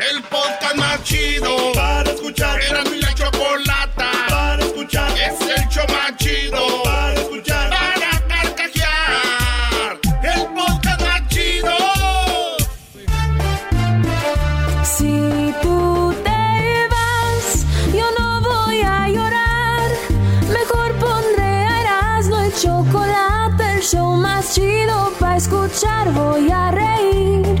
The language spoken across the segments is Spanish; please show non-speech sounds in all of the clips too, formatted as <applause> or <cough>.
El podcast más chido para escuchar. Era mi la chocolata para escuchar. Es el show más chido para escuchar. Para carcajear. El podcast más chido. Si tú te vas, yo no voy a llorar. Mejor pondré a Erasmo y chocolate, el show más chido para escuchar. Voy a reír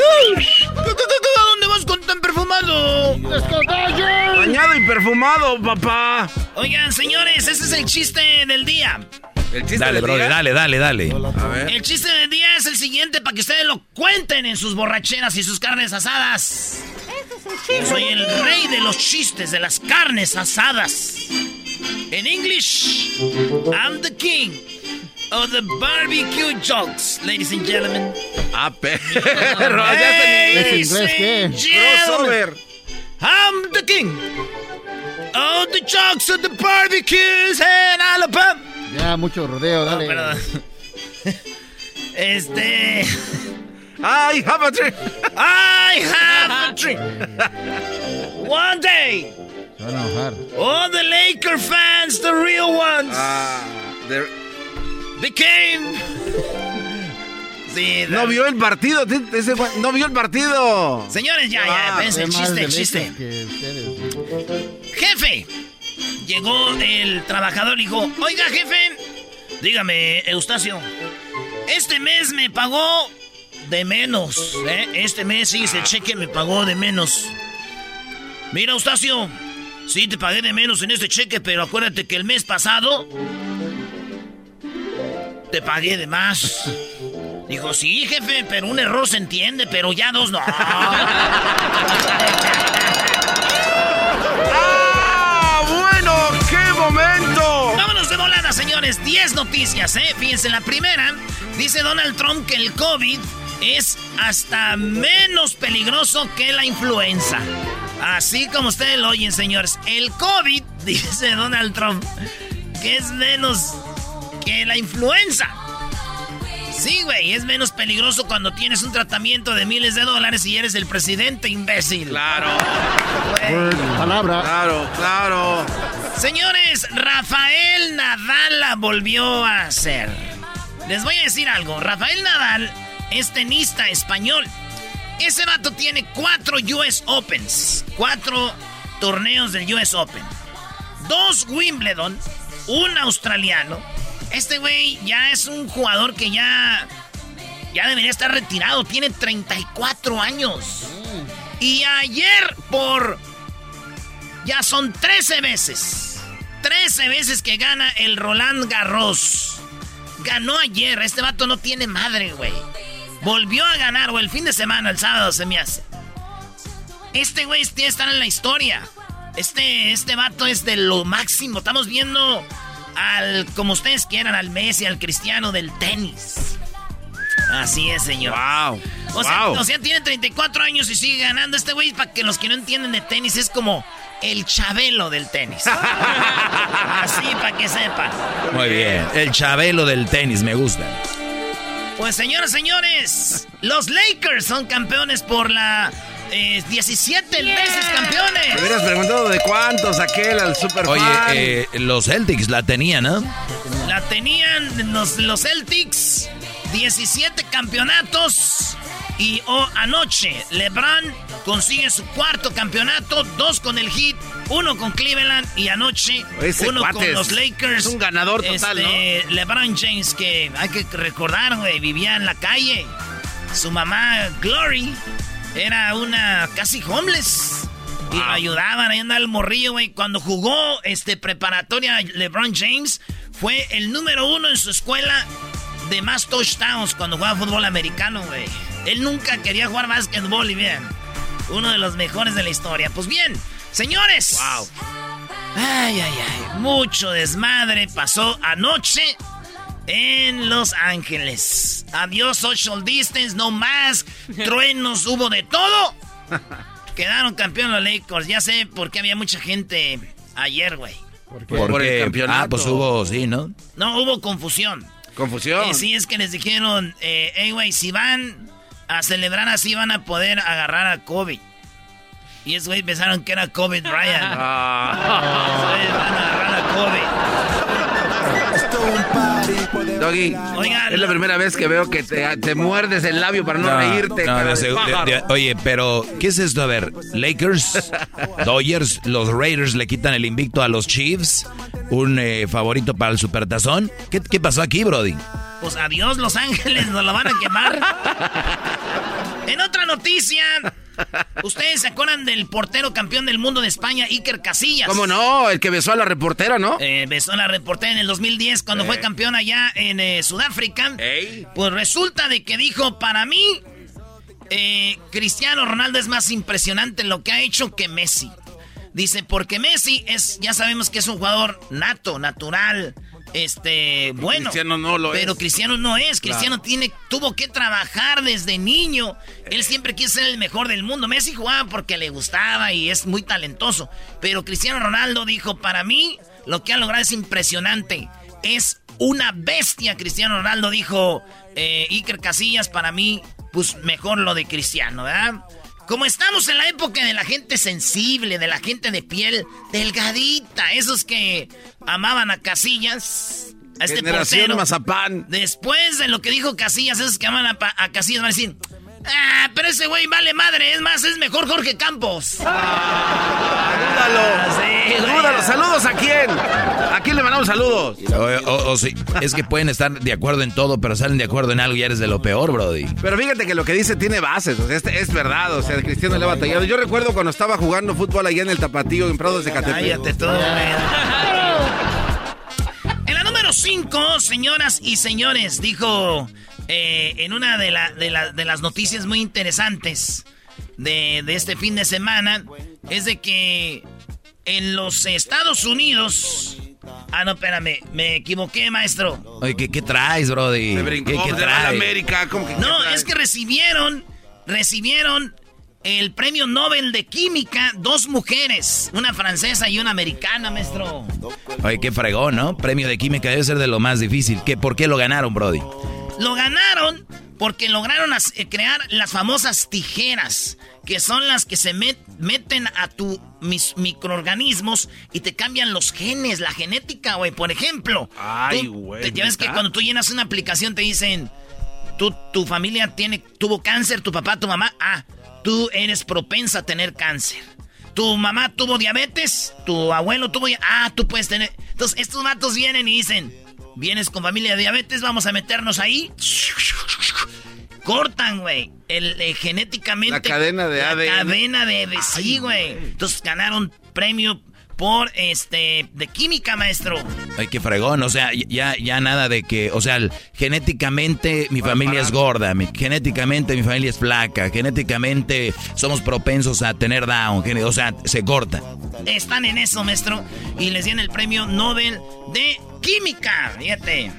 ¿A dónde vas con tan perfumado? Bañado y perfumado, papá. Oigan, señores, ese es el chiste del día. El chiste Dale, del bro, día. dale, dale, dale. A ver. El chiste del día es el siguiente para que ustedes lo cuenten en sus borracheras y sus carnes asadas. Yo soy el rey de los chistes de las carnes asadas. En English, I'm the king of the barbecue jokes, ladies and gentlemen. Ah, perro. ya está en inglés. Ladies and gentlemen, Crossover. I'm the king of the jokes of the barbecues in Alabama. Ya, mucho rodeo, No, dale. perdón. <laughs> Este. Ay, have a drink. I have a dream. <laughs> One day, Se van a enojar. all the Laker fans, the real ones, Ah, became. Sí, no vio el partido. ese no vio el partido. Señores, ya, ya, Ah, más chiste, de chiste. Ustedes. Jefe, llegó el trabajador y dijo: Oiga, jefe, dígame, Eustacio, este mes me pagó de menos, ¿eh? Este mes sí, ese cheque me pagó de menos. Mira, Eustacio, sí te pagué de menos en este cheque, pero acuérdate que el mes pasado te pagué de más. Dijo, sí, jefe, pero un error se entiende, pero ya dos no. <laughs> ¡Ah! Bueno, qué momento. Vámonos de volada, señores. 10 noticias, ¿eh? Fíjense, la primera dice Donald Trump que el COVID es hasta menos peligroso que la influenza. Así como ustedes lo oyen, señores. El COVID, <laughs> dice Donald Trump, que es menos que la influenza. Sí, güey, es menos peligroso cuando tienes un tratamiento de miles de dólares y eres el presidente, imbécil. Claro. Palabra. claro, claro. Señores, Rafael Nadal la volvió a hacer. Les voy a decir algo. Rafael Nadal es tenista español. Ese vato tiene cuatro US Opens. Cuatro torneos del US Open. Dos Wimbledon. Un australiano. Este güey ya es un jugador que ya... Ya debería estar retirado. Tiene 34 años. Y ayer por ya son 13 veces. 13 veces que gana el Roland Garros. Ganó ayer. Este vato no tiene madre, güey. Volvió a ganar, güey. El fin de semana, el sábado se me hace. Este güey tiene que estar en la historia. Este, este vato es de lo máximo. Estamos viendo al, como ustedes quieran, al Messi, al Cristiano del tenis. Así es, señor. Wow. O sea, wow. o sea, tiene 34 años y sigue ganando este güey. Para que los que no entienden de tenis, es como el chabelo del tenis. <laughs> Así, para que sepan. Muy bien. El chabelo del tenis, me gusta. Pues, señoras, señores, los Lakers son campeones por la eh, 17 veces Me campeones. hubieras preguntado de cuántos aquel al super Oye, eh, los Celtics la tenían, ¿no? La tenían los, los Celtics, 17 campeonatos. Y oh, anoche, LeBron consigue su cuarto campeonato, dos con el Heat, uno con Cleveland y anoche Ese uno con es- los Lakers. es un ganador total, Este, LeBron James, que hay que recordar, güey, vivía en la calle. Su mamá, Glory, era una casi homeless. Y lo ayudaban, ahí andaba el morrillo, güey. Cuando jugó este preparatoria LeBron James, fue el número uno en su escuela de más touchdowns cuando jugaba fútbol americano, güey. Él nunca quería jugar básquetbol y bien. Uno de los mejores de la historia. Pues bien, señores. Wow. Ay, ay, ay. Mucho desmadre pasó anoche en Los Ángeles. Adiós social distance, no más. Truenos, hubo de todo. Quedaron campeón los Lakers. Ya sé por qué había mucha gente ayer, güey. Por el Porque, campeonato. ah, pues hubo, sí, ¿no? No, hubo confusión. Confusión. Eh, sí, es que les dijeron, eh, hey, güey, si van a celebrar así van a poder agarrar a Kobe. Y esos güey pensaron que era Kobe Bryant. Ah. Esos güeyes van a agarrar a Kobe. Doggy, Oigan. es la primera vez que veo que te, te muerdes el labio para no, reírte. no, cara de de segu- de- pájaro. de- oye, pero ¿qué es esto? A ver, Lakers, <laughs> Dodgers, los Raiders le quitan el invicto a los Chiefs, un eh, favorito para el Supertazón. ¿Qué, ¿Qué pasó aquí, Brody? Pues adiós, Los Ángeles, nos lo van a quemar. <laughs> en otra noticia, ¿ustedes se acuerdan del portero campeón del mundo de España, Iker Casillas? ¿Cómo no? El que besó a la reportera, ¿no? Eh, besó a la reportera en el 2010 cuando fue campeón allá en eh, Sudáfrica. Ey. Pues resulta de que dijo, para mí, eh, Cristiano Ronaldo es más impresionante en lo que ha hecho que Messi. Dice, porque Messi es, ya sabemos que es un jugador nato, natural, este, bueno. Cristiano no lo pero es. Cristiano no es. Cristiano tiene, tuvo que trabajar desde niño. Él siempre quiso ser el mejor del mundo. Messi jugaba porque le gustaba y es muy talentoso. Pero Cristiano Ronaldo dijo, para mí, lo que ha logrado es impresionante. Es una bestia, Cristiano Ronaldo dijo. Eh, Iker Casillas, para mí, pues mejor lo de Cristiano, ¿verdad? Como estamos en la época de la gente sensible, de la gente de piel delgadita, esos que amaban a Casillas, a este Generación portero. Mazapán. Después de lo que dijo Casillas, esos que aman a, a Casillas van a decir, ah, pero ese güey vale madre, es más, es mejor Jorge Campos. Dúdalo. sí, güey. Dúdalo. ¿Saludos a quién? ¿A quién le mandamos saludos? O, o- o sí, es que pueden estar de acuerdo en todo, pero salen de acuerdo en algo y eres de lo peor, Brody. Pero fíjate que lo que dice tiene bases, o sea, este- es verdad, o sea, el Cristiano le ha batallado. Yo recuerdo cuando estaba jugando fútbol allá en el Tapatío, en Prados de Catepec. Cállate güey. En la número 5, señoras y señores, dijo eh, en una de, la- de la- de las noticias muy interesantes de, de este fin de semana, es de que en los Estados Unidos... Ah, no, espérame, me equivoqué, maestro. Oye, ¿qué, qué traes, Brody? Se brincó, ¿Qué, la traes? América, ¿cómo que qué No, es que recibieron, recibieron el premio Nobel de Química dos mujeres, una francesa y una americana, maestro. Oye, qué fregón, ¿no? Premio de química debe ser de lo más difícil. ¿Qué, ¿Por qué lo ganaron, Brody? Lo ganaron porque lograron eh, crear las famosas tijeras, que son las que se met- meten a tu mis microorganismos y te cambian los genes, la genética, güey. Por ejemplo, Ay, güey, te- ves que cuando tú llenas una aplicación te dicen, tú, tu familia tiene, tuvo cáncer, tu papá, tu mamá, ah, tú eres propensa a tener cáncer. Tu mamá tuvo diabetes, tu abuelo tuvo, ah, tú puedes tener. Entonces estos matos vienen y dicen, vienes con familia de diabetes, vamos a meternos ahí. Cortan, güey, el, eh, genéticamente. La cadena de la ADN. cadena de, de sí, güey. Entonces ganaron premio por este de química, maestro. Ay, qué fregón, o sea, ya, ya nada de que, o sea, genéticamente mi familia es gorda, mi- genéticamente mi familia es flaca, genéticamente somos propensos a tener down, o sea, se corta. Están en eso, maestro. Y les dieron el premio Nobel de Química. Fíjate.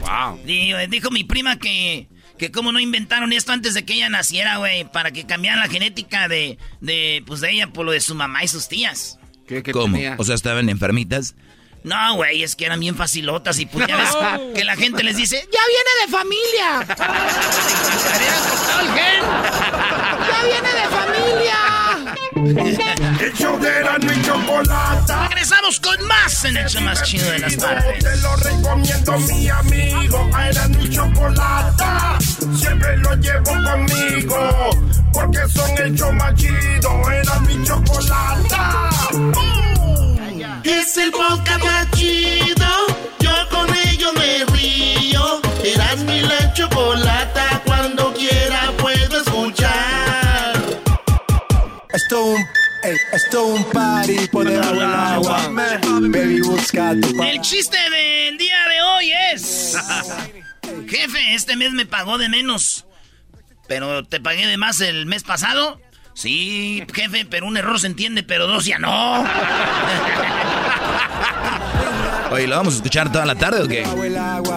Wow. Dijo, dijo mi prima que, que cómo no inventaron esto antes de que ella naciera, güey, para que cambiaran la genética de, de, pues, de ella por lo de su mamá y sus tías. ¿Qué, qué ¿Cómo? tenía? O sea, estaban enfermitas. No, güey, es que eran bien facilotas y pues ya ves que la gente les dice, ya viene de familia. <laughs> ya viene de familia. El show de Erasmo y Chocolata. Regresamos con más en el show más chido de las tardes. Te lo recomiendo, mi amigo. A Erasmo y Chocolata. Siempre lo llevo conmigo. Porque son el show más chido. Y Chocolata. Es el podcast más chido. Yo con ello me río. Erasmo y la Chocolata. Esto un, ey, esto un party por debajo del agua. Baby, busca tu El chiste del día de hoy es... <laughs> Jefe, este mes me pagó de menos. ¿Pero te pagué de más el mes pasado? Sí, jefe, pero un error se entiende, pero dos ya no. <laughs> Oye, ¿lo vamos a escuchar toda la tarde o qué?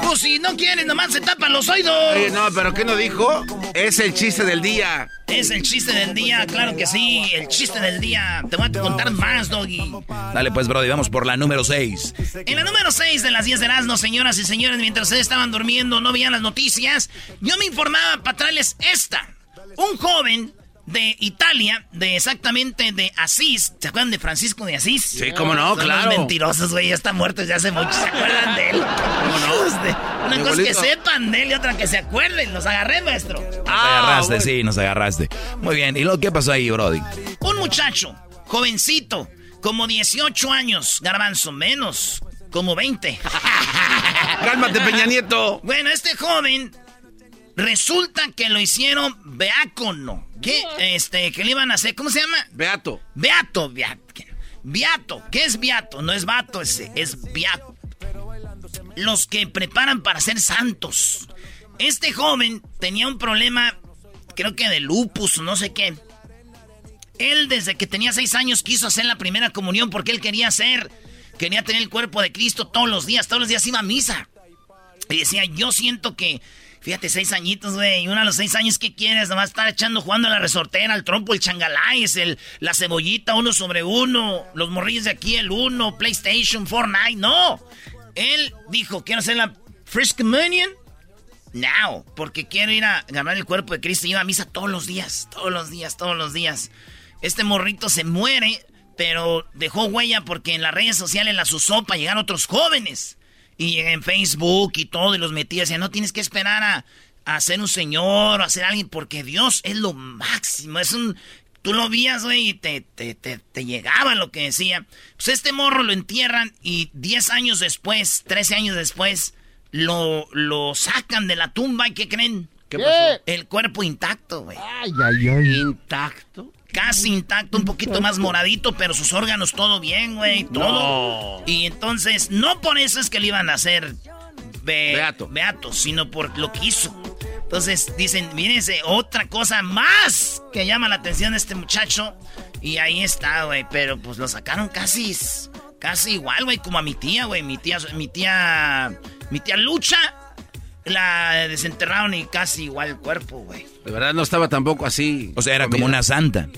Pues si no quieres, nomás se tapan los oídos. Oye, no, pero ¿qué no dijo? Es el chiste del día. Es el chiste del día, claro que sí, el chiste del día. Te voy a contar más, Doggy. Dale pues, Brody, vamos por la número 6. En la número 6 de las 10 de Erasmo, señoras y señores, mientras ustedes estaban durmiendo, no veían las noticias, yo me informaba para traerles esta. Un joven de Italia, de exactamente de Asís, ¿se acuerdan de Francisco de Asís? Sí, cómo no, Son los claro. mentirosos, güey, ya está muerto desde hace mucho, ¿se acuerdan de él? ¿Cómo no? Una Mi cosa que sepan de él y otra que se acuerden, los agarré, maestro. Nos Ah, agarraste, bueno. sí, nos agarraste. Muy bien, ¿y lo qué pasó ahí, Brody? Un muchacho, jovencito, como 18 años, garbanzo, menos, como 20. <laughs> Cálmate, Peña Nieto. Bueno, este joven resulta que lo hicieron beácono. ¿Qué? Este, que le iban a hacer, ¿cómo se llama? Beato. Beato, beato. Beato, ¿qué es beato? No es vato ese, es beato. Los que preparan para ser santos. Este joven tenía un problema, creo que de lupus o no sé qué. Él desde que tenía seis años quiso hacer la primera comunión porque él quería hacer, quería tener el cuerpo de Cristo todos los días, todos los días iba a misa. Y decía, yo siento que, fíjate, seis añitos, güey, y uno a los seis años, ¿qué quieres? Nomás estar echando, jugando a la resortera, el trompo, el changaláis, el, la cebollita, uno sobre uno, los morrillos de aquí, el uno, PlayStation, Fortnite, no. Él dijo, quiero hacer la First Communion now, porque quiero ir a ganar el cuerpo de Cristo. Iba a misa todos los días, todos los días, todos los días. Este morrito se muere, pero dejó huella porque en las redes sociales las usó para llegar otros jóvenes. Y en Facebook y todo, y los metía. Decía, no tienes que esperar a, a ser un señor o a ser alguien, porque Dios es lo máximo. Es un. Tú lo vías, güey, y te, te, te, te llegaba lo que decía. Pues este morro lo entierran y 10 años después, 13 años después, lo, lo sacan de la tumba. ¿Y qué creen? ¿Qué pasó? El cuerpo intacto, güey. Ay, ay, ay. Intacto. Casi intacto, un poquito más moradito, pero sus órganos todo bien, güey, todo. Y entonces, no por eso es que le iban a hacer be- Beato. beato, sino por lo que hizo. Entonces dicen, mírense, otra cosa más que llama la atención de este muchacho. Y ahí está, güey, pero pues lo sacaron casi, casi igual, güey, como a mi tía, güey. Mi tía, mi tía, mi tía Lucha, la desenterraron y casi igual el cuerpo, güey. De verdad no estaba tampoco así. O sea, era como una santa.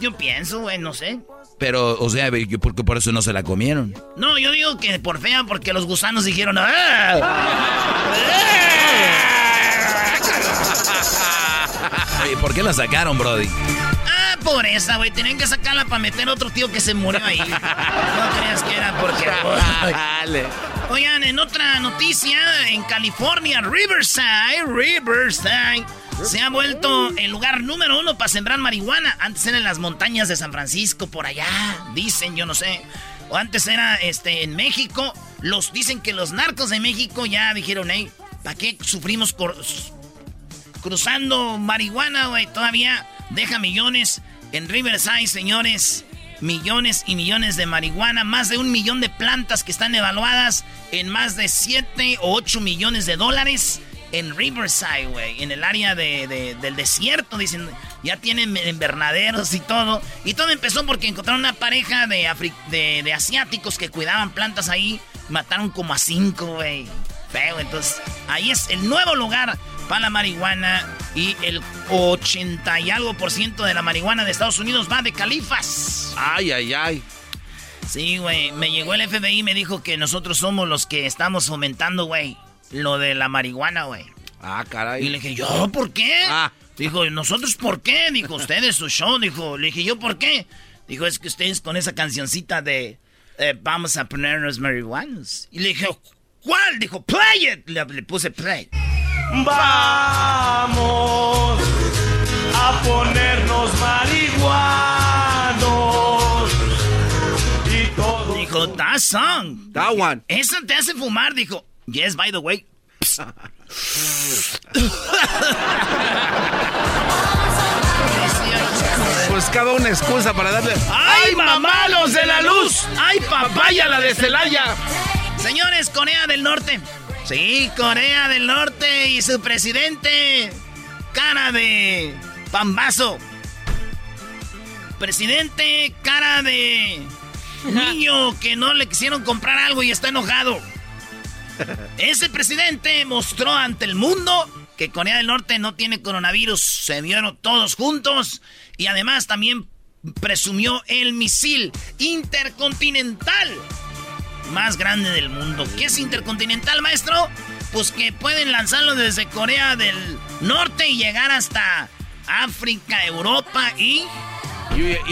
Yo pienso, güey, no sé. Pero, o sea, porque por eso no se la comieron. No, yo digo que por fea, porque los gusanos dijeron. "Ah". Oye, ¿por qué la sacaron, Brody? Ah, pobreza, güey. Tenían que sacarla para meter a otro tío que se murió ahí. No creas que era porque. <laughs> Dale. Oigan, en otra noticia, en California, Riverside, Riverside, se ha vuelto el lugar número uno para sembrar marihuana. Antes era en las montañas de San Francisco, por allá, dicen, yo no sé. O antes era este, en México. Los dicen que los narcos de México ya dijeron, hey, ¿para qué sufrimos cruzando marihuana, güey? Todavía deja millones en Riverside, señores. Millones y millones de marihuana, más de un millón de plantas que están evaluadas en más de 7 o 8 millones de dólares en Riverside, güey, en el área de- de- del desierto, dicen, ya tienen invernaderos y todo. Y todo empezó porque encontraron una pareja de, afri- de, de asiáticos que cuidaban plantas ahí, mataron como a cinco, güey. Feo, entonces ahí es el nuevo lugar para la marihuana y el 80 y algo por ciento de la marihuana de Estados Unidos va de califas. Ay, ay, ay. Sí, güey. Me llegó el FBI y me dijo que nosotros somos los que estamos fomentando, güey, lo de la marihuana, güey. Ah, caray. Y le dije, ¿yo por qué? Ah. Dijo, ¿nosotros por qué? Dijo, ustedes su show. Dijo, le dije, ¿yo por qué? Dijo, es que ustedes con esa cancioncita de eh, vamos a ponernos marihuanos. Y le dije, ¿cuál? Dijo, play it. Le, le puse play. Vamos a ponernos marihuanos. Y todo. Dijo, that song. That one. Eso te hace fumar. Dijo, yes, by the way. Buscaba una excusa para darle. ¡Ay, mamá, los de la luz! ¡Ay, papaya, la de Celaya! Señores, Corea del Norte. Sí, Corea del Norte y su presidente. Cara de pambazo. Presidente, cara de <laughs> niño que no le quisieron comprar algo y está enojado. Ese presidente mostró ante el mundo que Corea del Norte no tiene coronavirus. Se vieron todos juntos y además también presumió el misil intercontinental más grande del mundo. ¿Qué es intercontinental, maestro? Pues que pueden lanzarlo desde Corea del Norte y llegar hasta África, Europa y...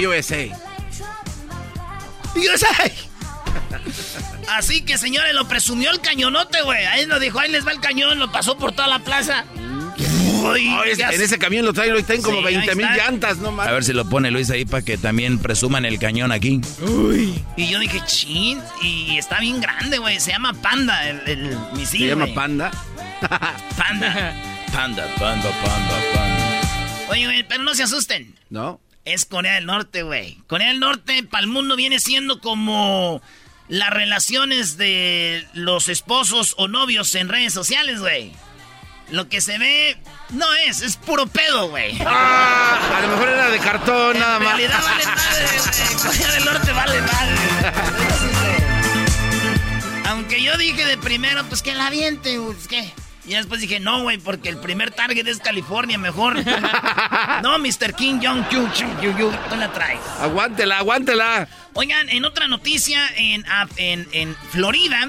USA. USA. Así que, señores, lo presumió el cañonote, güey. Ahí nos dijo, ahí les va el cañón, lo pasó por toda la plaza. Uy, Oh, es- en ese camión lo traen, lo traen como Sí, ahí 20 mil llantas, no A más. ver si lo pone Luis ahí para que también presuman el cañón aquí. Y yo dije, chin, y está bien grande, güey. Se llama Panda, el, el misil. Se llama. Panda. <laughs> Panda. Panda, panda, panda, panda. Oye, güey, pero no se asusten. ¿No? Es Corea del Norte, güey. Corea del Norte para el mundo viene siendo como las relaciones de los esposos o novios en redes sociales, güey. Lo que se ve no es, es puro pedo, güey. Ah, a lo mejor era de cartón, nada En más. realidad vale madre, güey. Corea del Norte vale madre. Aunque yo dije de primero, pues que la aviente, pues qué. Y después dije, no, güey, porque el primer target es California, mejor. no, Mr. King Jong Yu, Yu, Yu, tú la traes. Aguántela, aguántela. Oigan, en otra noticia, en, ah, en, en Florida,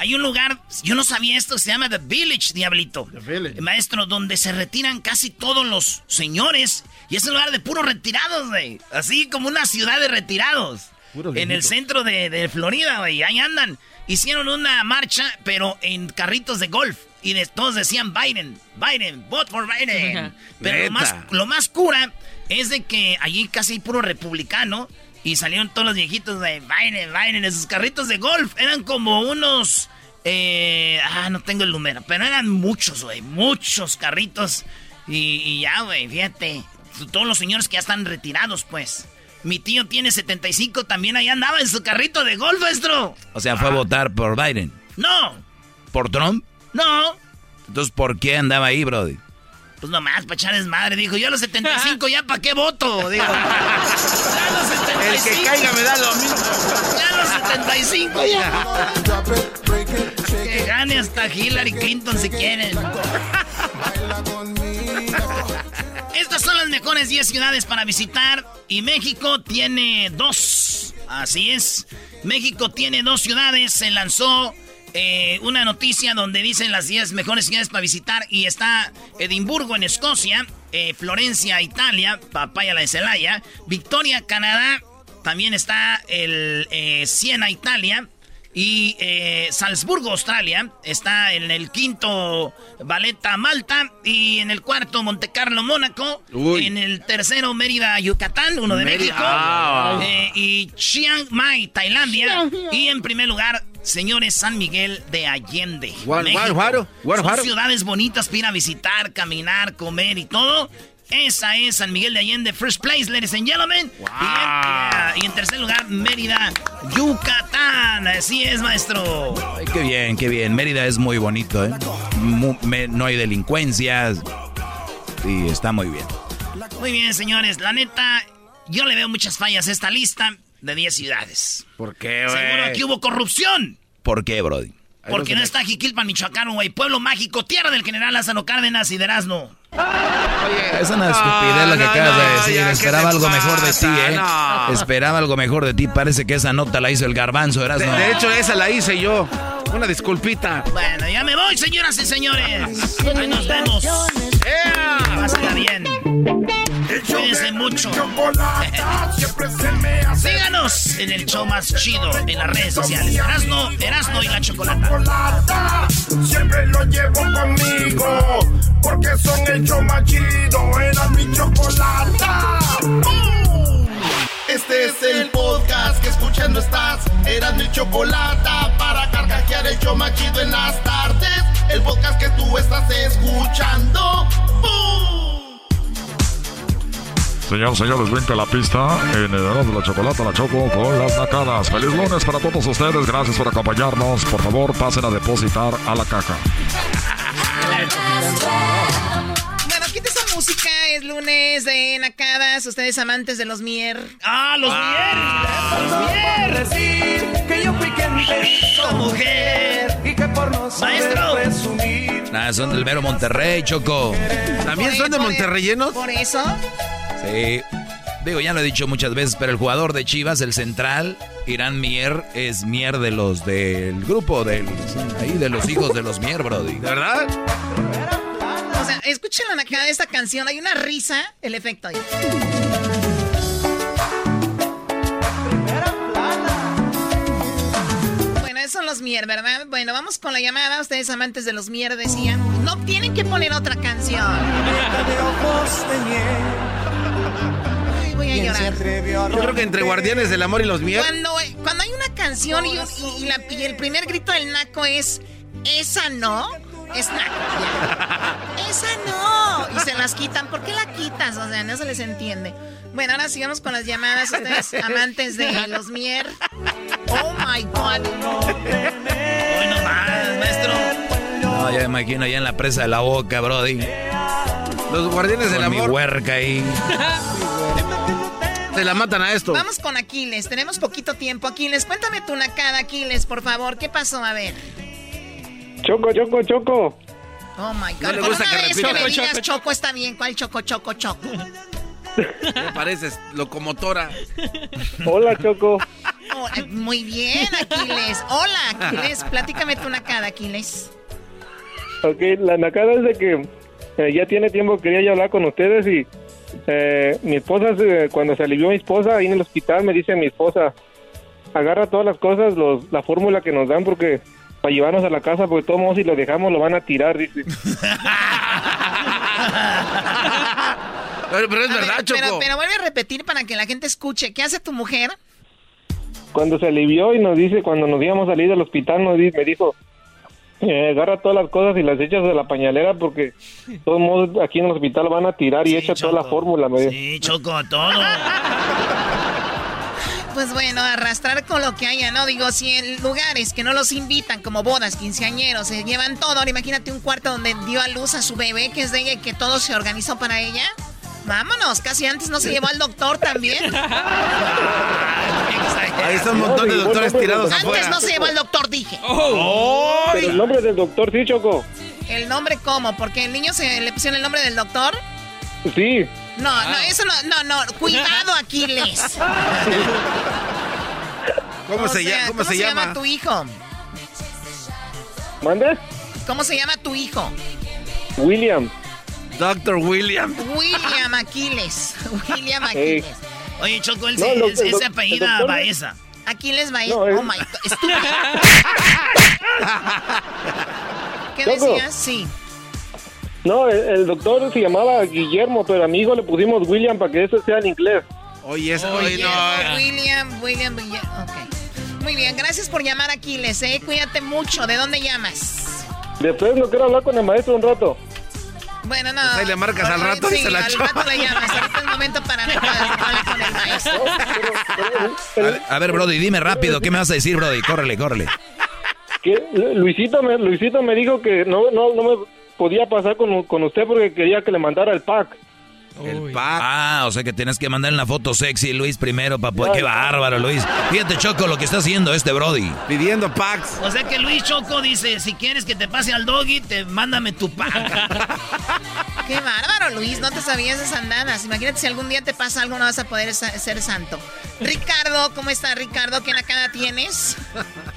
hay un lugar, yo no sabía esto, se llama The Village, Diablito. Village. Maestro, donde se retiran casi todos los señores. Y es un lugar de puros retirados, güey. Así como una ciudad de retirados. Puros en el centro de, de Florida, güey. Ahí andan. Hicieron una marcha, pero en carritos de golf. Y de, todos decían Biden, Biden, vote for Biden. Pero lo más, lo más cura es de que allí casi hay puro republicano. Y salieron todos los viejitos de Biden, Biden, en sus carritos de golf. Eran como unos... eh, ah, no tengo el número. Pero eran muchos, güey. Muchos carritos. Y, y ya, güey, fíjate. Todos los señores que ya están retirados, pues. Mi tío tiene 75, también ahí andaba en su carrito de golf, maestro. O sea, fue a votar por Biden. No, ¿Por Trump? no. Entonces, ¿por qué andaba ahí, Brody? Pues nomás, para echar desmadre. Dijo, yo a los 75 <laughs> ya para qué voto. Digo, <laughs> ya a los 75. El que caiga me da lo mismo. Ya a los 75 ya. Que gane hasta Hillary Clinton si quieren. <laughs> Estas son las mejores 10 ciudades para visitar y México tiene dos. Así es. México tiene dos ciudades. Se lanzó eh, una noticia donde dicen las 10 mejores ciudades para visitar y está Edimburgo en Escocia, eh, Florencia, Italia, Papaya la de Celaya, Victoria, Canadá, también está el eh, Siena, Italia. Y eh, Salzburgo, Australia, está en el quinto Valeta, Malta. Y en el cuarto Montecarlo, Mónaco. Uy. En el tercero Mérida, Yucatán, uno de Mérida. México. Ah. Eh, y Chiang Mai, Tailandia. Y en primer lugar, señores, San Miguel de Allende. Guan- México. Son ciudades bonitas para ir a visitar, caminar, comer y todo. Esa es San Miguel de Allende, first place, ladies and gentlemen. Y, en, yeah, y en tercer lugar, Mérida, Yucatán. Así es, maestro. Ay, qué bien, qué bien. Mérida es muy bonito, ¿eh? Me- no hay delincuencias. Sí, está muy bien. Muy bien, señores. La neta, yo le veo muchas fallas a esta lista de 10 ciudades. ¿Por qué, Seguro güey? aquí hubo corrupción. ¿Por qué, Brody? Porque no está Jiquilpan, Michoacán, güey. Pueblo mágico, tierra del general Lázaro Cárdenas y de Erasmo. Oye, Es una estupidez lo que no, acabas no, de decir. ya, ¿qué Esperaba algo mejor de ti? ¿eh? No. Esperaba algo mejor de ti. Parece que esa nota la hizo el garbanzo, ¿eras De, no? de hecho, esa la hice yo. Una disculpita. Bueno, ya me voy, señoras y señores. Ahí nos vemos. Pásenla bien. Cuídense mucho. <laughs> Síganos en el show más chido en las redes sociales. Erasno, Erasno y la chocolata. chocolata. Siempre lo llevo conmigo. Porque son el show más chido. Era mi chocolata. Este es el podcast que escuchando estás. Eran mi chocolata para carcajear el show más chido en las tardes. El podcast que tú estás escuchando. ¡Bum! Señor, señores, brinca la pista en el de la Chocolata, la Choco con las nacadas. Feliz lunes para todos ustedes, gracias por acompañarnos. Por favor, pasen a depositar a la caja. <laughs> es lunes de Nacadas, ustedes amantes de los Mier. ¡Ah, los Mier! ¡Los Mier! que yo fui quien ¡Esta mujer! y que por no Maestro. presumir. Nah, son del mero Monterrey, Choco. ¿También son de Monterreyenos? Por eso, Sí. Digo, ya lo he dicho muchas veces, pero el jugador de Chivas, el central, Irán Mier, es Mier de los del grupo, del, ahí de los hijos de los Mier, Brody. ¿De verdad? O sea, escuchen la Nacada de esta canción, hay una risa, el efecto ahí. Bueno, esos son los Mier, ¿verdad? Bueno, vamos con la llamada, ustedes amantes de los Mier decían, no tienen que poner otra canción. Ay, voy a llorar. Yo creo que entre Guardianes del Amor y los Mier. Cuando, cuando hay una canción y, y- y la- y el primer grito del naco es esa no, ya. Esa no. Y se las quitan. ¿Por qué la quitas? O sea, no se les entiende. Bueno, ahora sigamos con las llamadas. Ustedes, <laughs> amantes de los Mier. Oh my God. Hoy no más, maestro. No, ya me imagino allá en la presa de la boca, Brody. Los Guardianes del Con mi Amor huerca ahí. <laughs> se la matan a esto. Vamos con Aquiles. Tenemos poquito tiempo. Aquiles, cuéntame tu nacada, Aquiles, por favor. ¿Qué pasó? A ver. Choco, choco, choco. Oh my God. No le gusta que vez que repita. me Choco, digas choco, está bien. ¿Cuál choco, choco, choco? Me pareces locomotora. Hola, Choco. Oh, muy bien, Aquiles. Hola, Aquiles. Platícame tu nacada, Aquiles. Ok, la nacada es de que eh, ya tiene tiempo que quería yo hablar con ustedes y eh, mi esposa, se- cuando se alivió mi esposa ahí en el hospital, me dice mi esposa, agarra todas las cosas, los, la fórmula que nos dan porque para llevarnos a la casa, porque todos modos si lo dejamos lo van a tirar, dice. <laughs> Pero, pero es A ver, verdad, Choco. Pero, pero vuelve a repetir para que la gente escuche. ¿Qué hace tu mujer? Cuando se alivió y nos dice, cuando nos íbamos a salir del hospital, nos di- me dijo, eh, agarra todas las cosas y las echas de la pañalera porque de todos modos aquí en el hospital van a tirar y Sí, echa toda la Choco. fórmula, me dijo. Sí, Choco, todo. Pues bueno, arrastrar con lo que haya, ¿no? Digo, si en lugares que no los invitan, como bodas, quinceañeros, se llevan todo. Ahora imagínate un cuarto donde dio a luz a su bebé, que es de ella y que todo se organizó para ella. Vámonos, casi antes no se llevó al doctor también. Ahí está un montón de doctores tirados. Antes afuera. no se llevó al doctor, dije. Pero el nombre del doctor, sí, Choco. ¿El nombre cómo? ¿Porque el niño se le pusieron el nombre del doctor? Sí. No, no, eso no, no, no. Cuidado, Aquiles. <laughs> ¿Cómo, se, sea, llama? ¿Cómo se llama? tu hijo? ¿Mande? ¿Cómo se llama tu hijo? William. Doctor William. William Aquiles. <laughs> William Aquiles. Oye, Choco, él No, se, el doc- él se el doc- apellida el doctor- Baeza. Aquiles va No, es- Oh my God. Estúpido. <laughs> ¿Qué Choco. decías? Sí. No, el, el doctor se llamaba Guillermo, pero a mi hijo le pusimos William para que eso sea en inglés. Oye, eso, oye, no. William, William, William. Ok. Muy bien, gracias por llamar Aquiles, ¿eh? Cuídate mucho. ¿De dónde llamas? Después no quiero hablar con el maestro un rato. Bueno, no. Pues ahí le marcas al rato y sí, se la al rato le llamas. Ahorita es momento para hablar con el maestro. A ver, a ver, Brody, dime rápido, ¿qué me vas a decir, Brody? Córrele, córrele. Que Luisito me, Luisito me dijo que no, no, no me podía pasar con, con usted porque quería que le mandara el pack. El pack. Ah, o sea que tienes que mandar una foto sexy, Luis, primero para poder... ¡Qué bárbaro, Luis! Fíjate, Choco, lo que está haciendo este Brody. Pidiendo packs. O sea que Luis Choco dice, si quieres que te pase al doggy, te mándame tu pack. <laughs> Qué bárbaro, Luis, no te sabías esas andadas. Imagínate si algún día te pasa algo, no vas a poder ser santo. Ricardo, ¿cómo estás, Ricardo? ¿Qué nakada tienes? <laughs>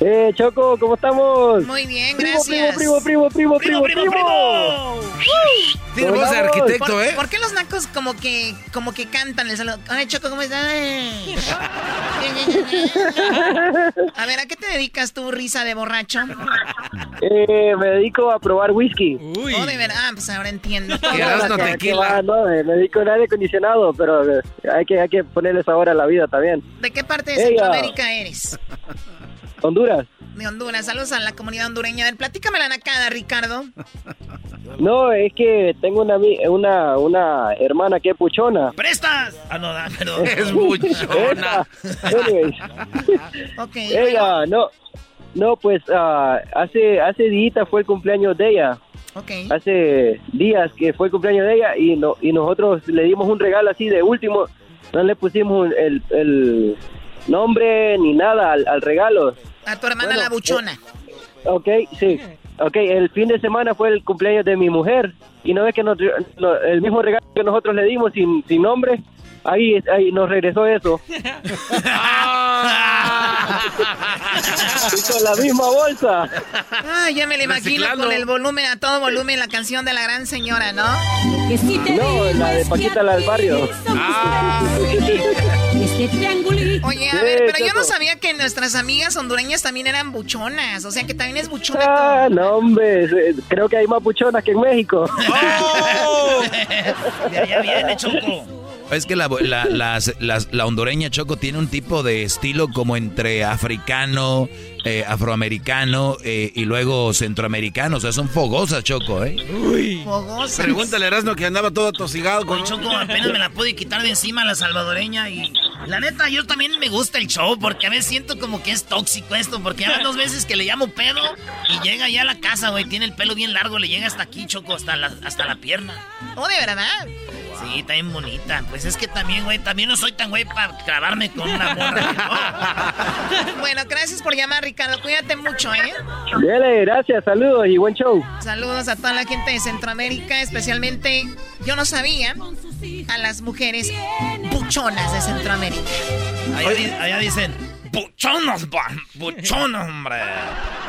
Eh, Choco, ¿cómo estamos? Muy bien, Primo, gracias. Primo, primo, primo, primo, primo, primo. Tiene voz de arquitecto, ¿Por, ¿eh? ¿Por qué los nacos como que como que cantan el saludo? Ay, Choco, ¿cómo estás? <laughs> A ver, ¿a qué te dedicas tú, risa de borracho? Eh, me dedico a probar whisky. Oh, de verdad, ah, pues ahora entiendo. Que va, no, me dedico al aire acondicionado, pero eh, hay que, hay que ponerle sabor a la vida también. ¿De qué parte de Ella. Centroamérica eres? Honduras. De Honduras. Saludos a la comunidad hondureña. A ver, platícame la nacada, Ricardo. <laughs> No, es que tengo una, una, una hermana que es puchona. ¡Prestas! Ah, no, perdón. <laughs> Es. Anyways. <laughs> Ok. Ella, no, no, pues ah, hace hace días fue el cumpleaños de ella. Ok. Hace días que fue el cumpleaños de ella y no y nosotros le dimos un regalo así de último. No le pusimos el, el nombre ni nada al, al regalo. A tu hermana Bueno, la buchona. Ok, sí. Ok, el fin de semana fue el cumpleaños de mi mujer y no es que nos- no- el mismo regalo que nosotros le dimos sin, sin nombre, ahí, ahí nos regresó eso. <laughs> Y con la misma bolsa. Ah, ya me la imagino Reciclando. con el volumen, a todo volumen, la canción de la gran señora, ¿no? No, la de Paquita la del barrio. <laughs> Oye, a Sí, ver, pero yo no sabía que nuestras amigas hondureñas también eran buchonas. O sea, que también es buchona. Ah, no, hombre, eh, creo que hay más puchonas que en México. <laughs> De allá viene, Choco. Es que la, la, las- las- la hondureña Choco tiene un tipo de estilo como entre africano, eh, afroamericano eh, y luego centroamericano. O sea, son fogosas, Choco, ¿eh? Fogosas. Pregúntale a Erasmo que andaba todo tosigado con Choco, apenas me la pude quitar de encima la salvadoreña y la neta, yo también me gusta el show porque a veces siento como que es tóxico esto, porque ya van dos veces que le llamo pedo y llega ya a la casa, güey, tiene el pelo bien largo, le llega hasta aquí, Choco, hasta la, hasta la pierna. Oh, de verdad. Sí, está bien bonita. Pues es que también, güey, también no soy tan güey para clavarme con una morra. <laughs> Bueno, gracias por llamar, Ricardo. Cuídate mucho, ¿eh? Dele, gracias, saludos y buen show. Saludos a toda la gente de Centroamérica, especialmente, yo no sabía, a las mujeres buchonas de Centroamérica. Allá, di- allá dicen, buchonas, ba- buchonas, hombre.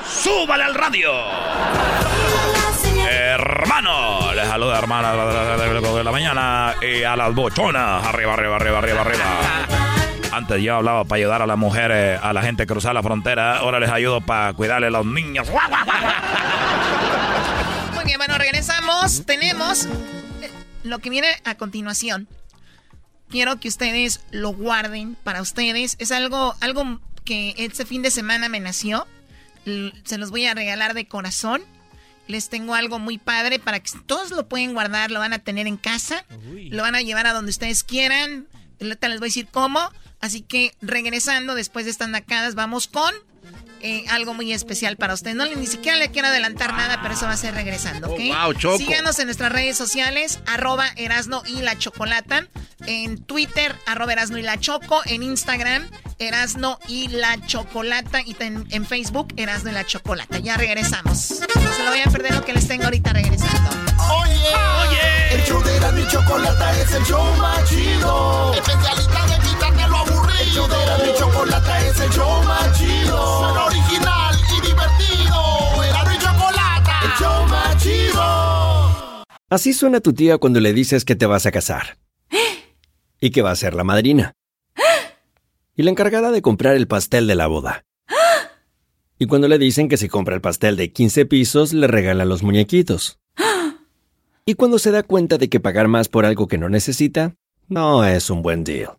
¡Súbale al radio! Hermano, les saluda hermana de la mañana y a las bochonas. Arriba, arriba, arriba, arriba, arriba. Antes yo hablaba para ayudar a las mujeres, a la gente a cruzar la frontera. Ahora les ayudo para cuidarle a los niños. Muy bien, bueno, regresamos. Tenemos eh, lo que viene a continuación. Quiero que ustedes lo guarden para ustedes. Es algo, algo que este fin de semana me nació. Se los voy a regalar de corazón. Les tengo algo muy padre para que todos lo pueden guardar, lo van a tener en casa, lo van a llevar a donde ustedes quieran. Ahorita les voy a decir cómo. Así que regresando después de estas nacadas, vamos con eh, algo muy especial para ustedes. No, ni siquiera le quiero adelantar nada, pero eso va a ser regresando, ¿ok? Oh, wow, Choco. Síganos en nuestras redes sociales, arroba Erasno y la Chocolata. En Twitter, arroba Erasno y la Choco. En Instagram, Erasno y la Chocolata. Y en, en Facebook, Erasno y la Chocolata. Ya regresamos. No se lo vayan a perder lo que les tengo ahorita regresando. Oye, oye, el show de la mi chocolata es el show más chido. Especialista de quitarte show de mi chocolata es el show más chido. Suena original y divertido. Era mi el show más chido. Así suena tu tía cuando le dices que te vas a casar. Y que va a ser la madrina. Y la encargada de comprar el pastel de la boda. Y cuando le dicen que si compra el pastel de 15 pisos, le regalan los muñequitos. Y cuando se da cuenta de que pagar más por algo que no necesita, no es un buen deal.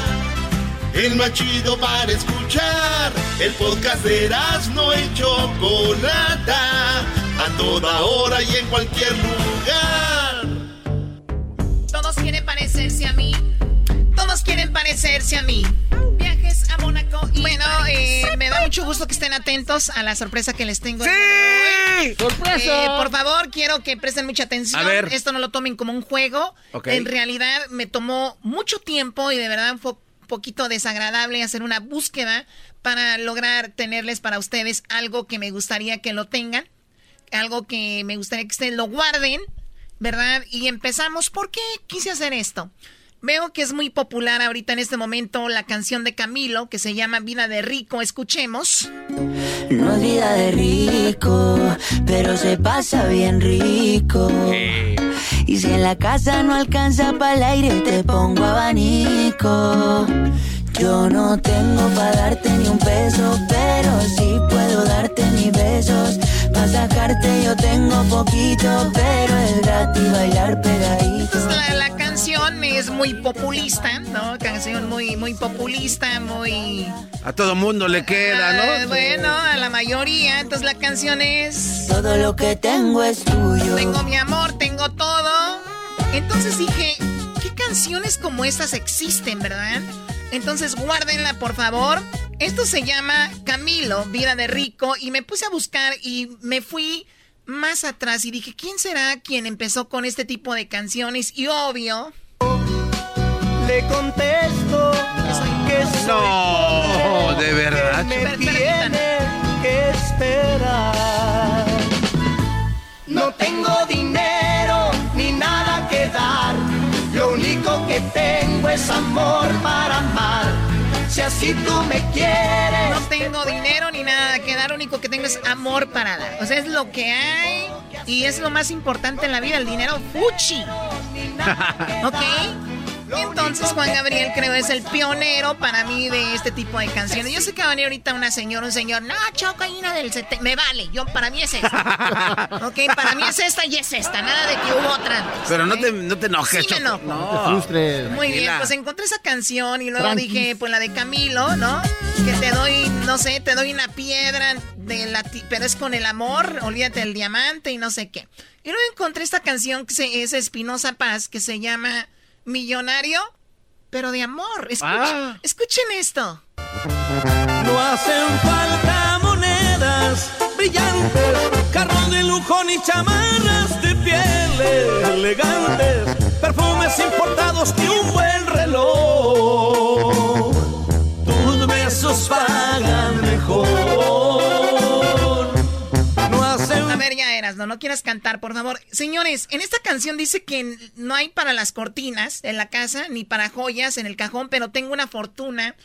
El más chido para escuchar. El podcast de no y Chocolata. A toda hora y en cualquier lugar. Todos quieren parecerse a mí. Todos quieren parecerse a mí. Viajes a Mónaco y Bueno, eh, me da mucho gusto que estén atentos a la sorpresa que les tengo. ¡Sí! ¡Sorpresa! Eh, por favor, quiero que presten mucha atención. A ver. Esto no lo tomen como un juego. Ok. En realidad me tomó mucho tiempo y de verdad fue poquito desagradable hacer una búsqueda para lograr tenerles para ustedes algo que me gustaría que lo tengan, algo que me gustaría que ustedes lo guarden, ¿verdad? Y empezamos. ¿Por qué quise hacer esto? Veo que es muy popular ahorita en este momento la canción de Camilo que se llama Vida de Rico. Escuchemos. No es vida de rico, pero se pasa bien rico. Y si en la casa no alcanza para el aire, te pongo abanico. Yo no tengo para darte ni un peso, pero sí puedo darte mis besos. Para sacarte yo tengo poquito, pero es gratis bailar pegadito. La, la canción es muy populista, ¿no? Canción muy, muy populista, muy... A todo mundo le queda, ¿no? bueno, a la mayoría. Entonces la canción es... Todo lo que tengo es tuyo. Tengo mi amor, tengo todo. Entonces dije, ¿qué canciones como estas existen, verdad? Entonces guárdenla, por favor. Esto se llama Camilo, Vida de Rico, y me puse a buscar y me fui más atrás y dije, ¿quién será quien empezó con este tipo de canciones? Y obvio... Le contesto que soy No, de verdad. me tiene es amor para amar. Si así tú me quieres. No tengo dinero ni nada que dar, lo único que tengo es amor para dar. O sea, es lo que hay y es lo más importante en la vida, el dinero fuchi. ¿Ok? Entonces Juan Gabriel creo es el pionero para mí de este tipo de canciones. Yo sé que va a venir ahorita una señora, un señor, no, Choco, hay una del 70. Me vale, yo para mí es esta. <laughs> ok, para mí es esta y es esta, nada de que hubo otra antes. Pero no te, no te enojes, Sí me Choco. enojo. No. No te frustres. Muy bien, pues encontré esa canción y luego dije, pues la de Camilo, ¿no? Que te doy, no sé, te doy una piedra de la ti- pero es con el amor, olvídate del diamante y no sé qué. Y luego encontré esta canción que se- es Espinosa Paz que se llama Millonario, pero de amor. Escuchen, Ah. escuchen esto. No hacen falta monedas brillantes, carros de lujo ni chamarras de pieles elegantes, perfumes importados y un buen reloj. Tus besos pagan No, no quieras cantar, por favor. Señores, en esta canción dice que no hay para las cortinas en la casa, ni para joyas en el cajón, pero tengo una fortuna.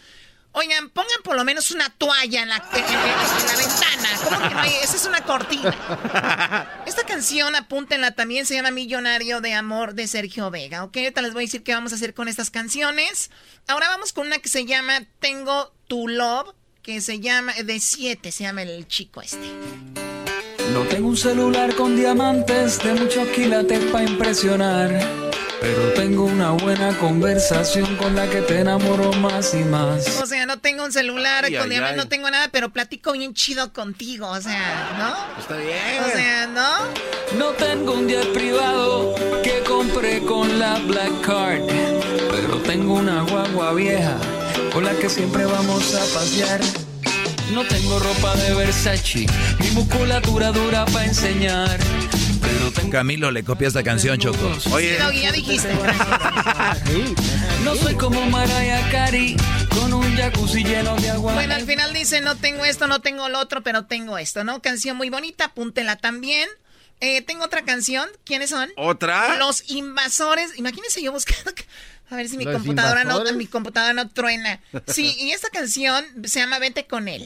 Oigan, pongan por lo menos una toalla en la, en- en- en la ventana. ¿Cómo que no hay? Esa es una cortina. <laughs> Esta canción, apúntenla también, se llama Millonario de Amor de Sergio Vega. ¿Ok? Ahorita les voy a decir qué vamos a hacer con estas canciones. Ahora vamos con una que se llama Tengo Tu Love, que se llama, de 7 se llama el chico este. No tengo un celular con diamantes de muchos quilates para impresionar. Pero tengo una buena conversación con la que te enamoro más y más. O sea, no tengo un celular, Ay, con ay, ay. no tengo nada, pero platico bien chido contigo, o sea, ¿no? Está bien. O sea, ¿no? No tengo un jet privado que compré con la Black Card. Pero tengo una guagua vieja con la que siempre vamos a pasear. No tengo ropa de Versace, mi musculatura dura para enseñar. Pero tengo Camilo le copia esta canción, Choco. Sí, Doggy, ya dijiste. <laughs> No soy como Mariah Carey con un jacuzzi lleno de agua. Bueno, al final dice, no tengo esto, no tengo lo otro, pero tengo esto, ¿no? Canción muy bonita, apúntela también. Eh, tengo otra canción. ¿Quiénes son? ¿Otra? Los invasores. Imagínense yo buscando... <laughs> A ver si mi ¿Los computadora no, mi computadora no truena. Sí, y esta canción se llama Vete con él.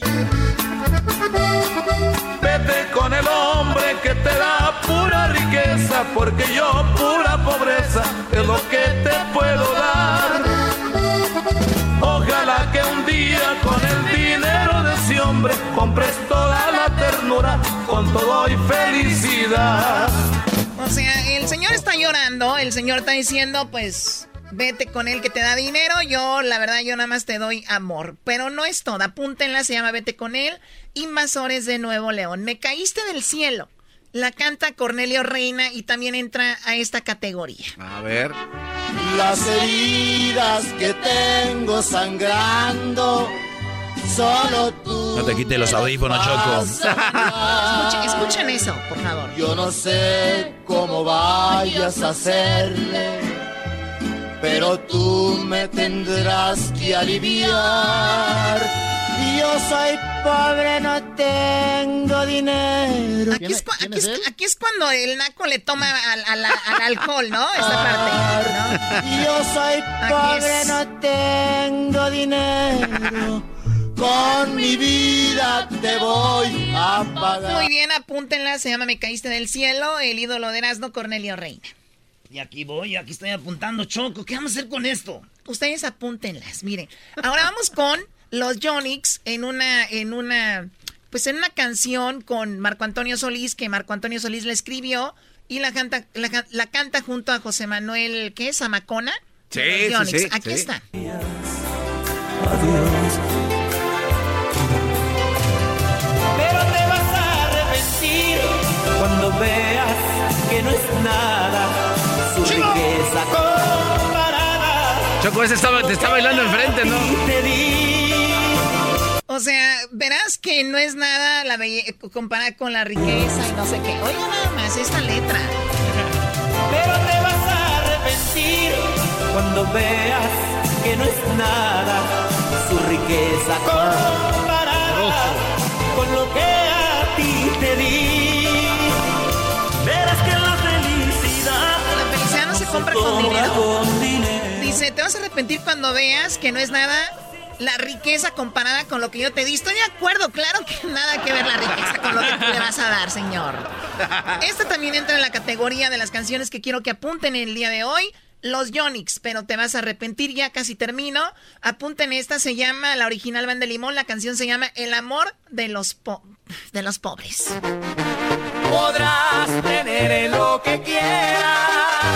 Vete con el hombre que te da pura riqueza, porque yo pura pobreza es lo que te puedo dar. Ojalá que un día con el dinero de ese hombre compres toda la ternura con todo y felicidad. O sea, el señor está llorando, el señor está diciendo, pues, vete con él que te da dinero, yo, la verdad, yo nada más te doy amor. Pero no es todo, apúntenla, se llama Vete con él, Invasores de Nuevo León. Me caíste del cielo. La canta Cornelio Reina y también entra a esta categoría. A ver. Las heridas que tengo sangrando, solo tú. No te quites los audífonos, Choco. Escuchen, escuchen eso, por favor. Yo no sé cómo vayas a hacerle, pero tú me tendrás que aliviar. Yo soy pobre, no tengo dinero. Aquí es, aquí es- aquí es cuando el naco le toma al, al- al alcohol, ¿no? Esta parte. ¿no? Yo soy pobre, es- no tengo dinero. Con mi vida te voy a pagar. Muy bien, apúntenla, se llama Me caíste del cielo, el ídolo de Erasmo Cornelio Reina. Y aquí voy, aquí estoy apuntando, Choco. ¿Qué vamos a hacer con esto? Ustedes apúntenlas, miren. Ahora vamos con los Jonix en una, en una, pues en una canción con Marco Antonio Solís, que Marco Antonio Solís le escribió y la canta, la, ca- la canta junto a José Manuel, ¿qué es? ¿Zamacona? Sí, Los sí, sí, Aquí sí. está. Pero te vas a arrepentir cuando veas que no es nada su riqueza comparada. Choco, ese estaba, te está bailando enfrente, ¿no? O sea, verás que no es nada la belle- comparada con la riqueza y no sé qué. Oiga nada más esta letra. Pero te vas a arrepentir cuando veas que no es nada su riqueza comparada con lo que a ti te di. Compra con dinero. Dice, te vas a arrepentir cuando veas que no es nada la riqueza comparada con lo que yo te di. Estoy de acuerdo, claro que <laughs> nada que ver la riqueza con lo que tú le vas a dar, señor. <laughs> Esta también entra en la categoría de las canciones que quiero que apunten el día de hoy. Los Yonix, pero te vas a arrepentir, ya casi termino. Apunten esta, se llama, la original Van de Limón, la canción se llama El amor de los, po- de los pobres. Podrás tener lo que quieras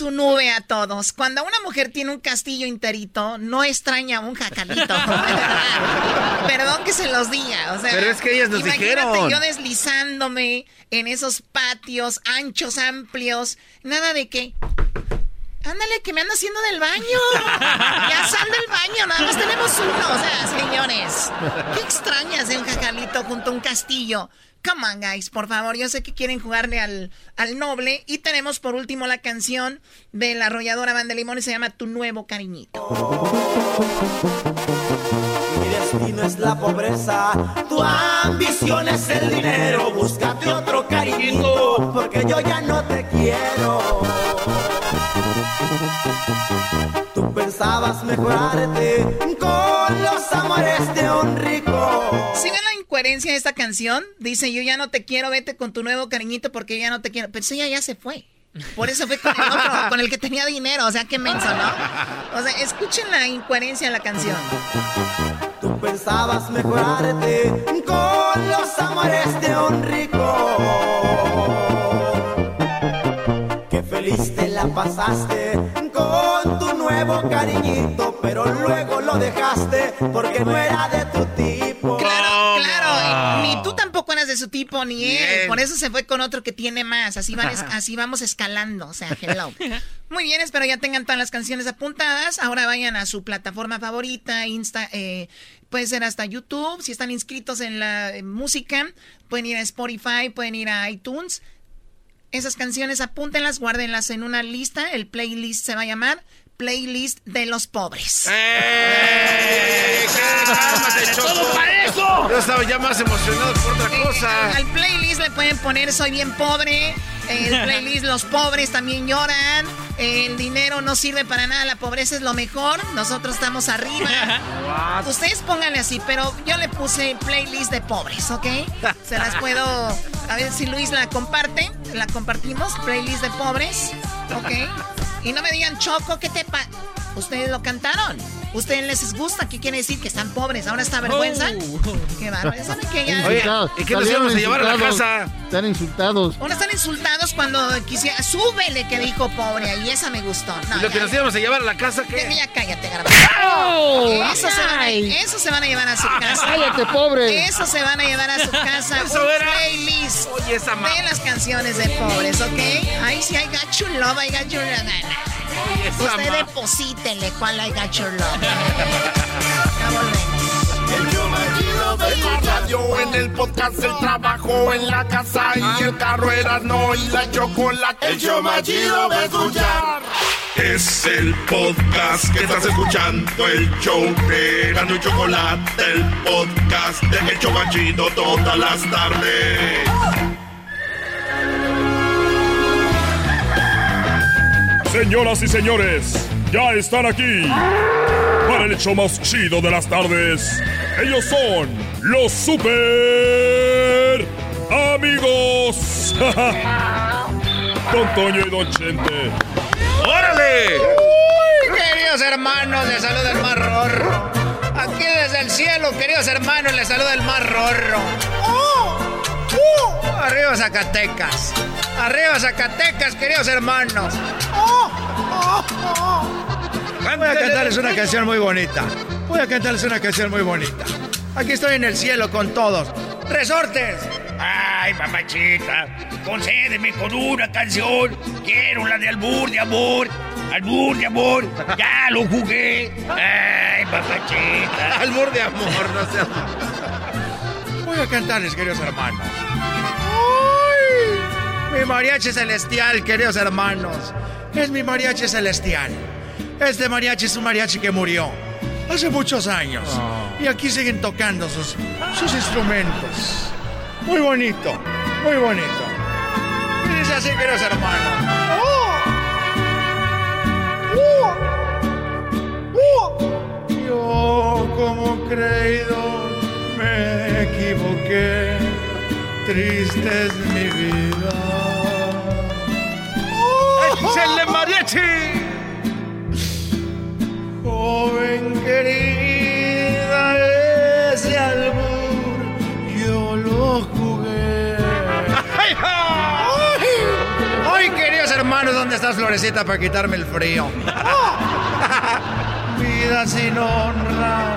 su nube a todos. Cuando una mujer tiene un castillo enterito, no extraña un jacalito. <laughs> Perdón que se los diga. O sea, Pero es que ellas nos imagínate dijeron. yo deslizándome en esos patios anchos, amplios. Nada de que. Ándale, que me ando haciendo del baño. Ya sal del baño, nada más tenemos uno. O sea, señores, qué extrañas de un jacalito junto a un castillo. Come on, guys, por favor. Yo sé que quieren jugarle al, al noble. Y tenemos por último la canción de la arrolladora Van de Limón y se llama Tu Nuevo Cariñito. Mi destino es la pobreza, tu ambición es el dinero. Búscate otro cariñito, porque yo ya no te quiero. Pensabas mejorarte con los amores de un rico. Si ven la incoherencia de esta canción, dice yo ya no te quiero, vete con tu nuevo cariñito porque yo ya no te quiero. Pero ella ya se fue. Por eso fue con el otro, con el que tenía dinero. O sea, qué menso, ¿no? O sea, escuchen la incoherencia de la canción. Tú pensabas mejorarte con los amores de un rico. Qué feliz te la pasaste con tu nuevo cariñito, pero luego lo dejaste porque no era de tu tipo. Claro, claro. Ni tú tampoco eras de su tipo, ni él. Bien. Por eso se fue con otro que tiene más. Así, van es- así vamos escalando. O sea, hello. <laughs> Muy bien, espero ya tengan todas las canciones apuntadas. Ahora vayan a su plataforma favorita, Insta, eh, puede ser hasta YouTube. Si están inscritos en la música, pueden ir a Spotify, pueden ir a iTunes. Esas canciones apúntenlas, guárdenlas en una lista. El playlist se va a llamar Playlist de los Pobres. ¡Todo para eso! Yo estaba ya más emocionado por otra cosa. Al playlist le pueden poner Soy bien pobre. El playlist Los pobres también lloran. El dinero no sirve para nada. La pobreza es lo mejor. Nosotros estamos arriba. Ustedes pónganle así, pero yo le puse playlist de pobres, ¿ok? Se las puedo. A ver si Luis la comparte. La compartimos. Playlist de pobres, ¿ok? Y no me digan, Choco, ¿qué te pasa? Ustedes lo cantaron. Ustedes les gusta. ¿Qué quiere decir? Que están pobres. ¿Ahora está vergüenza? Qué bárbaro. ¿Saben qué? Ya- Oye, ¿y qué nos íbamos a llevar a la casa? Están insultados. Ahora están insultados cuando quisiera. Súbele que dijo pobre. Y esa me gustó. No, ¿Y lo que ya- nos íbamos a llevar a la casa qué? Ya, cállate, garbanzo. ¡Oh! Eso, se van a, Ay. eso se van a llevar a su <laughs> casa. Cállate, pobre. Eso se van a llevar a su casa. <laughs> Eso un era. playlist Oye, esa de las canciones de pobres, ¿ok? Ahí sí, I got your love, I got your love. Usted deposítenle cuál I got your love. Ya volvemos. <laughs> El radio, en el podcast, el trabajo, en la casa y el carro era no y la chocolate. El show más chido de escuchar. Es el podcast que estás escuchando, el show de Gano y Chocolate, el podcast de El chido todas las tardes. Señoras y señores, ya están aquí para el hecho más chido de las tardes. Ellos son los super amigos. <laughs> Don Toño y Don Chente. ¡Órale! Uy, queridos hermanos, les saluda el más rorro. Aquí desde el cielo, queridos hermanos, les saluda el más rorro. Arriba Zacatecas. Arriba Zacatecas, queridos hermanos. ¡Oh! ¡Oh! ¡Oh! Voy a cantarles una canción muy bonita. Voy a cantarles una canción muy bonita. Aquí estoy en el cielo con todos. ¡Resortes! Ay, mamachita, concédeme con una canción. Quiero la de albur de amor. Albur de amor. Ya lo jugué. Ay, mamachita. <laughs> Albur de amor, no seas... Voy a cantarles, queridos hermanos. Mi mariachi celestial, queridos hermanos. Es mi mariachi celestial. Este mariachi es un mariachi que murió hace muchos años. Y aquí siguen tocando sus, sus instrumentos. Muy bonito, muy bonito. Y dice así, queridos hermanos. Yo como creído me equivoqué, triste es mi vida. ¡Échenle mariachi! Joven querida, ese albur yo lo jugué. <laughs> ¡Ay, ay, queridos hermanos, ¿dónde estás, Florecita, para quitarme el frío? <laughs> Vida sin honra,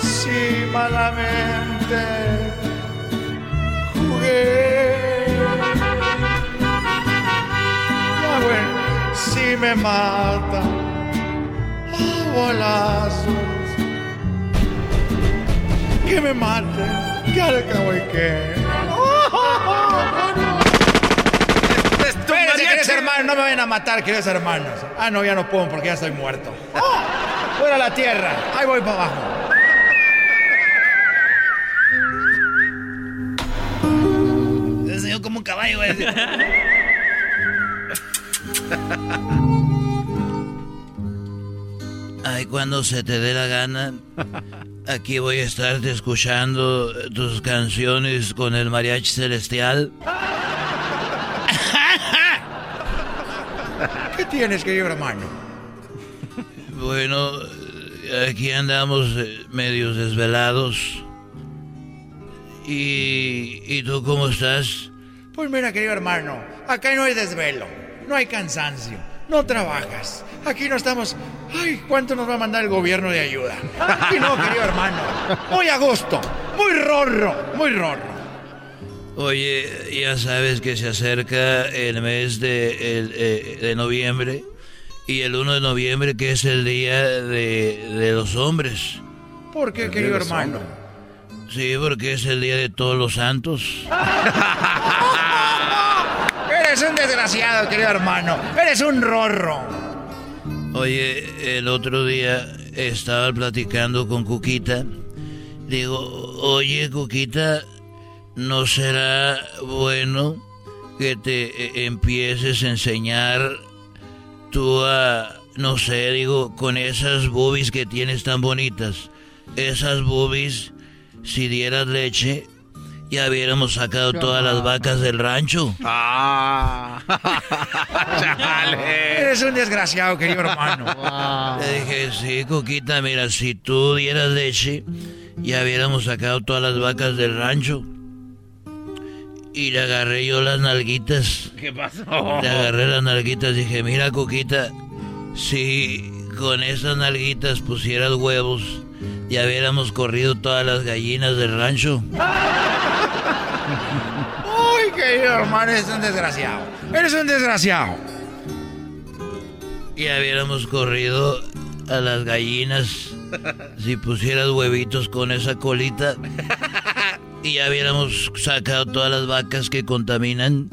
si malamente Ya bueno, si me mata a balazos, que me mate, que al cabo y que. Espérense, queridos hermanos, no me vayan a matar, queridos hermanos. Ah, no, ya no puedo porque ya estoy muerto. Fuera a la tierra, ahí voy para abajo. Como un caballo, güey. <laughs> Ay, cuando se te dé la gana, aquí voy a estarte escuchando tus canciones con el mariachi celestial. <laughs> ¿Qué tienes, querido hermano? Bueno, aquí andamos eh, medios desvelados. ¿Y, ¿Y tú cómo estás? Pues mira, querido hermano, acá no hay desvelo, no hay cansancio, no trabajas. Aquí no estamos. Ay, ¿cuánto nos va a mandar el gobierno de ayuda? Aquí no, querido hermano. Muy a gusto, muy rorro, muy rorro. Oye, ya sabes que se acerca el mes de, el, eh, de noviembre y el 1 de noviembre que es el día de, de los hombres. ¿Por qué, querido hermano? Sí, porque es el día de todos los santos. <laughs> Eres un desgraciado, querido hermano. Eres un rorro. Oye, el otro día estaba platicando con Cuquita. Digo, oye, Cuquita, ¿no será bueno que te eh, empieces a enseñar tú a, no sé, digo, con esas boobies que tienes tan bonitas? Esas boobies, si dieras leche, ya hubiéramos sacado todas las vacas del rancho. Ah. <laughs> Eres un desgraciado, querido hermano. Le dije, sí, Coquita, mira, si tú dieras leche, ya hubiéramos sacado todas las vacas del rancho. Y le agarré yo las nalguitas. ¿Qué pasó? Le agarré las nalguitas y dije, mira, Coquita, si con esas nalguitas pusieras huevos, ya hubiéramos corrido todas las gallinas del rancho. Uy, querido hermano, eres un desgraciado. Eres un desgraciado. Ya hubiéramos corrido a las gallinas si pusieras huevitos con esa colita. Y ya hubiéramos sacado todas las vacas que contaminan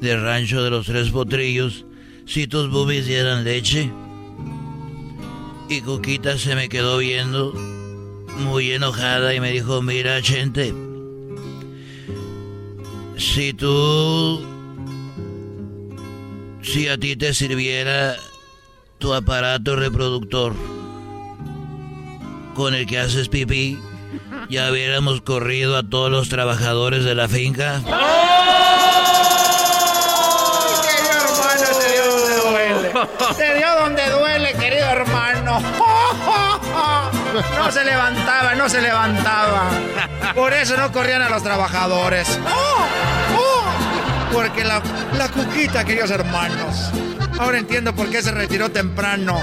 del rancho de los tres potrillos si tus boobies dieran leche. Y Coquita se me quedó viendo muy enojada y me dijo, mira, gente, si tú, si a ti te sirviera tu aparato reproductor con el que haces pipí, ya hubiéramos corrido a todos los trabajadores de la finca. Querido hermano, te dio donde duele. Te dio donde duele, querido hermano. No se levantaba, no se levantaba. Por eso no corrían a los trabajadores. Porque la, la cuquita, queridos hermanos. Ahora entiendo por qué se retiró temprano.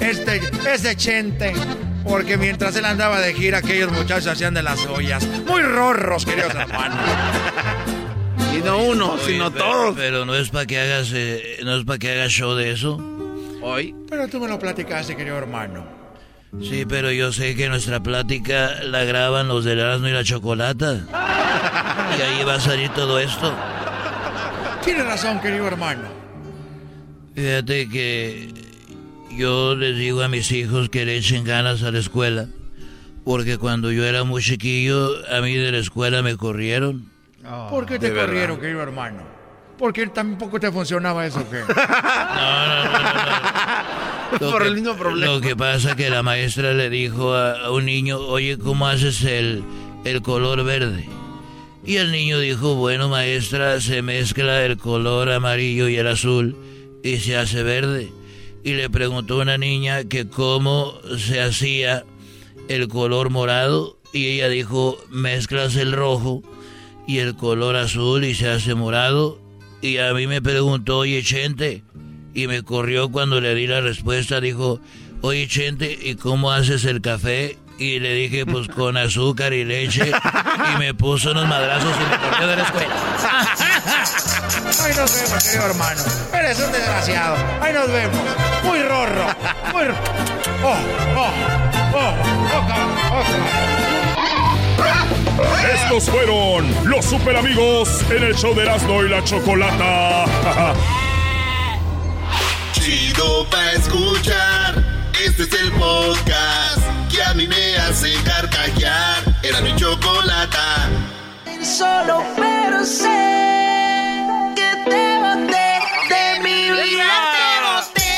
Este, este chente. Porque mientras él andaba de gira, aquellos muchachos hacían de las ollas. Muy rorros, queridos hermanos. Y no uno, Oye, sino pero- todos. Pero no es para que hagas, eh, no es para que hagas show de eso. Hoy. Pero tú me lo platicaste, querido hermano. Sí, pero yo sé que nuestra plática la graban los del Erasmo y la Chocolata. <laughs> Y ahí va a salir todo esto. Tienes razón, querido hermano. Fíjate que yo les digo a mis hijos que le echen ganas a la escuela. Porque cuando yo era muy chiquillo, a mí de la escuela me corrieron. ¿Por qué te verdad. corrieron, querido hermano? ¿Por qué tampoco te funcionaba eso, qué? <laughs> Lo Por que- el mismo problema. Lo que pasa que la maestra le dijo a, a un niño, oye, ¿cómo haces el, el color verde? Y el niño dijo, bueno, maestra, se mezcla el color amarillo y el azul y se hace verde. Y le preguntó a una niña que cómo se hacía el color morado y ella dijo, mezclas el rojo y el color azul y se hace morado. Y a mí me preguntó, oye, Chente, y me corrió cuando le di la respuesta, dijo, oye, Chente, ¿y cómo haces el café? Y le dije, pues con azúcar y leche, y me puso unos madrazos y me corrió de la escuela. <laughs> Ahí nos vemos, querido hermano. Eres un desgraciado. Ahí nos vemos. Muy rorro. Muy ro- Oh, oh, oh, oh, oh, oh. Estos fueron los super amigos en el show de Erasmo y la Chocolata. <laughs> Chido pa' escuchar. Este es el podcast que a mí me hace carcajear. Era mi chocolata. Solo pero sé que te boté de mi vida. Te boté,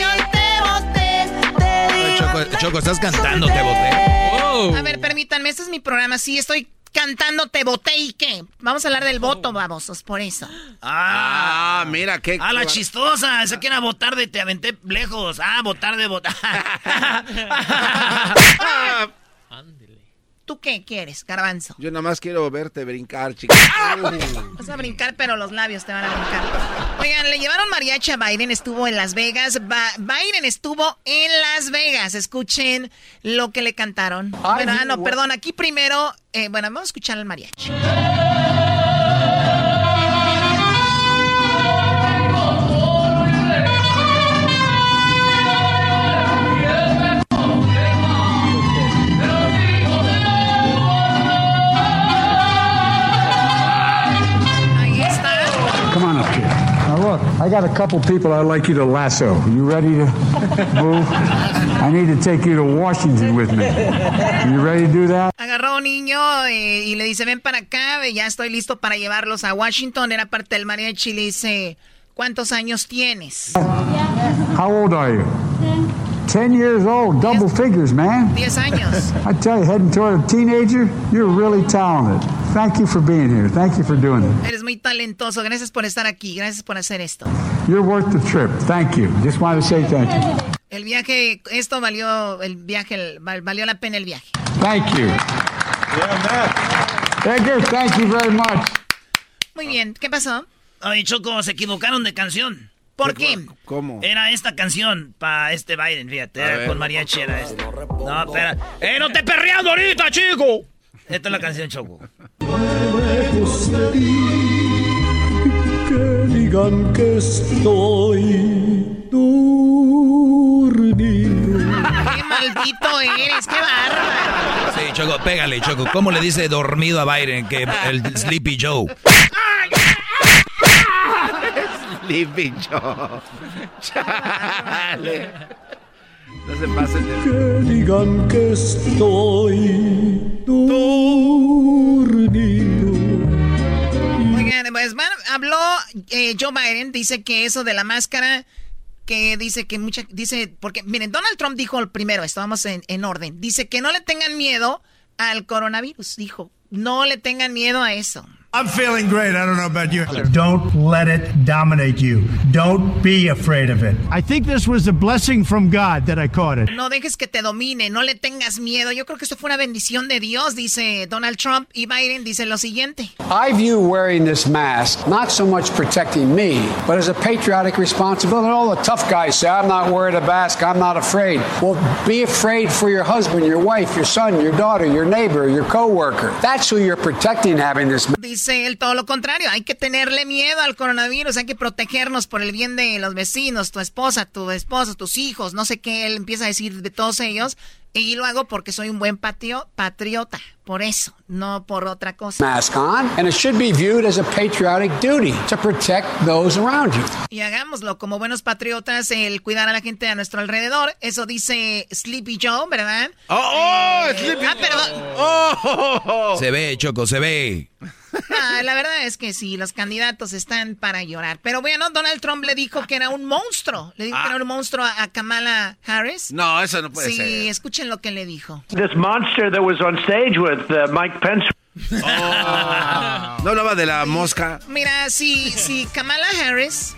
yo te boté. Choco, estás cantando, te boté. A ver, permítanme, este es mi programa. Sí, estoy cantando, te boté y qué. Vamos a hablar del voto, babosos, por eso. Ah, mira qué. A la chistosa, esa que era votar de te aventé lejos. Ah, votar de votar. <laughs> <laughs> ¿Tú qué quieres, garbanzo? Yo nada más quiero verte brincar, chica. <laughs> Vas a brincar, pero los labios te van a brincar. Oigan, le llevaron mariachi a Biden, estuvo en Las Vegas. Ba- Biden estuvo en Las Vegas. Escuchen lo que le cantaron. Bueno, ah, no, perdón, aquí primero, eh, bueno, vamos a escuchar al mariachi. Look, I got a couple people I'd like you to lasso. You ready to move? I need to take you to Washington with me. You ready to do that? Agarró a un niño eh, y le dice, ven para acá, ya estoy listo para llevarlos a Washington. Era parte del mariachi y le dice, ¿cuántos años tienes? How old are you? Ten years old, double figures, man. Diez años. I tell you, heading toward a teenager, you're really talented. Thank you for being here. Thank you for doing it. Eres muy talentoso, gracias por estar aquí, gracias por hacer esto. You're worth the trip. Thank you. Just wanted to say thank you. El viaje, esto valió el viaje, valió la pena el viaje. Thank you. Edgar, thank you very much. Muy bien, ¿qué pasó? Ay, Choco, se equivocaron de canción. ¿Por qué? ¿Cómo? Era esta canción para este Biden, fíjate. A era con mariachi era este. No, espera. ¡Eh, no te perreando ahorita, chico! Esta es la canción, Choco. lejos de ti, que digan que estoy dormido. <laughs> ¡Qué maldito eres! ¡Qué bárbaro! Sí, Choco, pégale, Choco. ¿Cómo le dice dormido a Biden que el Sleepy Joe? Joe. <laughs> Chale. No se pasen de... Que digan que estoy dormido. Oigan, pues bueno, habló eh, Joe Biden, dice que eso de la máscara, que dice que mucha, dice, porque miren, Donald Trump dijo el primero, esto vamos en, en orden, dice que no le tengan miedo al coronavirus, dijo, no le tengan miedo a eso. I'm feeling great. I don't know about you. Don't let it dominate you. Don't be afraid of it. I think this was a blessing from God that I caught it. No dejes que te domine, no le tengas miedo. Yo creo que esto fue una bendición de Dios, dice Donald Trump. Y Biden dice lo siguiente. I view wearing this mask not so much protecting me, but as a patriotic responsibility. All the tough guys say, I'm not wearing a mask, I'm not afraid. Well, be afraid for your husband, your wife, your son, your daughter, your neighbor, your coworker. That's who you're protecting having this mask. Dice él todo lo contrario, hay que tenerle miedo al coronavirus, hay que protegernos por el bien de los vecinos, tu esposa, tu esposo, tus hijos, no sé qué, él empieza a decir de todos ellos. Y lo hago porque soy un buen patio, patriota, por eso, no por otra cosa. Mask on, and it should be viewed as a patriotic duty to protect those around you. Y hagámoslo como buenos patriotas, el cuidar a la gente a nuestro alrededor. Eso dice Sleepy Joe, ¿verdad? ¡Oh, oh! Eh, Sleepy ah, perdón. ¡Oh! Se ve, Choco, se ve. Ah, la verdad es que sí, los candidatos están para llorar. Pero bueno, Donald Trump le dijo que era un monstruo. Le dijo que era un monstruo a, a Kamala Harris. No, eso no puede sí, ser. escuchen lo que le dijo. This monster that was on stage with uh, Mike Pence. No hablaba de la mosca. Mira, si, si Kamala Harris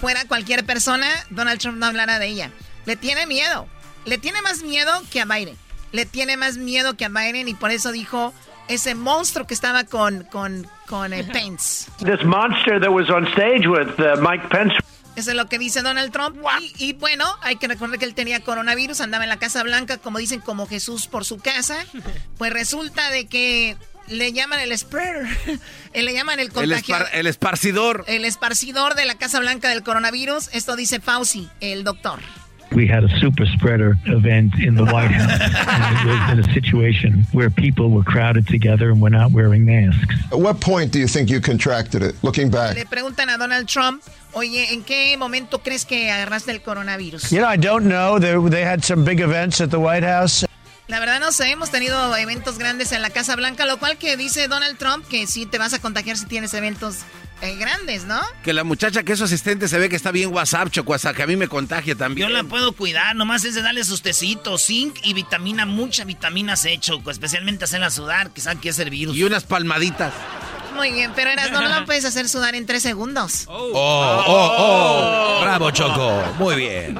fuera cualquier persona, Donald Trump no hablara de ella. Le tiene miedo. Le tiene más miedo que a Biden. Le tiene más miedo que a Biden y por eso dijo ese monstruo que estaba con, con, con eh, Pence. This monster that was on stage with uh, Mike Pence. Eso es lo que dice Donald Trump. Y, y bueno, hay que recordar que él tenía coronavirus, andaba en la Casa Blanca, como dicen, como Jesús por su casa. <laughs> Pues resulta de que le llaman el spreader, <laughs> le llaman el El, contagio. espar- el esparcidor. El esparcidor de la Casa Blanca del coronavirus. Esto dice Fauci, el doctor. We had a super spreader event in the White House. <laughs> and it was in a situation where people were crowded together and were not wearing masks. At what point do you think you contracted it? Looking back. Le preguntan a Donald Trump, oye, ¿en qué momento crees que agarraste el coronavirus? You know, I don't know. They, they had some big events at the White House. La verdad no sé, hemos tenido eventos grandes en la Casa Blanca, lo cual que dice Donald Trump que sí te vas a contagiar si tienes eventos eh, grandes, ¿no? Que la muchacha que es su asistente se ve que está bien WhatsApp, Choco, hasta que a mí me contagia también. Yo la puedo cuidar, nomás es de darle sus tecitos, zinc y vitamina, mucha vitamina C, Choco, especialmente hacerla sudar, que saben que es el virus. Y unas palmaditas. Muy bien, pero eras no la puedes hacer sudar en tres segundos. Oh, oh, oh. Bravo, Choco. Muy bien.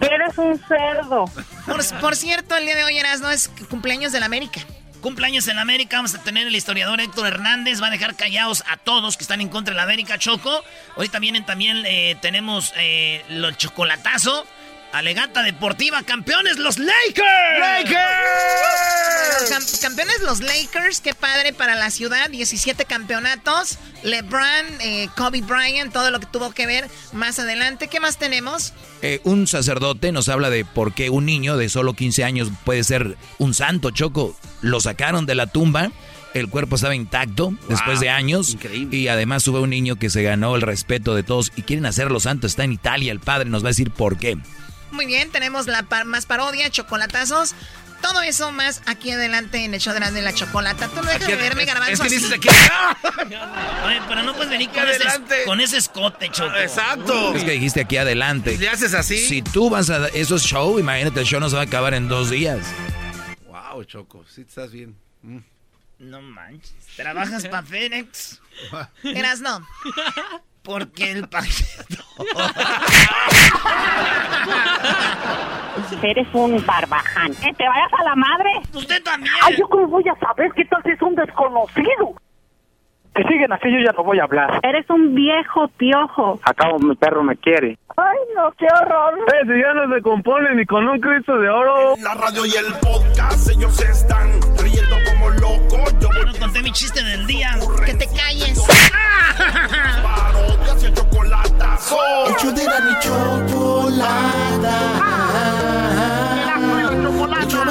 Eres un cerdo. Por, por cierto, el día de hoy, Eras, no es cumpleaños de la América cumpleaños en América. Vamos a tener el historiador Héctor Hernández. Va a dejar callados a todos que están en contra de la América Choco. Hoy también, también eh, tenemos eh, los chocolatazo. Alegata deportiva, campeones los Lakers. ¡Lakers! campeones los Lakers, qué padre para la ciudad, 17 campeonatos. LeBron, eh, Kobe Bryant, todo lo que tuvo que ver más adelante. ¿Qué más tenemos? Eh, un sacerdote nos habla de por qué un niño de solo 15 años puede ser un santo, Choco. Lo sacaron de la tumba el cuerpo estaba intacto después de años. Y además sube un niño que se ganó el respeto de todos y quieren hacerlo santo. Está en Italia, el padre nos va a decir por qué. Muy bien, tenemos la más parodia, chocolatazos. Todo eso más aquí adelante en el show de la, chocolata. Tú no dejas de verme, garbanzo. Es que dices <laughs> aquí. <laughs> Oye, pero no puedes venir con ese, con ese, escote, Choco. Exacto. Es que dijiste aquí adelante. Si haces así. Si tú vas a esos show, imagínate, el show no se va a acabar en dos días. Wow, Choco, sí estás bien. Mm. No manches. ¿Trabajas para Fénix? <laughs> Eras no. Porque el paquete. Eres un barbaján. ¿Eh? ¿Te vayas a la madre? Usted también. Ay, ¿yo cómo voy a saber que tal es un desconocido? Que siguen así, yo ya no voy a hablar. Eres un viejo piojo. Acabo, mi perro me quiere. Ay, no, qué horror. Eh, si ya no se compone ni con un Cristo de oro. La radio y el podcast, ellos están riendo como locos. Yo no conté mi chiste del día. Que te calles. Parodias y chocolatazo. Hecho de la mi chocolata.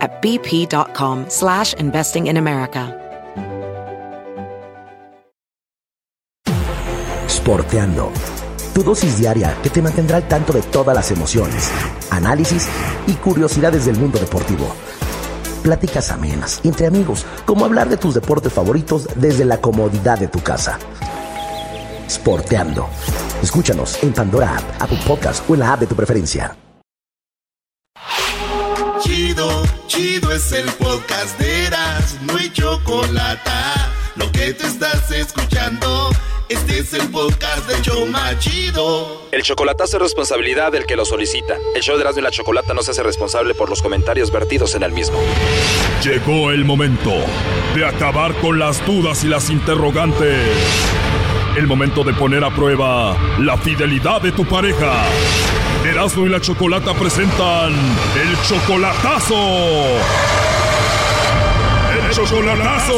at bp.com slash investing in America. Sporteando. Tu dosis diaria que te mantendrá al tanto de todas las emociones, análisis y curiosidades del mundo deportivo. Pláticas amenas, entre amigos, como hablar de tus deportes favoritos desde la comodidad de tu casa. Sporteando. Escúchanos en Pandora App, Apple Podcast o en la app de tu preferencia. Es el podcast de Eras, no hay chocolate. Lo que te estás escuchando, este es el podcast de Choma Chido. El chocolatazo es responsabilidad del que lo solicita. El show de Erasmo y la Chocolata no se hace responsable por los comentarios vertidos en el mismo. Llegó el momento de acabar con las dudas y las interrogantes. El momento de poner a prueba la fidelidad de tu pareja. Erasmo y la Chocolata presentan el chocolatazo. ¡El chocolatazo!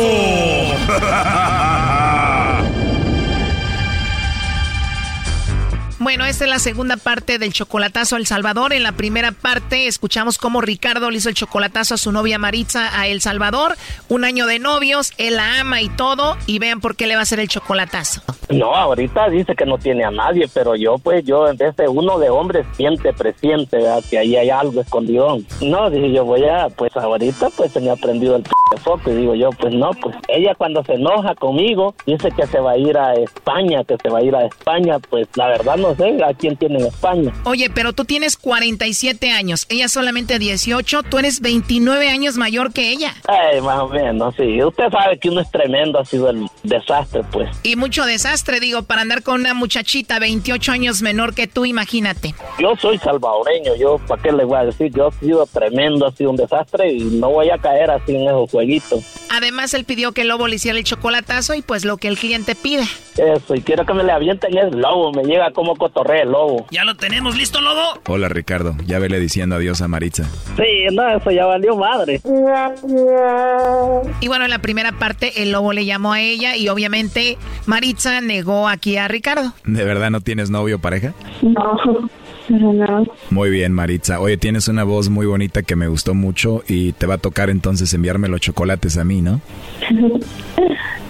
Bueno, esta es la segunda parte del chocolatazo a El Salvador. En la primera parte escuchamos cómo Ricardo le hizo el chocolatazo a su novia Maritza a El Salvador. Un año de novios, él la ama y todo. Y vean por qué le va a hacer el chocolatazo. No, ahorita dice que no tiene a nadie, pero yo pues yo en vez de uno de hombres siente, presiente ¿verdad? que ahí hay algo escondido. No, dije yo voy a, pues ahorita pues tenía aprendido el p foco y digo yo pues no, pues ella cuando se enoja conmigo dice que se va a ir a España, que se va a ir a España, pues la verdad no sé a quién tiene en España. Oye, pero tú tienes 47 años, ella solamente 18, tú eres 29 años mayor que ella. Ay, más o menos, sí. Usted sabe que uno es tremendo, ha sido el desastre, pues. Y mucho desastre, digo, para andar con una muchachita 28 años menor que tú, imagínate. Yo soy salvadoreño, yo, ¿para qué le voy a decir? Yo he sido tremendo, ha sido un desastre y no voy a caer así en esos jueguitos jueguito. Además, él pidió que el lobo le hiciera el chocolatazo y pues lo que el cliente pide. Eso, y quiero que me le avienten el lobo, me llega como cotorrea el lobo. ¿Ya lo tenemos listo, lobo? Hola, Ricardo. Ya vele diciendo adiós a Maritza. Sí, no, eso ya valió madre. Y bueno, en la primera parte el lobo le llamó a ella y obviamente Maritza negó aquí a Ricardo. ¿De verdad no tienes novio o pareja? No, no. Muy bien, Maritza. Oye, tienes una voz muy bonita que me gustó mucho y te va a tocar entonces enviarme los chocolates a mí, ¿no?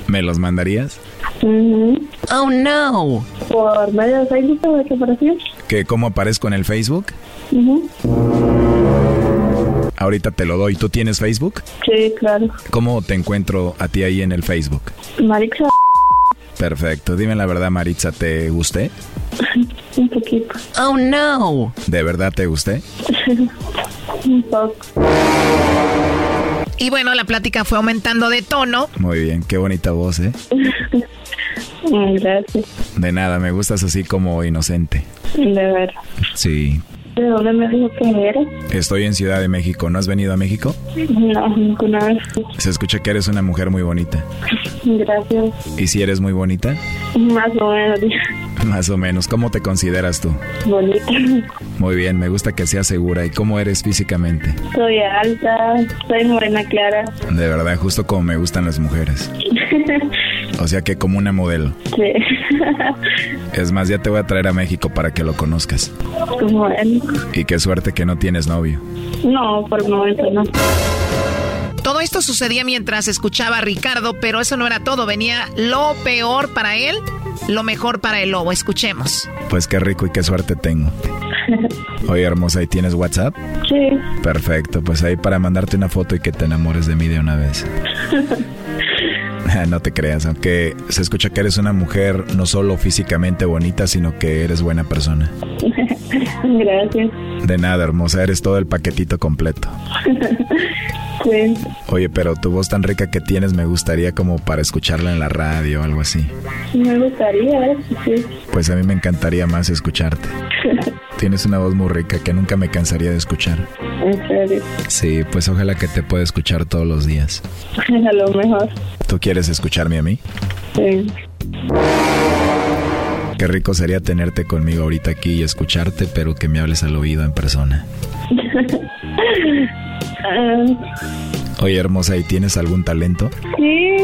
¿Me los mandarías? Oh no. Por medio de Facebook de qué apareció. ¿Que cómo aparezco en el Facebook? Ujú. Ahorita te lo doy. ¿Tú tienes Facebook? Sí, claro. ¿Cómo te encuentro a ti ahí en el Facebook? Marixa, Perfecto. Dime la verdad, Maritza, ¿te gusté? <laughs> un poquito. Oh no. ¿De verdad te gusté? <laughs> un poco. Y bueno, la plática fue aumentando de tono. Muy bien, qué bonita voz, ¿eh? <laughs> Gracias. De nada, me gustas así como inocente. De verdad. Sí. ¿De dónde me dijo que eres? Estoy en Ciudad de México. ¿No has venido a México? No, ninguna vez. Se escucha que eres una mujer muy bonita. Gracias. ¿Y si eres muy bonita? Más o menos. Más o menos. ¿Cómo te consideras tú? Bonita. Muy bien, me gusta que seas segura. ¿Y cómo eres físicamente? Soy alta, soy morena clara. De verdad, justo como me gustan las mujeres. <laughs> O sea que como una modelo. sí. Es más, ya te voy a traer a México para que lo conozcas. Bueno. Y qué suerte que no tienes novio. No, por el momento no. Todo esto sucedía mientras escuchaba a Ricardo, pero eso no era todo. Venía lo peor para él, lo mejor para el lobo. Escuchemos. Pues qué rico y qué suerte tengo. Oye, hermosa, ¿y tienes WhatsApp? Sí. Perfecto, pues ahí para mandarte una foto y que te enamores de mí de una vez. <laughs> <laughs> No te creas, aunque se escucha que eres una mujer no solo físicamente bonita, sino que eres buena persona. <laughs> Gracias. De nada, hermosa, eres todo el paquetito completo. Sí. <laughs> Oye, pero tu voz tan rica que tienes me gustaría como para escucharla en la radio o algo así. Me gustaría, ¿eh? sí. Pues a mí me encantaría más escucharte. Tienes una voz muy rica que nunca me cansaría de escuchar. En serio. Sí, pues ojalá que te pueda escuchar todos los días. <laughs> A lo mejor. ¿Tú quieres escucharme a mí? Sí. Qué rico sería tenerte conmigo ahorita aquí y escucharte, pero que me hables al oído en persona. <laughs> Ah, Oye, hermosa, ¿y tienes algún talento? sí,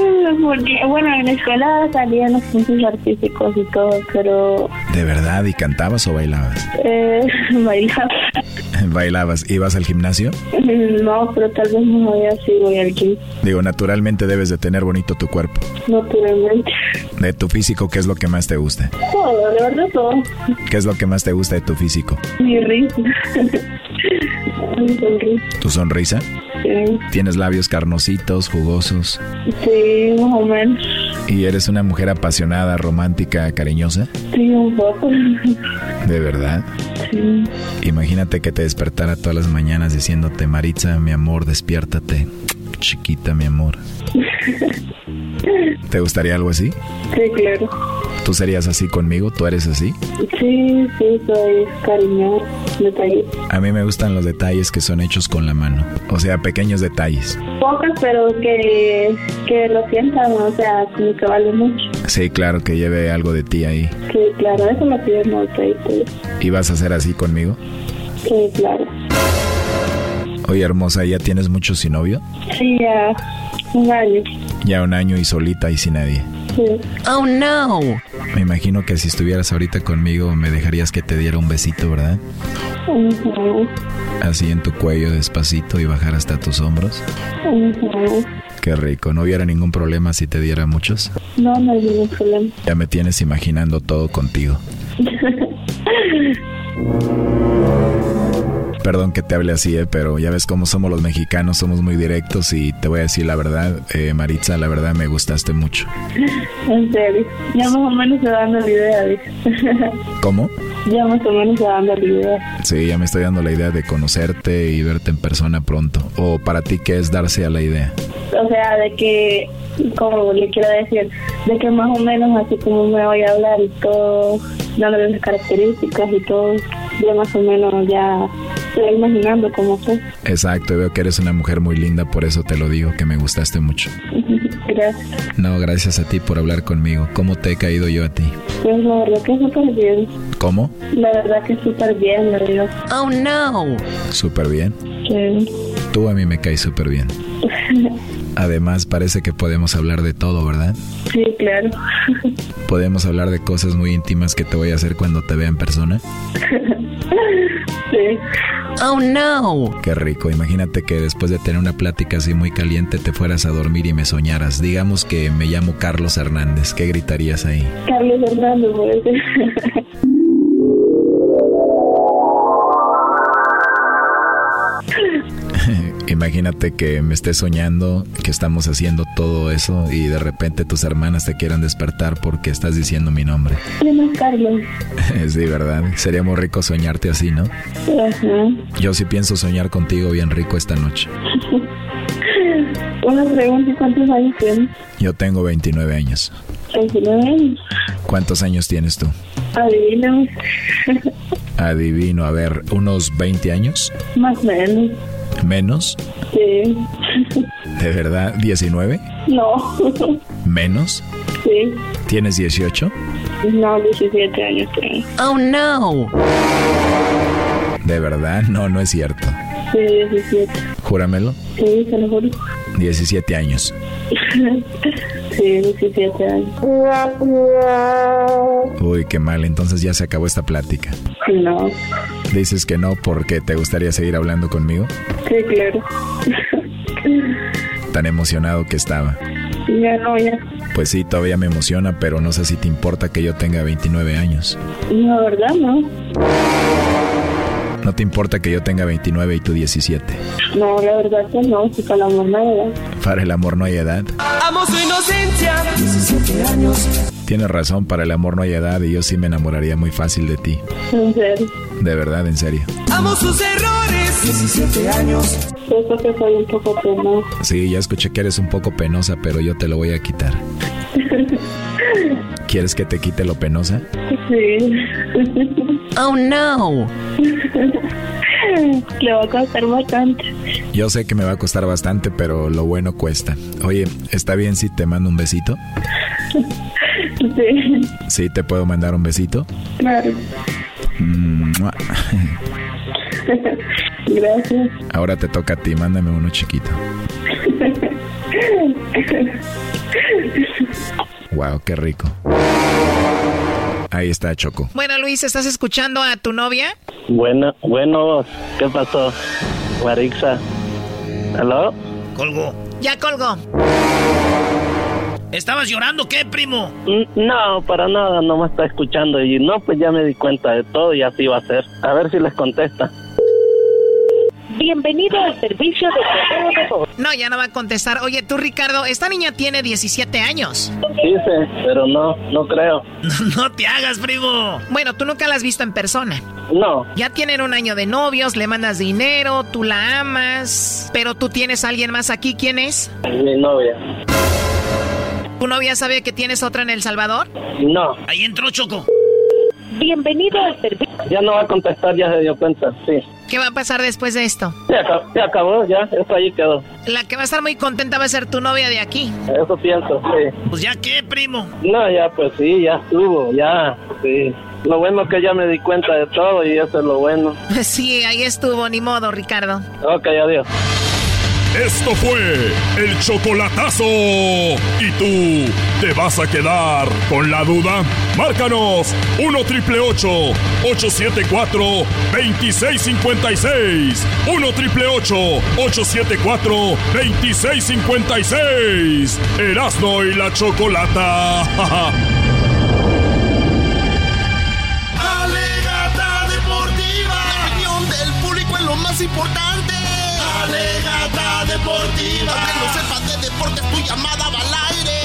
porque, bueno, en la escuela salían los puntos artísticos y todo, pero ¿De verdad? ¿Y cantabas o bailabas? <laughs> eh, bailar. <laughs> ¿Bailabas? ¿Ibas al gimnasio? No, pero tal vez no voy así, voy al gym. Digo, naturalmente debes de tener bonito tu cuerpo. Naturalmente. De tu físico, ¿qué es lo que más te gusta? Todo, de verdad todo. ¿Qué es lo que más te gusta de tu físico? Mi risa. <laughs> Mi sonrisa. ¿Tu sonrisa? Sí, ¿Tienes labios carnositos, jugosos? sí, más o menos. ¿Y eres una mujer apasionada, romántica, cariñosa? Sí, un poco. ¿De verdad? Sí. Imagínate que te despertara todas las mañanas diciéndote, Maritza, mi amor, despiértate. Chiquita, mi amor. <laughs> ¿Te gustaría algo así? Sí, claro. ¿Tú serías así conmigo? ¿Tú eres así? Sí, sí, soy cariñosa, detallista. A mí me gustan los detalles que son hechos con la mano. O sea, pequeños detalles. Pocas, pero que, que lo sientan, o sea, como que vale mucho. Sí, claro, que lleve algo de ti ahí. Sí, claro, eso me pide mucho. Sí, ¿Y vas a ser así conmigo? sí, claro. Oye, hermosa, ¿ya tienes mucho sin novio? Sí, ya un año. Ya un año y solita y sin nadie. Sí. Oh no. Me imagino que si estuvieras ahorita conmigo me dejarías que te diera un besito, ¿verdad? Ujú, Así en tu cuello despacito y bajar hasta tus hombros. ujú. Qué rico, no hubiera ningún problema si te diera muchos. No, no hay ningún problema. Ya me tienes imaginando todo contigo. <laughs> Perdón que te hable así, eh, pero ya ves cómo somos los mexicanos, somos muy directos y te voy a decir la verdad, eh, Maritza, la verdad me gustaste mucho. <laughs> en serio. Ya más o menos se va dando la idea. <laughs> ¿Cómo? ya más o menos se va dando la idea. Sí, ya me estoy dando la idea de conocerte y verte en persona pronto. ¿O para ti qué es darse a la idea? O sea, de que, como le quiero decir, de que más o menos así como me voy a hablar y todo, dándole las características y todo, ya más o menos ya estoy imaginando cómo fue. Exacto, veo que eres una mujer muy linda, por eso te lo digo, que me gustaste mucho. <laughs> Gracias. No, gracias a ti por hablar conmigo. ¿Cómo te he caído yo a ti? Pues la verdad que súper bien. ¿Cómo? La verdad que súper bien, la verdad. Oh, no. Súper bien. Sí. Tú a mí me caes súper bien. <laughs> Además, parece que podemos hablar de todo, ¿verdad? Sí, claro. Podemos hablar de cosas muy íntimas que te voy a hacer cuando te vea en persona. <laughs> sí. Oh, no. Qué rico. Imagínate que después de tener una plática así muy caliente te fueras a dormir y me soñaras. Digamos que me llamo Carlos Hernández. ¿Qué gritarías ahí? Carlos Hernández, puede ser. <laughs> Imagínate que me estés soñando que estamos haciendo todo eso y de repente tus hermanas te quieran despertar porque estás diciendo mi nombre. ¿Quién es Carlos? <laughs> Sí, ¿verdad? Sería muy rico soñarte así, ¿no? Ajá. Yo sí pienso soñar contigo bien rico esta noche. <laughs> Una pregunta, ¿cuántos años tienes? Yo tengo 29 años. 29 años. ¿Cuántos años tienes tú? Adivina. Adivino, a ver, unos 20 años, Más o menos. Menos, Sí. de verdad, 19, No. menos, Sí. tienes 18, No, 17 años tengo. Oh, no. de verdad, no, no es cierto. Sí, 17. Júramelo, Sí, se lo juro. 17 años. Sí, 17 años. Uy, qué mal, entonces ya se acabó esta plática. No. Dices que no porque te gustaría seguir hablando conmigo, Sí, claro. tan emocionado que estaba. Ya no, ya. Pues sí, todavía me emociona, pero no sé si te importa que yo tenga 29 años. La verdad, no. No te importa que yo tenga 29 y tú 17. No, la verdad que no. Si con la mamá de Para el amor no hay edad. Amo su inocencia. 17 años. Tienes razón, para el amor no hay edad y yo sí me enamoraría muy fácil de ti. En serio. De verdad, en serio. Amo sus errores. 17 años. Siento que soy un poco penosa. Sí, ya escuché que eres un poco penosa, pero yo te lo voy a quitar. <laughs> ¿Quieres que te quite lo penosa? Sí. Oh, no. Le va a costar bastante. Yo sé que me va a costar bastante, pero lo bueno cuesta. Oye, ¿está bien si te mando un besito? <laughs> Sí, Sí, te puedo mandar un besito. claro. Gracias. Ahora te toca a ti, mándame uno chiquito. Wow, qué rico. Ahí está Choco. Bueno, Luis, ¿estás escuchando a tu novia? Bueno, bueno, ¿qué pasó? Marixa. ¿Aló? Colgó. Ya colgó. ¿Estabas llorando qué, primo? No, para nada, no me está escuchando. Y no, pues ya me di cuenta de todo y así va a ser. A ver si les contesta. Bienvenido al servicio de correo de voz. No, ya no va a contestar. Oye, tú, Ricardo, esta niña tiene 17 años. Dice, pero no, no creo. <laughs> no te hagas, primo. Bueno, tú nunca la has visto en persona. No, Ya tienen un año de novios, le mandas dinero, tú la amas, pero tú tienes a alguien más aquí. ¿Quién es? mi novia. ¿Tu novia sabe que tienes otra en El Salvador? No, Ahí entró Choco. Bienvenido al servicio. ya no va a contestar, ya se dio cuenta, sí. ¿Qué va a pasar después de esto? Se acabó, se acabó ya, eso ahí quedó. La que va a estar muy contenta va a ser tu novia de aquí. Eso pienso, sí. Pues ya qué, primo. No, ya, pues sí, ya estuvo, ya, sí. Lo bueno es que ya me di cuenta de todo y eso es lo bueno. <laughs> Sí, ahí estuvo, ni modo, Ricardo. Ok, adiós. Esto fue el chocolatazo. ¿Y tú te vas a quedar con la duda? Márcanos 1 triple 874 2656. 1 triple 874 2656. Erasno y la chocolata. <laughs> Alegata deportiva. La opinión del público es lo más importante. Alegata deportiva. Aunque no sepas de deportes, tu llamada va al aire.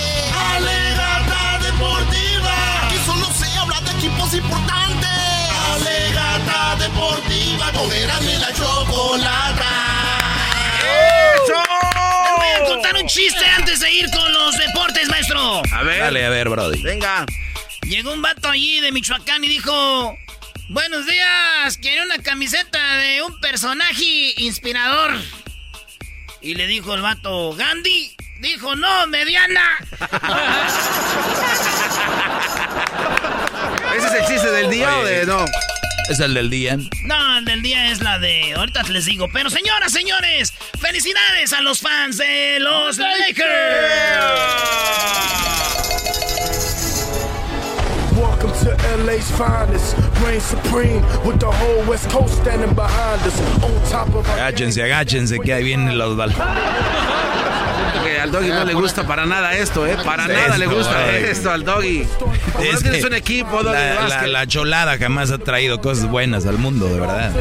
Alegata deportiva. Aquí solo se habla de equipos importantes. Alegata deportiva. Y la chocolata. Les voy a contar un chiste antes de ir con los deportes, maestro. A ver. Dale, a ver, Brody. Venga. Llegó un vato allí de Michoacán y dijo: Buenos días, quiere una camiseta de un personaje inspirador. Y le dijo el vato, Gandhi. Dijo, no, mediana. <laughs> ¿Ese es el chiste del día o de no? Es el del día. No, el del día es la de. Ahorita les digo. Pero señoras, señores, felicidades a los fans de los Lakers. Welcome to LA's finest. Reign supreme with the whole West Coast standing behind us. On top of our Agáchense, agáchense, que ahí vienen los bal- Siento que al doggy no le gusta para nada esto, ¿eh? Para nada le gusta Ay. esto al doggy. Como no Es tienes un equipo, doggy, la, la, básquet. la cholada jamás ha traído cosas buenas al mundo, de verdad.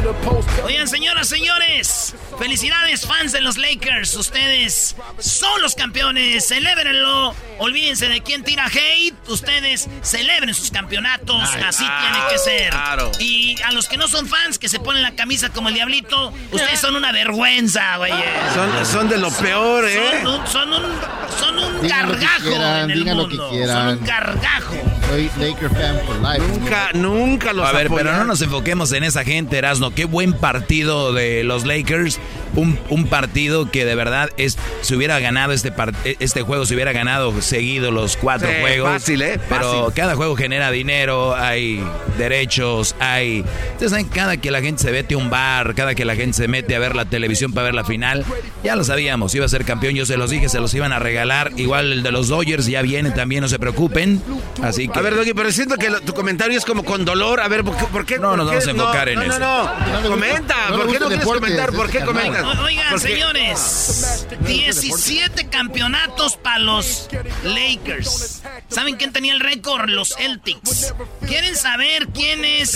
Oigan, señoras, señores, felicidades fans de los Lakers. Ustedes son los campeones, celébrenlo. Olvídense de quién tira hate. Ustedes celebren sus campeonatos. Ay, Así claro, tiene que ser. claro. Y a los que no son fans, que se ponen la camisa como el diablito, ustedes son una vergüenza, güey. Son, son de lo peor, ¿eh? Son un, son un, son un Digan lo que gargajo quieran, en el digan lo que quieran. Son un gargajo. Soy Laker fan for life. Nunca, nunca los A ver, pero no nos enfoquemos en esa gente, Erasno. Qué buen partido de los Lakers. Un, un partido que de verdad es, si hubiera ganado este, par- este juego, si hubiera ganado seguido los cuatro Sí, juegos. fácil, ¿eh? Pero Fácil. cada juego genera dinero, hay derechos, hay... Ustedes saben, cada que la gente se mete a un bar, cada que la gente se mete a ver la televisión para ver la final, ya lo sabíamos, iba a ser campeón, yo se los dije, se los iban a regalar. Igual el de los Dodgers ya viene también, no se preocupen. Así que... A ver, Doggy, pero siento que lo- tu comentario es como con dolor. A ver, ¿por qué? por qué- No, por nos qué? vamos a enfocar en no, eso. No, no, No Comenta, ¿por qué no quieres comentar? ¿Por qué comentas? Oigan, señores, 17 campeonatos para los Lakers. ¿Saben quién tenía el récord? Los Celtics. ¿Quieren saber quién es?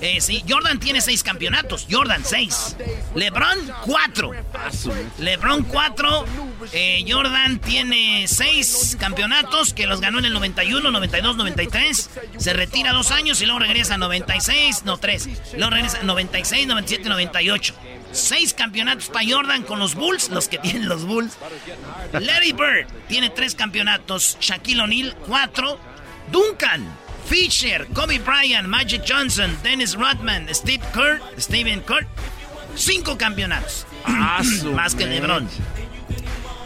Eh, sí, Jordan tiene 6 campeonatos. Jordan, 6. LeBron, 4. LeBron, 4. Eh, Jordan tiene 6 campeonatos que los ganó en el 91, 92, 93. Se retira dos años y luego regresa a 96, no 3. Luego regresa a 96, 97, 98. Seis campeonatos para Jordan con los Bulls, los que tienen los Bulls. Larry Bird tiene tres campeonatos. Shaquille O'Neal, cuatro. Duncan, Fisher, Kobe Bryant, Magic Johnson, Dennis Rodman, Steve Kerr, Steven Kerr. Cinco campeonatos. Ah, <clears throat> Más que. LeBron.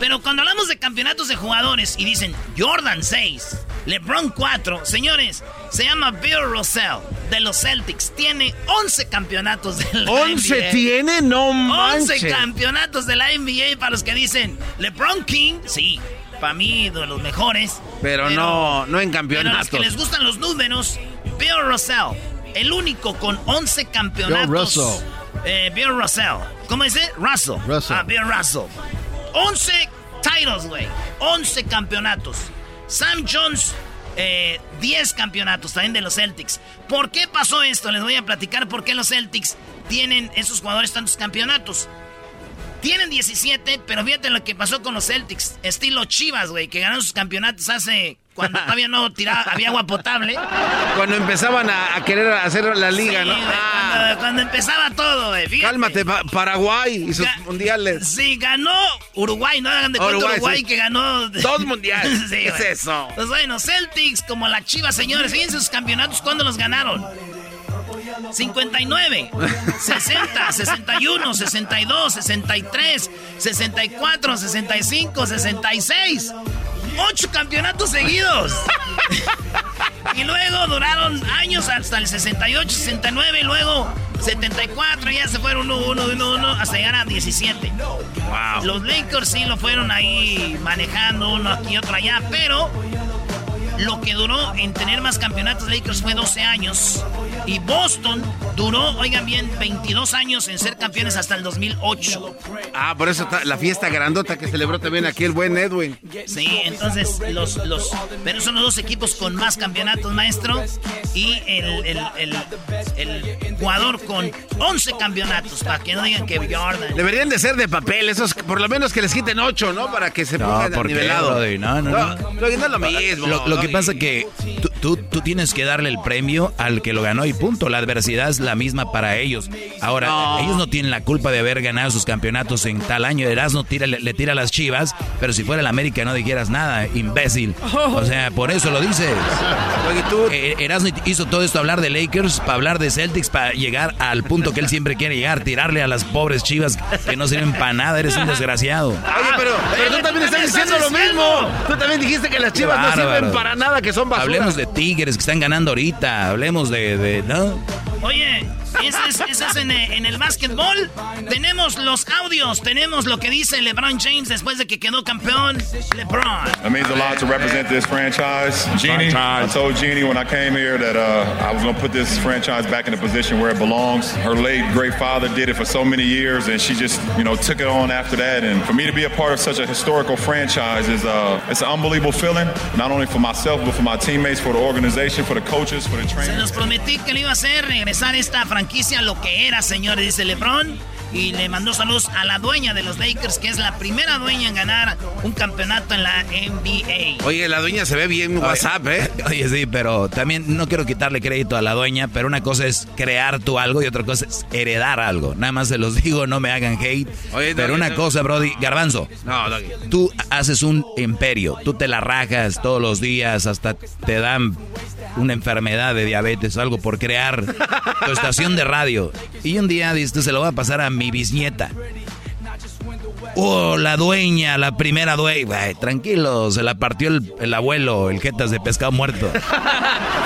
Pero cuando hablamos de campeonatos de jugadores y dicen Jordan 6, LeBron 4, señores, se llama Bill Russell de los Celtics. Tiene 11 campeonatos de la ¿Once NBA. tiene? No 11 manches. campeonatos de la NBA para los que dicen LeBron King, sí, para mí de los mejores. Pero, no, no en Pero a los campeonatos. que les gustan los números, Bill Russell, el único con 11 campeonatos. Bill Russell. Eh, Bill Russell. ¿Cómo dice? Russell. Russell. Ah, Bill Russell. 11 titles, güey. 11 campeonatos. Sam Jones, eh, 10 campeonatos también de los Celtics. ¿Por qué pasó esto? Les voy a platicar por qué los Celtics tienen esos jugadores tantos campeonatos. Tienen 17, pero fíjate lo que pasó con los Celtics. Estilo Chivas, güey, que ganaron sus campeonatos hace... Cuando todavía no tiraba, había agua potable. Cuando empezaban a, a querer hacer la liga, Sí, ¿no? güey, Ah, cuando, cuando empezaba todo, güey. fíjate. cálmate, Pa- Paraguay y sus Ga- mundiales. Sí, ganó Uruguay, no hagan de cuenta Uruguay, sí. que ganó... Dos mundiales. <laughs> Sí, ¿Qué es eso? Pues bueno, Celtics, como la Chivas, señores, fíjense sus campeonatos, ¿cuándo los ganaron? 59, 60, 61, 62, 63, 64, 65, 66. Ocho campeonatos seguidos. y luego duraron años hasta el 68, 69, y luego 74, ya se fueron uno, uno, uno, uno, hasta llegar a 17. Los Lakers sí lo fueron ahí manejando uno aquí otro allá, pero lo que duró en tener más campeonatos Lakers fue 12 años. Y Boston duró, oigan bien, 22 años en ser campeones hasta el 2008. Ah, por eso está la fiesta grandota que celebró también aquí el buen Edwin. Sí, entonces los, los, pero son los dos equipos con más campeonatos, maestro. Y el, el, el, el jugador con 11 campeonatos, para que no digan que Jordan. Deberían de ser de papel, esos por lo menos que les quiten ocho, ¿no? Para que se No, pongan ¿por qué, nivelado. Brody? No, no, no. no. no es lo mismo. Lo, lo que Brody. pasa que tú, tú, tú tienes que darle el premio al que lo ganó y punto. La adversidad es la misma para ellos. Ahora, No. ellos no tienen la culpa de haber ganado sus campeonatos en tal año. Erasmo tira, le, le tira a las chivas, pero si fuera el América no dijeras nada, imbécil. O sea, por eso lo dices. <laughs> Eh, Erasmo hizo todo esto, hablar de Lakers, para hablar de Celtics, para llegar al punto que él siempre quiere llegar, tirarle a las pobres chivas que no sirven para nada, eres un desgraciado. Oye, pero, pero tú también estás diciendo lo mismo. Tú también dijiste que las chivas no sirven para nada, que son basura. Hablemos de Tigres que están ganando ahorita, hablemos de, de ¿no? Oye, ese es, ese es en, en, el básquetbol. Tenemos los audios, tenemos lo que dice LeBron James después de que quedó campeón. LeBron. It means a lot to represent this franchise. Jeannie, I told Jeannie when I came here that uh, I was going to put this franchise back in the position where it belongs. Her late great father did it for so many years, and she just, you know, took it on after that. And for me to be a part of such a historical franchise is uh, it's an unbelievable feeling, not only for myself, but for my teammates, for the organization, for the coaches, for the trainers. Se los prometí que lo iba a hacer, esta franquicia lo que era, señores, dice LeBron. Y le mandó saludos a la dueña de los Lakers, que es la primera dueña en ganar un campeonato en la NBA. Oye, la dueña se ve bien WhatsApp, ¿eh? <laughs> Oye, sí, pero también no quiero quitarle crédito a la dueña, pero una cosa es crear tú algo y otra cosa es heredar algo. Nada más se los <laughs> digo, no me hagan hate. Oye, pero una cosa, Brody, Garbanzo. No, Tú haces un imperio, tú te la rajas todos los días, hasta te dan una enfermedad de diabetes o algo por crear tu estación de radio. Y un día dices, se lo va a pasar a mi bisnieta. Oh, la dueña, la primera dueña. tranquilo, se la partió el, abuelo, el jetas de pescado muerto.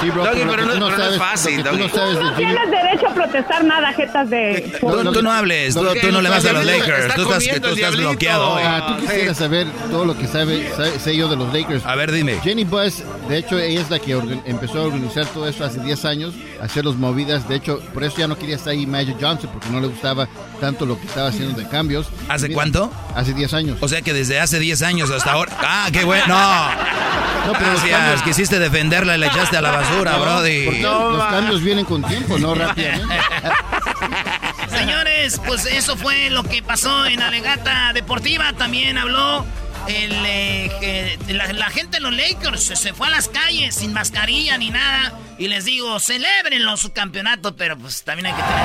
Sí, bro, pero, no, es fácil. Tú no, tienes derecho a protestar nada, jetas de... Tú, no hables, tú, no le vas a los Lakers. Tú estás, tú estás bloqueado. Ah, tú quisieras saber todo lo que sabe, sé yo de los Lakers. A ver, dime. Jenny Buss, de hecho, ella es la que empezó a organizar todo esto hace 10 años, hacer los movidas. De hecho, por eso ya no quería estar ahí Magic Johnson, porque no le gustaba tanto lo que estaba haciendo de cambios. ¿Hace cuánto? Hace 10 años. O sea que desde hace 10 años hasta ahora. ¡Ah, qué bueno! No. No, pero Gracias, quisiste defenderla y le echaste a la basura, Brody. los cambios vienen con tiempo, no rápidamente. <laughs> Señores, pues eso fue lo que pasó en Alegata Deportiva. También habló eh, la, gente de los Lakers se fue a las calles sin mascarilla ni nada. Y les digo, celebren los campeonatos, pero pues también hay que tener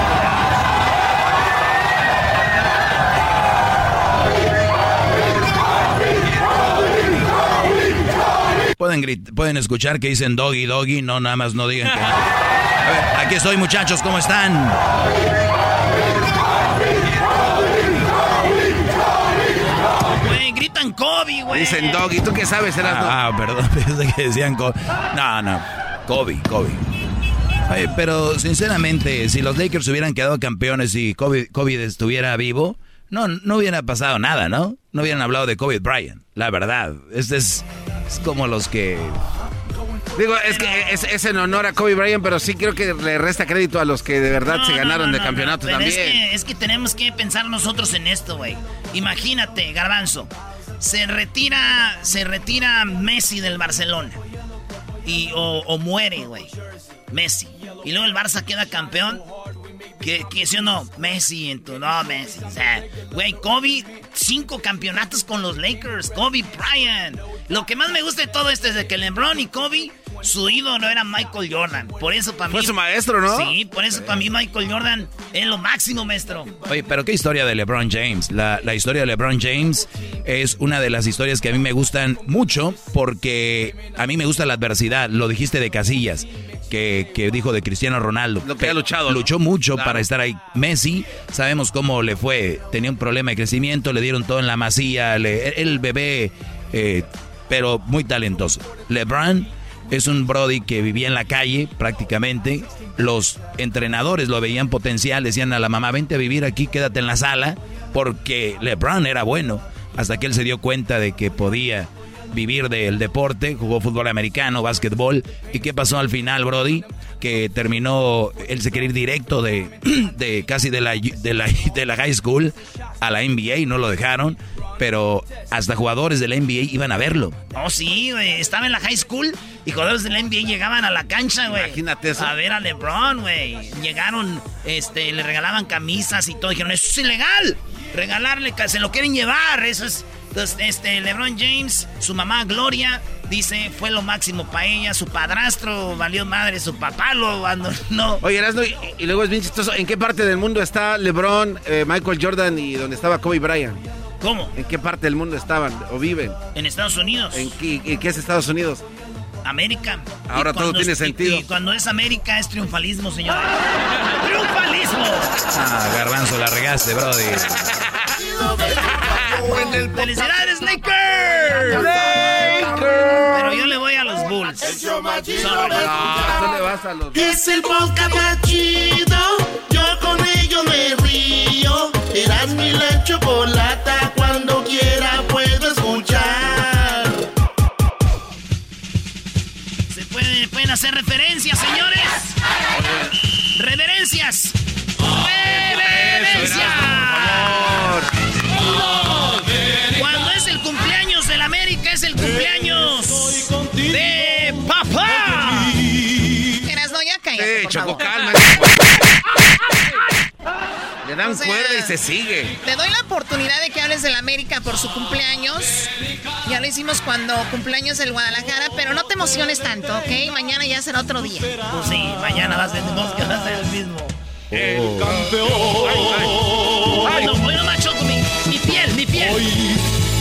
Pueden, pueden escuchar que dicen doggy, doggy, no nada más no digan que... A aquí estoy muchachos, ¿cómo están? Kobe, güey. Dicen doggy, ¿tú qué sabes? Eras ah, ah, perdón, <laughs> pensé que decían Kobe. No, no, Kobe, Kobe. pero sinceramente, si los Lakers hubieran quedado campeones y Kobe, Kobe estuviera vivo, no, no hubiera pasado nada, ¿no? No hubieran hablado de Kobe Bryant, la verdad. Este es, es como los que... Digo, es que es, en honor a Kobe Bryant, pero sí creo que le resta crédito a los que de verdad se ganaron de campeonato también. Es que, es que tenemos que pensar nosotros en esto, güey. Imagínate, Garbanzo. Se retira, se retira Messi del Barcelona. Y, o, muere, güey. Messi. Y luego el Barça queda campeón. ¿Qué, qué sí no? Messi en tu. No, Messi. O sea, güey, Kobe, cinco campeonatos con los Lakers. Kobe Bryant. Lo que más me gusta de todo esto es de que LeBron y Kobe, su ídolo era Michael Jordan. Por eso para mí. Fue su maestro, ¿no? Sí, por eso para mí Michael Jordan es lo máximo, maestro. Oye, pero qué historia de LeBron James. La, la historia de LeBron James es una de las historias que a mí me gustan mucho porque a mí me gusta la adversidad. Lo dijiste de Casillas que, dijo de Cristiano Ronaldo. Lo que ha luchado. Luchó mucho para estar ahí. Messi, sabemos cómo le fue. Tenía un problema de crecimiento, le dieron todo en la masía. el bebé, eh, pero muy talentoso. LeBron es un Brody que vivía en la calle prácticamente. Los entrenadores lo veían potencial, decían a la mamá, vente a vivir aquí, quédate en la sala, porque LeBron era bueno. Hasta que él se dio cuenta de que podía vivir del deporte, jugó fútbol americano, básquetbol. ¿Y qué pasó al final, Brody? Que terminó, él se quería ir directo de, <clears throat> de casi de la, de, la, <laughs> de la high school a la NBA y no lo dejaron. Pero hasta jugadores de la NBA iban a verlo. Oh, sí, güey. Estaba en la high school y jugadores de la NBA llegaban a la cancha, güey. Imagínate eso. A ver a LeBron, güey. Llegaron, este, le regalaban camisas y todo. Dijeron, eso es ilegal. Regalarle, se lo quieren llevar. Eso es entonces, este, LeBron James, su mamá Gloria, dice, fue lo máximo para ella. Su padrastro valió madre, su papá lo abandonó. Oye, Erasno, y, y, luego es bien chistoso. ¿En qué parte del mundo está LeBron, eh, Michael Jordan y donde estaba Kobe Bryant? ¿Cómo? ¿En qué parte del mundo estaban o viven? En Estados Unidos. ¿En qué, en qué es Estados Unidos? América. Ahora todo tiene es- sentido. Y, y cuando es América es triunfalismo, señor. <laughs> ¡Triunfalismo! Ah, garbanzo, la regaste, brody. <laughs> ¡Felicidades, Lakers! Pero yo le voy a los Bulls. Es el podcast más chido. Yo con ello me río. Eras mi la chocolata. Cuando quiera puedo escuchar. Se puede- pueden hacer referencias, señores. Reverencias. Reverencias. Le dan O sea, cuerda y se sigue. Te doy la oportunidad de que hables del América por su cumpleaños. Ya lo hicimos cuando cumpleaños del Guadalajara, pero no te emociones tanto, ¿ok? Mañana ya será otro día. Pues sí, mañana vas a tenemos que va a ser el mismo. El Ay, no, hoy no macho mi, mi piel, mi piel.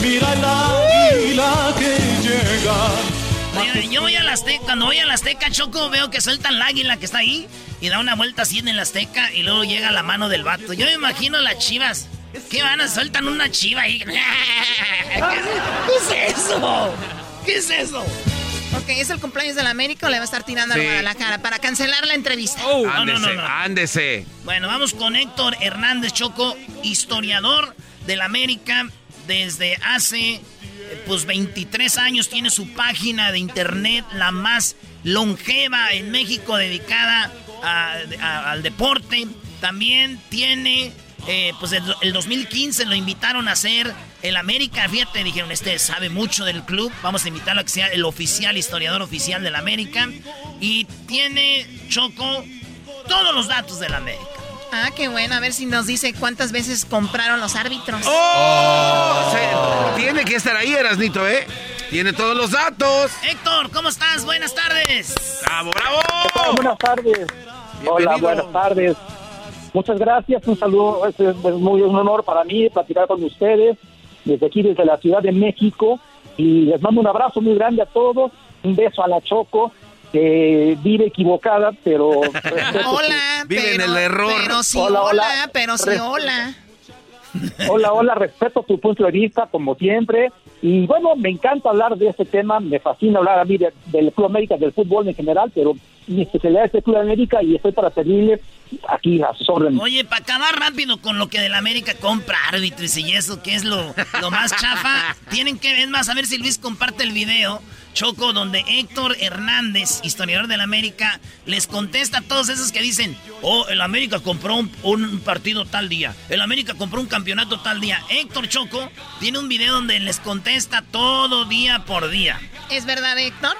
Mira el águila que llega. Yo voy a la Azteca, cuando voy a la Azteca, Choco, veo que sueltan la águila que está ahí y da una vuelta así en la Azteca y luego llega la mano del vato. Yo me imagino las chivas. ¿Qué van a sueltan una chiva ahí? <laughs> ¿Qué es eso? ¿Qué es eso? Ok, ¿es el cumpleaños del América o le va a estar tirando Sí. al Guadalajara para cancelar la entrevista? no, no, Ándese, no, no. ándese. Bueno, vamos con Héctor Hernández Choco, historiador del América desde hace pues 23 años tiene su página de internet la más longeva en México dedicada al deporte. También tiene eh, pues el, el 2015 lo invitaron a ser el América, fíjate, dijeron, este sabe mucho del club, vamos a invitarlo a que sea el oficial, historiador oficial del América. Y tiene Choco todos los datos del América. Ah, qué bueno. A ver si nos dice cuántas veces compraron los árbitros. ¡Oh! Se- tiene que estar ahí, Erasnito, ¿eh? Tiene todos los datos. Héctor, ¿cómo estás? Buenas tardes. ¡Bravo, bravo! Buenas tardes. Hola, buenas tardes. Muchas gracias, un saludo, es, es muy un honor para mí platicar con ustedes desde aquí, desde la Ciudad de México, y les mando un abrazo muy grande a todos, un beso a la Choco, que vive equivocada, pero... <laughs> Hola, Vive en pero, el error. pero sí, Hola, hola, hola. pero sí, hola. Hola, hola, respeto tu punto de vista, como siempre. Y bueno, me encanta hablar de este tema, me fascina hablar a mí de- del Club América, del fútbol en general, pero mi especialidad es el Club América y estoy para servirle aquí a sus órdenes. Oye, para acabar rápido con lo que del América compra árbitros y eso, que es lo, lo más chafa, <laughs> tienen que ver más, a ver si Luis comparte el video, Choco, donde Héctor Hernández, historiador del América, les contesta a todos esos que dicen, oh, el América compró un, un partido tal día, el América compró un campeonato tal día. Héctor Choco tiene un video donde les contesta todo día por día. ¿Es verdad, Héctor?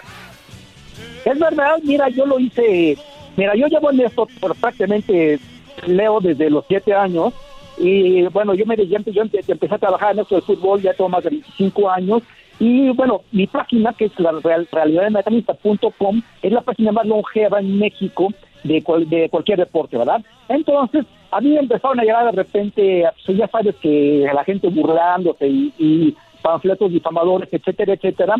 Es verdad, mira, yo lo hice, mira, yo llevo en esto por prácticamente, leo desde los siete años, y bueno, yo me yo empe- yo empe- empecé a trabajar en esto del fútbol, ya tengo más de 25 años, y bueno, mi página, que es la real, realidadmecanista.com, es la página más longeva en México de, cual- de cualquier deporte, ¿verdad? Entonces, a mí empezaron a llegar de repente, pues ya sabes que la gente burlándose y, panfletos difamadores, etcétera, etcétera,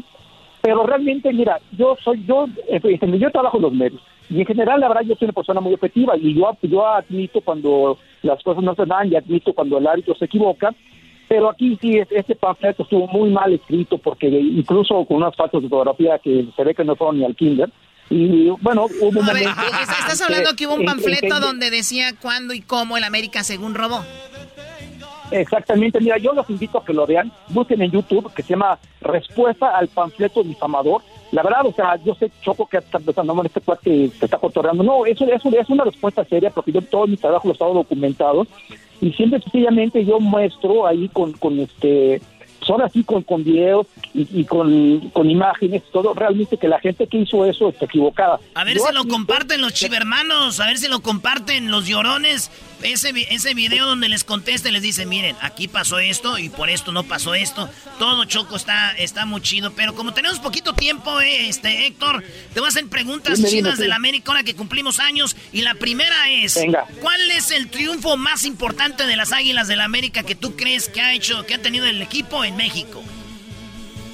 pero realmente, mira, yo soy, yo, yo trabajo en los medios. Y en general, la verdad, yo soy una persona muy objetiva y yo, yo admito cuando las cosas no se dan y admito cuando el árbitro se equivoca, pero aquí sí, es- este panfleto estuvo muy mal escrito porque incluso con unas faltas de fotografía que se ve que no fueron ni al kinder. Y bueno, hubo un A ver, momento- ¿estás estás hablando que hubo un panfleto donde decía cuándo y cómo el América según robó? Exactamente, mira, yo los invito a que lo vean, busquen en YouTube que se llama Respuesta al panfleto difamador. La verdad, o sea, yo sé, Choco, que está pensando, no, este cuate te está cotorreando. No, eso, eso es una respuesta seria porque yo todo mi trabajo lo he estado documentado y siempre sencillamente yo muestro ahí con, con este, son así con, con videos y, y con, con imágenes, todo realmente que la gente que hizo eso está equivocada. A ver Yo si lo comparten los chivermanos, a ver si lo comparten los llorones. Ese, ese video donde les contesta y les dice, miren, aquí pasó esto y por esto no pasó esto. Todo Choco está, está muy chido. Pero como tenemos poquito tiempo, eh, este Héctor, te voy a hacer preguntas chidas sí. del América ahora que cumplimos años. Y la primera es, Venga. ¿cuál es el triunfo más importante de las Águilas del América que tú crees que ha hecho, que ha tenido el equipo en México?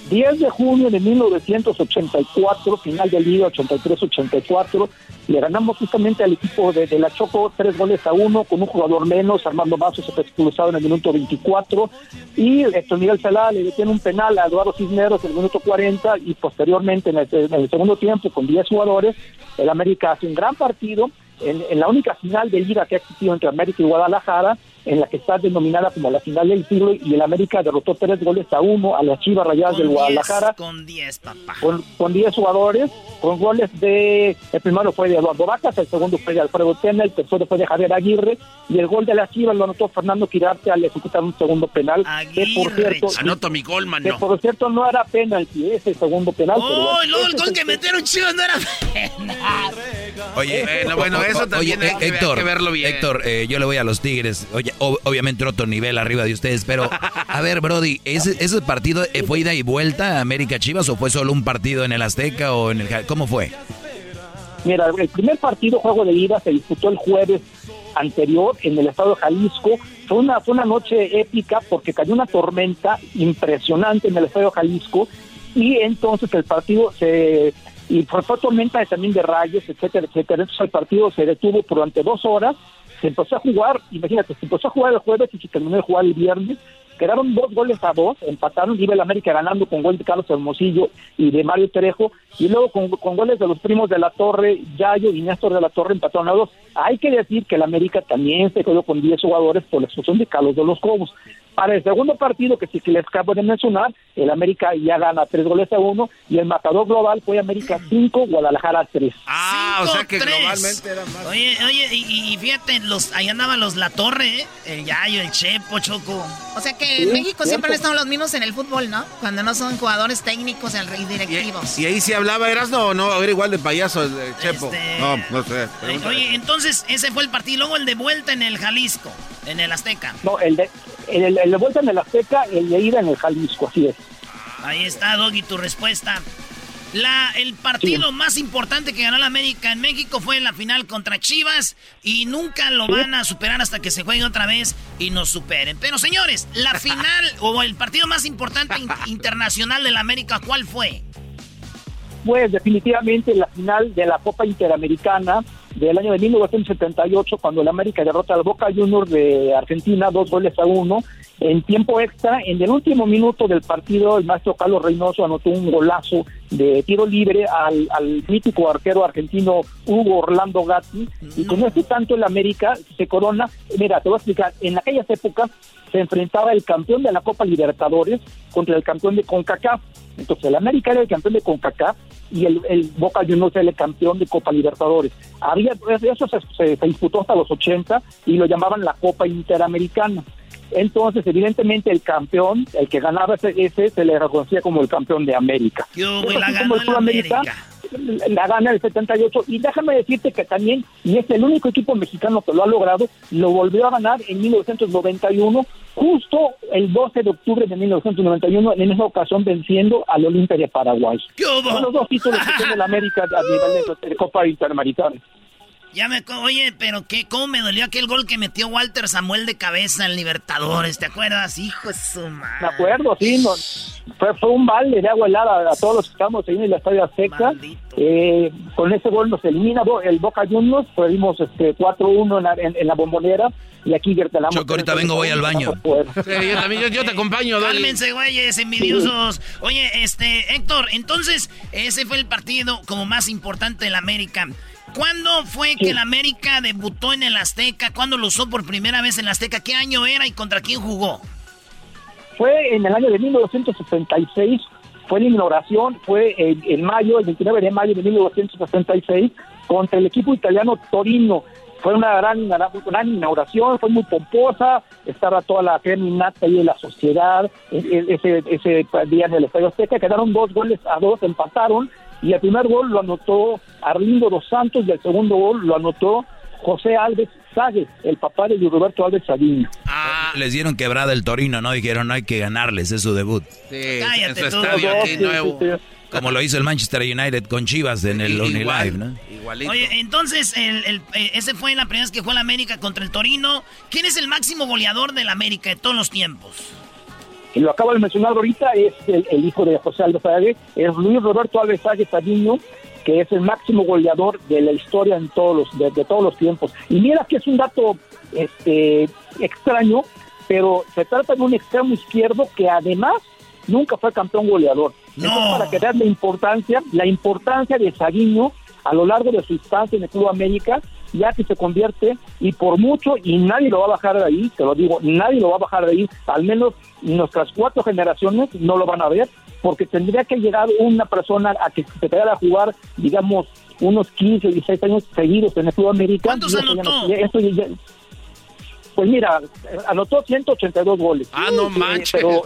10 de junio de 1984, final de liga 83-84, le ganamos justamente al equipo de, la Choco tres goles a uno con un jugador menos, Armando Mazo se fue expulsado en el minuto 24 y Héctor Miguel Salá le detiene un penal a Eduardo Cisneros en el minuto 40 y posteriormente en el, en segundo tiempo con 10 jugadores, el América hace un gran partido en, la única final de liga que ha existido entre América y Guadalajara, en la que está denominada como la final del siglo, y el América derrotó tres goles a uno a las Chivas Rayadas del Guadalajara. Con 10, papá. Con, con 10 jugadores, con goles de. El primero fue de Eduardo Vacas, el segundo fue de Alfredo Tena, el tercero fue de Javier Aguirre, y el gol de las Chivas lo anotó Fernando Quirarte al ejecutar un segundo penal. Aguirre. Que por cierto. Anoto mi gol, man. Que por cierto no era penalti, ese segundo penal. ¡Oh! Pero, luego el gol que metieron Chivas no era penal. Oye, bueno, bueno, eso también oye, hay, que, Héctor, hay que verlo bien. Héctor, eh, yo le voy a los Tigres. Oye, ob obviamente otro nivel arriba de ustedes, pero a ver, Brody, ¿ese, ese partido eh, fue ida y vuelta a América Chivas o fue solo un partido en el Azteca o en el cómo fue? Mira, el primer partido, juego de ida, se disputó el jueves anterior en el estado de Jalisco. Fue una, fue una noche épica porque cayó una tormenta impresionante en el estado de Jalisco y entonces el partido se y fue, tormenta también de rayos, etcétera, etcétera. Entonces el partido se detuvo durante dos horas, se empezó a jugar, imagínate, se empezó a jugar el jueves y se terminó de jugar el viernes. Quedaron dos goles a dos, empataron, iba el América ganando con gol de Carlos Hermosillo y de Mario Trejo, y luego con, con goles de los primos de la Torre, Yayo y Néstor de la Torre empataron a dos. Hay que decir que el América también se quedó con 10 jugadores por la expulsión de Carlos de los Cobos. Para el segundo partido, que sí que les acabo de mencionar, el América ya gana tres goles a uno y el matador global fue América 5, Guadalajara 3. Ah, Cinco, o sea que tres. globalmente era más. Oye, oye, y, y fíjate, los, ahí andaban los La Torre, ¿eh? el Yayo, el Chepo, Choco. O sea que en México siempre han estado los mismos en el fútbol, ¿no? Cuando no son jugadores técnicos y directivos. Y ahí sí hablaba Erasno o no, era igual de payaso el de Chepo. Este- No, no sé. Pregúntale. Oye, entonces ese fue el partido. Luego el de vuelta en el Jalisco, en el Azteca. No, el de, el, el de vuelta en el Azteca, el de ida en el Jalisco, así es. Ahí está, Doggy, tu respuesta. La, el partido más importante que ganó la América en México fue la final contra Chivas y nunca lo van a superar hasta que se juegue otra vez y nos superen. Pero señores, la <laughs> final o el partido más importante in- internacional de la América, ¿cuál fue? Pues definitivamente la final de la Copa Interamericana del año de 1978, cuando el América derrota al Boca Juniors de Argentina, dos goles a uno. En tiempo extra, en el último minuto del partido, el maestro Carlos Reynoso anotó un golazo de tiro libre al, al mítico arquero argentino Hugo Orlando Gatti. Y con este tanto el América se corona. Mira, te voy a explicar. En aquellas épocas se enfrentaba el campeón de la Copa Libertadores contra el campeón de CONCACAF. Entonces el América era el campeón de CONCACAF y el, el Boca Juniors era el campeón de Copa Libertadores. Había, eso se, se- disputó hasta los 80 y lo llamaban la Copa Interamericana. Entonces, evidentemente, el campeón, el que ganaba ese, ese se le reconocía como el campeón de América. Yo, la como el Sudamérica, América. la gana el 78 y déjame decirte que también y es el único equipo mexicano que lo ha logrado lo volvió a ganar en 1991 justo el 12 de octubre de 1991 en esa ocasión venciendo al Olimpia de Paraguay. Son los dos títulos que tiene el América a nivel de, de <laughs> Copa Interamericana Ya me... Oye, pero qué, cómo me dolió aquel gol que metió Walter Samuel de cabeza en Libertadores, ¿te acuerdas? Hijo de su madre. me acuerdo sí no, fue, fue un balde de agua helada a todos los que estamos ahí en el Estadio Azteca eh, con ese gol nos elimina el Boca Juniors perdimos este 4-1 en, la- en- en la bombonera y aquí Gertelamo Choco, ahorita vengo, voy al baño. <laughs> Sí, yo también, yo, yo te acompaño, Doggy. Cálmense, güeyes, envidiosos. Oye, este, Héctor, entonces, ese fue el partido como más importante de la América. ¿Cuándo fue que la América debutó en el Azteca? ¿Cuándo lo usó por primera vez en el Azteca? ¿Qué año era y contra quién jugó? fue en el año de 1966, fue la inauguración, fue en, en mayo, el 29 de mayo de 1966, contra el equipo italiano Torino. Fue una gran, una gran inauguración, fue muy pomposa, estaba toda la criminata ahí de la sociedad, e- e- ese, ese día en el Estadio Azteca, quedaron dos goles a dos, empataron, y el primer gol lo anotó Arlindo Dos Santos, y el segundo gol lo anotó José Alves Sague, el papá de Roberto Alves Saguiño. Les dieron quebrada el Torino, ¿no? Dijeron, no hay que ganarles, es su debut. Sí, Cállate en su estadio aquí Sí, sí, nuevo. sí. Como lo hizo el Manchester United con Chivas en el Igual, Unilive, ¿no? Igualito. Oye, entonces, el, el- eh, ese fue la primera vez que fue la América contra el Torino. ¿Quién es el máximo goleador de la América de todos los tiempos? Y lo acabo de mencionar ahorita, es el, el hijo de José Alves Sague, es Luis Roberto Alves Saguiño, que es el máximo goleador de la historia en todos los, de, de todos los tiempos. Y mira que es un dato este, extraño, pero se trata de un extremo izquierdo que además nunca fue campeón goleador. Entonces, para que veas la importancia, la importancia de Saguiño a lo largo de su instancia en el Club América, ya que se convierte y por mucho, y nadie lo va a bajar de ahí, te lo digo, nadie lo va a bajar de ahí, al menos nuestras cuatro generaciones no lo van a ver, porque tendría que llegar una persona a que se quedara a jugar, digamos, unos 15, 16 años seguidos en el Club América. ¿Cuántos anotó? eso ya- pues mira, anotó 182 goles. Ah, no Eh, manches. Pero,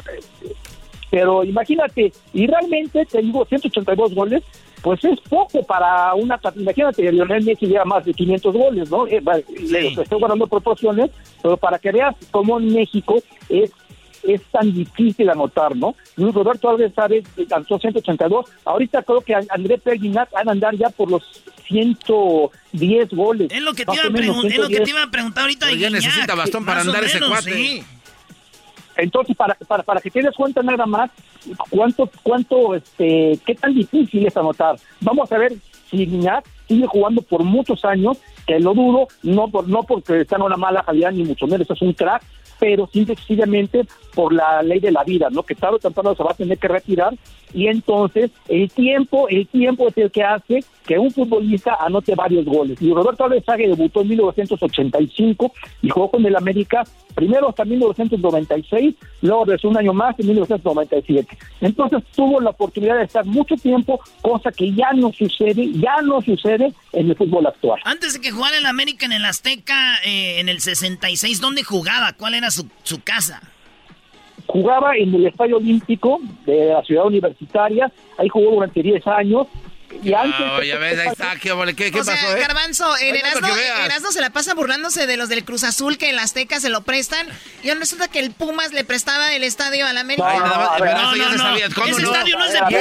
pero imagínate, y realmente te digo, 182 goles, pues es poco para una... Imagínate, Lionel Messi lleva más de 500 goles, ¿no? Eh, le estoy guardando proporciones, pero para que veas cómo en México es es tan difícil anotar, ¿no? Luis Roberto Álvarez Chávez lanzó 182. Ahorita creo que André Perguinat van a andar ya por los 110 goles. Es lo que te iba a, pregun- es lo que 110. te iba a preguntar ahorita Pero ya Guiñac. necesita bastón para andar ese cuate. sí. Entonces, para, para, para que te des cuenta nada más cuánto, cuánto, este, qué tan difícil es anotar. Vamos a ver si Guiñac sigue jugando por muchos años, que lo dudo, no por, no porque está en una mala calidad, ni mucho menos, es un crack, pero sencillamente por la ley de la vida, ¿no? Que tarde o temprano se va a tener que retirar y entonces el tiempo, el tiempo es el que hace que un futbolista anote varios goles. Y Roberto Álvarez Sague debutó en 1985 y jugó con el América primero hasta 1996, luego regresó un año más en 1997. Entonces tuvo la oportunidad de estar mucho tiempo, cosa que ya no sucede, ya no sucede en el fútbol actual. Antes de que jugara en América en el Azteca eh, en el 66, ¿dónde jugaba? ¿Cuál era su, su casa? jugaba en el Estadio Olímpico de la ciudad universitaria, ahí jugó durante 10 años. Y antes Ah, ya ves, ahí está, ¿qué, qué, qué o sea, pasó, eh? Garbanzo, en no, Erasmo. Erasmo se la pasa burlándose de los del Cruz Azul que el Azteca se lo prestan. Y ahora resulta que el Pumas le prestaba el estadio al América. Ay, nada más, a ver, pero No, no, se no. sabía. ¿Cómo Ese no? estadio no es de Pumas.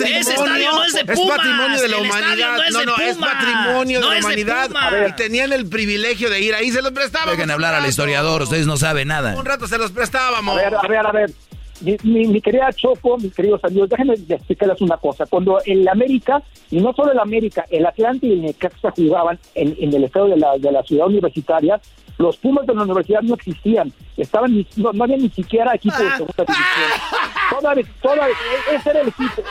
Es. Ese estadio no es de Es Pumas. patrimonio de la humanidad. no es No, no, es patrimonio No de la es humanidad. Y tenían el privilegio de ir ahí, se los prestábamos. Dejen hablar al historiador, ustedes no saben nada. Un rato se los prestábamos. A ver, a ver, a ver. Mi, mi- mi querida Choco, mis queridos amigos, déjenme explicarles una cosa. Cuando el América, y no solo el América, el Atlante y el Necaxa jugaban en, en el estado de la, de la ciudad universitaria, los Pumas de la universidad no existían. Estaban no, no había ni siquiera equipo de segunda división. Todavía, todavía, ese era el equipo.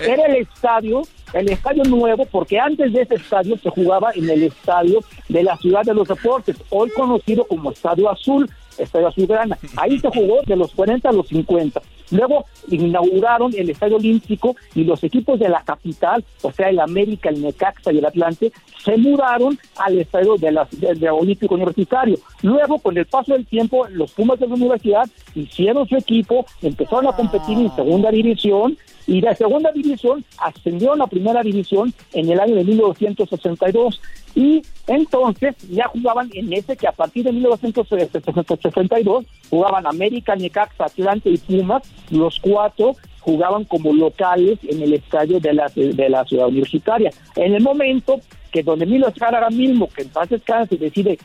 Era el estadio, el estadio nuevo, porque antes de ese estadio se jugaba en el estadio de la ciudad de los deportes, hoy conocido como Estadio Azul. Estadio Azulgrana. Ahí se jugó de los 40 a los 50. Luego inauguraron el Estadio Olímpico y los equipos de la capital, o sea, el América, el Necaxa y el Atlante, se mudaron al Estadio de la, de- de Olímpico Universitario. Luego, con el paso del tiempo, los Pumas de la universidad hicieron su equipo, empezaron a competir en segunda división y de segunda división ascendieron a primera división en el año de 1962 y entonces ya jugaban en ese que a partir de 1962 jugaban América, Necaxa, Atlante y Pumas, los cuatro jugaban como locales en el estadio de la, de la ciudad universitaria. En el momento que donde Milo Jara mismo, que en paz descanse, decide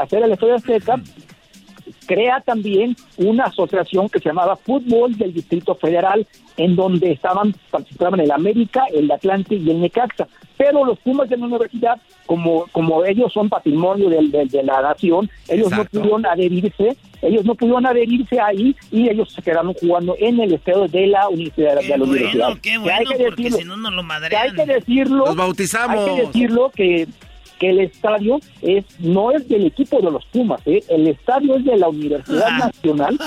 hacer el estadio Azteca, crea también una asociación que se llamaba Fútbol del Distrito Federal, en donde estaban participaban el América, el Atlante y el Necaxa. Pero los Pumas de la universidad, como, como ellos son patrimonio de, la nación, ellos Exacto. no pudieron adherirse, ellos no pudieron adherirse ahí y ellos se quedaron jugando en el estadio de la universidad. de Qué la bueno, universidad. qué Que bueno, hay que porque decirlo, si no nos lo que hay madrean. que decirlo, Los bautizamos. hay que decirlo que, que el estadio es no es del equipo de los Pumas, ¿eh? el estadio es de la Universidad <laughs> Nacional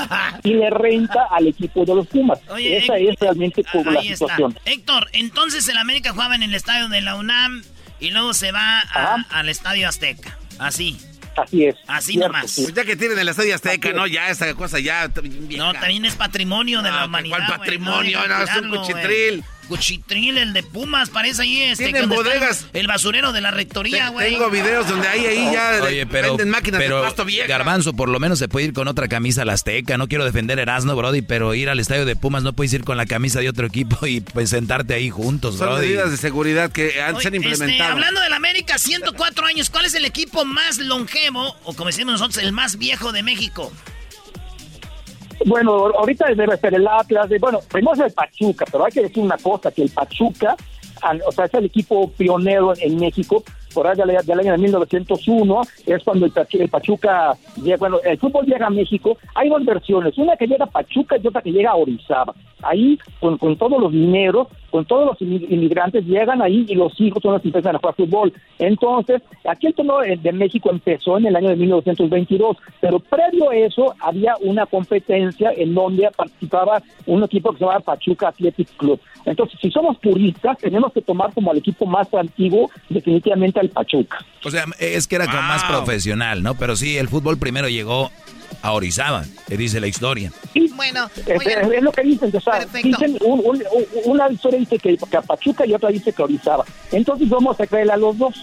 y le renta al equipo de los Pumas. Oye, Esa es realmente como la está. situación. Héctor, entonces el América jugaba en el estadio de la UNAM y luego se va a- al estadio Azteca. Así. Así es. Así Cierto, nomás. sí. Pues ya que tienen el Estadio Azteca, ¿no? Ya esa cosa ya... No, también es patrimonio de la Ah, humanidad. ¿cuál patrimonio? dejen No, es un güey. Cuchitril. El de Pumas, parece ahí este. Tienen bodegas. El basurero de la rectoría, Te- güey. Tengo videos donde ahí, ahí ya Oye, pero, venden máquinas pero de pasto vieja. Garbanzo, por lo menos se puede ir con otra camisa a la Azteca. No quiero defender a Erasmo, Brody, pero ir al estadio de Pumas no puedes ir con la camisa de otro equipo y pues sentarte ahí juntos, Son Brody. medidas de seguridad que han, se han Oye, este, implementado. hablando del América, 104 años, ¿cuál es el equipo más longevo, o como decimos nosotros, el más viejo de México? Bueno, ahorita debe ser el Atlas, de, bueno, primero es el Pachuca, pero hay que decir una cosa, que el Pachuca, o sea, es el equipo pionero en México, por allá del año de 1901, es cuando el, Pachu- el Pachuca llega, bueno, el fútbol llega a México, hay dos versiones, una que llega a Pachuca y otra que llega a Orizaba. Ahí, con, con todos los dineros, con todos los inmi- inmigrantes, llegan ahí y los hijos son los que empiezan a jugar fútbol. Entonces, aquí el torneo de México empezó en el año de 1922, pero previo a eso había una competencia en donde participaba un equipo que se llamaba Pachuca Athletic Club. Entonces, si somos puristas, tenemos que tomar como el equipo más antiguo definitivamente al Pachuca. O sea, es que era como más profesional, ¿no? Pero sí, el fútbol primero llegó a Orizaba, que dice la historia. Bueno, Es, lo que dicen, o sea, dicen un- un- un- una historia dice que, que a Pachuca y otra dice que Orizaba. Entonces vamos a creer a los dos.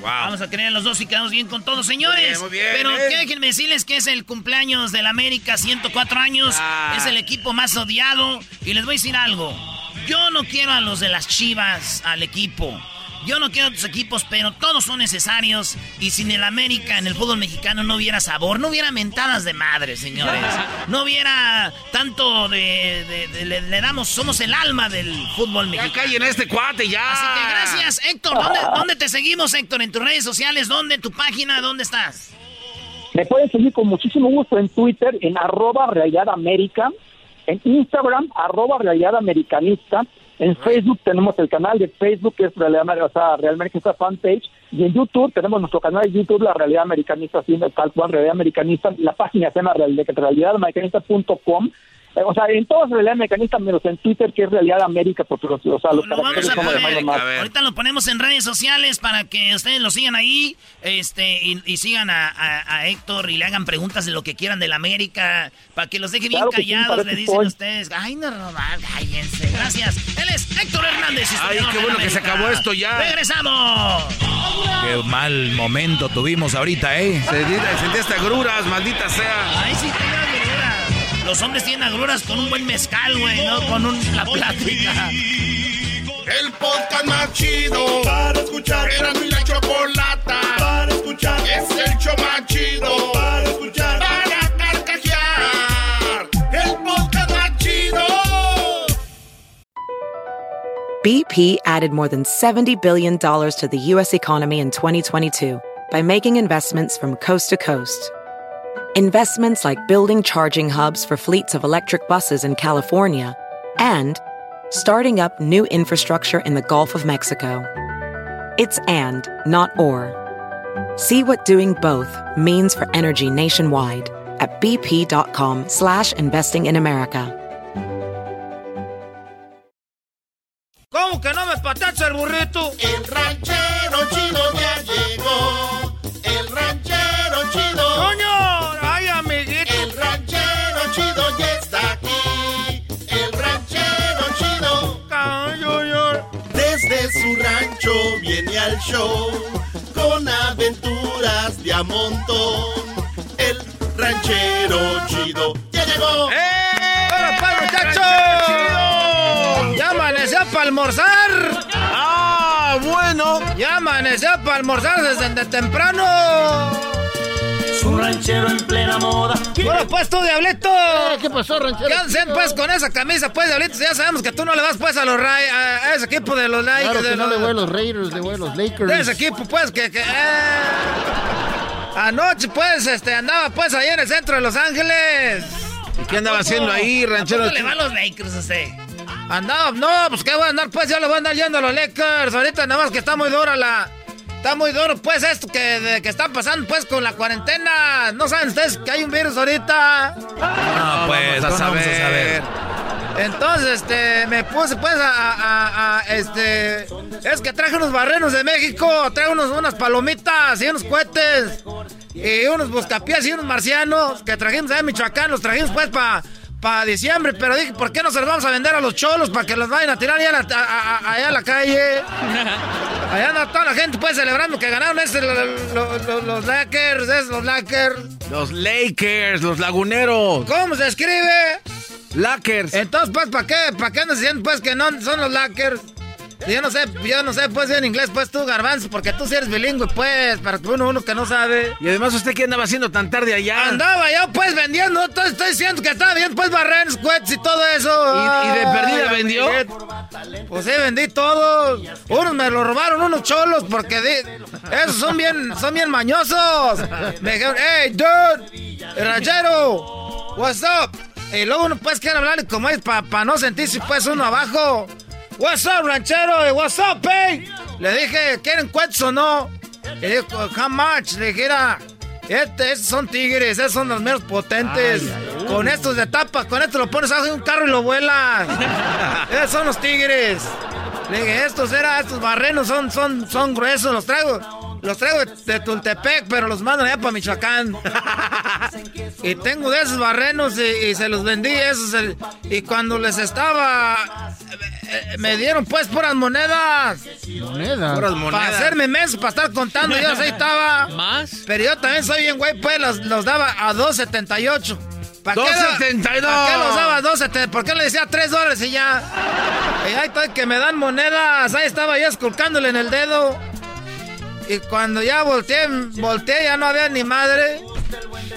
Vamos a creer en los dos y quedamos bien con todos, señores. Muy bien, muy bien, Pero eh. déjenme decirles que es el cumpleaños del América, 104 años. Ah. Es el equipo más odiado. Y les voy a decir algo. Yo no quiero a los de las chivas al equipo. Yo no quiero otros equipos, pero todos son necesarios. Y sin el América en el fútbol mexicano no hubiera sabor, no hubiera mentadas de madre, señores. <laughs> No hubiera tanto de. de- de- le, le damos, somos el alma del fútbol mexicano. callen a este cuate ya. Así que gracias, Héctor. ¿Dónde, dónde te seguimos, Héctor? ¿En tus redes sociales? ¿Dónde? ¿Tu página? ¿Dónde estás? Me pueden seguir con muchísimo gusto en Twitter, en arroba realidad américa, en Instagram, arroba realidad americanista, en Facebook tenemos el canal de Facebook que es Realidad, o sea, Realidad Americanista Fanpage, y en YouTube tenemos nuestro canal de YouTube, la Realidad Americanista, así, tal cual, Realidad Americanista, la página se llama real- realidadamericanista.com, o sea, en todos Realidad Americanista, menos en Twitter, que es Realidad América, porque los, o sea, los Lo vamos a poner. más. Ahorita lo ponemos en redes sociales para que ustedes lo sigan ahí este y, y sigan a, a- a Héctor y le hagan preguntas de lo que quieran de la América, para que los deje bien Claro que sí, callados. le dicen estoy. ustedes, ay, no, no, no, cállense. Gracias. Él es Héctor Hernández. Ay, qué bueno que se acabó esto ya. ¡Regresamos! Qué mal momento tuvimos ahorita, ¿eh? Sentí, sentí hasta gruras, maldita sea. Ay, sí, tengo agruras. Los hombres tienen agruras con un buen mezcal, güey, no con un, la plática. El podcast más chido para escuchar. Era mi la chocolata para escuchar. Es el show más chido para escuchar. Para carcajear. El podcast más chido. BP added more than $70 billion to the U.S. economy in 2022 by making investments from coast to coast. Investments like building charging hubs for fleets of electric buses in California and starting up new infrastructure in the Gulf of Mexico. It's and, not or. See what doing both means for energy nationwide at bp.com slash investing in America. ¿Cómo que no me patacha el burrito? El ranchero chido ya llegó. Viene al show con aventuras de a montón. El ranchero chido ya llegó. ¡Hola, pues, muchachos! ¡Ya amaneció para almorzar! ¡Ah, bueno! ¡Ya amaneció para almorzar desde de temprano! Ranchero en plena moda. ¡Hola, pues, tú, Diablito! ¿Qué pasó, ranchero? ¿Qué hacen, pues, con esa camisa, pues, Diablito? Ya sabemos que tú no le vas, pues, a los Ray, a, ese equipo de los Lakers. Claro de que no los- le voy a los Raiders, le voy a los Lakers. De ese equipo, pues, que... que eh. Anoche, pues, este, andaba, pues, ahí en el centro de Los Ángeles. ¿Y qué andaba haciendo ahí, ranchero? ¿Cómo le va a los Lakers usted? Andaba, no, pues, ¿qué voy a andar, pues? Yo le voy a andar yendo a los Lakers. Ahorita nada más que está muy dura la... Está muy duro, pues, esto que, de- que está pasando, pues, con la cuarentena. ¿No saben ustedes que hay un virus ahorita? No, pues, vamos a ¿cómo vamos a saber. Entonces, este, me puse pues a, a- a- este, es que traje unos barrenos de México, traje unos, unas palomitas y unos cohetes y unos buscapiés y unos marcianos que trajimos de Michoacán, los trajimos pues para pa diciembre, pero dije, ¿por qué no se los vamos a vender a los cholos para que los vayan a tirar allá a la, a- a- allá a la calle? <laughs> Allá anda toda la gente pues celebrando que ganaron ese, lo- lo- lo- los Lakers, es los Lakers. Los Lakers, los laguneros. ¿Cómo se escribe? Lakers. Entonces, pues, ¿para qué? ¿Para qué andas diciendo, pues, que no son los Lakers? Yo no sé, yo no sé, pues, en inglés, pues, tú, Garbanzo, porque tú sí eres bilingüe, pues, para uno, uno que no sabe. Y además, ¿usted qué andaba haciendo tan tarde allá? Andaba yo, pues, vendiendo, estoy, estoy diciendo que estaba bien, pues, barrer, squats y todo eso. ¿Y, y de perdida Ay, vendió? Pues sí, vendí todo. Unos me lo robaron, unos cholos, porque di- esos son bien, son bien mañosos. Me dijeron, hey, dude, ranchero, what's up? Y luego uno pues quiere hablarle como es para no sentirse pues uno abajo. What's up, ranchero? Y, What's up, hey? Le dije, ¿quieren cuentos o no? Y dijo, how much? Le dije, "Mira, este, estos son tigres, esos son los menos potentes. Con estos de tapa, con esto lo pones abajo de un carro y lo vuelas. <laughs> esos son los tigres. Le dije, estos era, estos barrenos son, son, son gruesos, los traigo. Los traigo de, de Tultepec, pero los mando allá para Michoacán. <laughs> y tengo de esos barrenos y, y se los vendí. Esos, el- y cuando les estaba... eh, Me dieron pues puras monedas. Monedas. Puras Para monedas. hacerme menso, para estar contando, yo así estaba. ¿Más? Pero yo también soy bien güey, pues los, los daba a 2.78. ¿Para qué, lo- 2.72? ¿Para qué los daba a 2.70? ¿Por qué le decía 3 dólares y ya? Y ahí estoy que me dan monedas. Ahí estaba yo esculcándole en el dedo. Y cuando ya volteé, volteé, ya no había ni madre.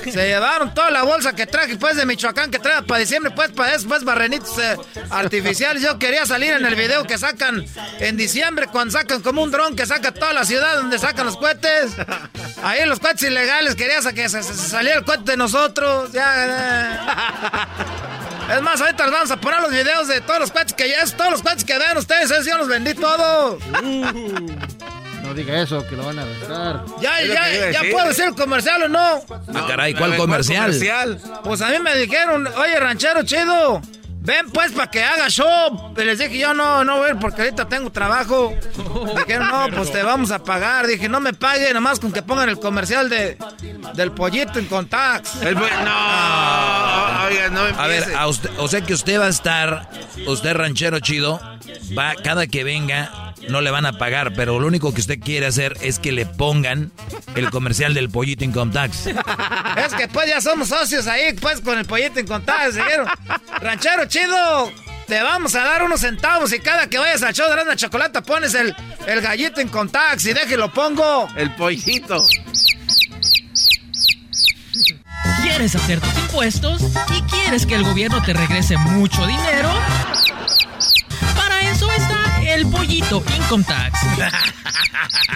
Se llevaron toda la bolsa que traje, pues, de Michoacán, que trae para diciembre, pues, para eso, pues, barrenitos eh, artificiales. Yo quería salir en el video que sacan en diciembre, cuando sacan como un dron que saca toda la ciudad donde sacan los cohetes. Ahí los cohetes ilegales, quería que saliera el cohete de nosotros. Es más, ahorita vamos a poner los videos de todos los cohetes que ya, todos los cohetes que vean ustedes, esos yo los vendí todos. No diga eso, que lo van a arrestar. Ya, ya, ya puedo decir el comercial o no. Ah, caray, A ¿cuál ver, comercial? Pues a mí me dijeron, oye, ranchero chido, ven pues para que haga show. Y les dije, yo no, no voy porque ahorita tengo trabajo. <laughs> Dijeron, no, pues te vamos a pagar. Dije, no me pague, nomás con que pongan el comercial de, del pollito en Contax. El no, oiga, no A ver, empiece. a usted, o sea que usted va a estar, usted ranchero chido, va cada que venga, no le van a pagar, pero lo único que usted quiere hacer es que le pongan el comercial del pollito Income Tax. Es que pues ya somos socios ahí, pues con el pollito en Contax. Dijeron, ranchero chido, te vamos a dar unos centavos y cada que vayas al show de la chocolate pones el, el gallito en Contax y déjelo pongo. El pollito. ¿Quieres hacer tus impuestos y quieres que el gobierno te regrese mucho dinero? El pollito Income Tax.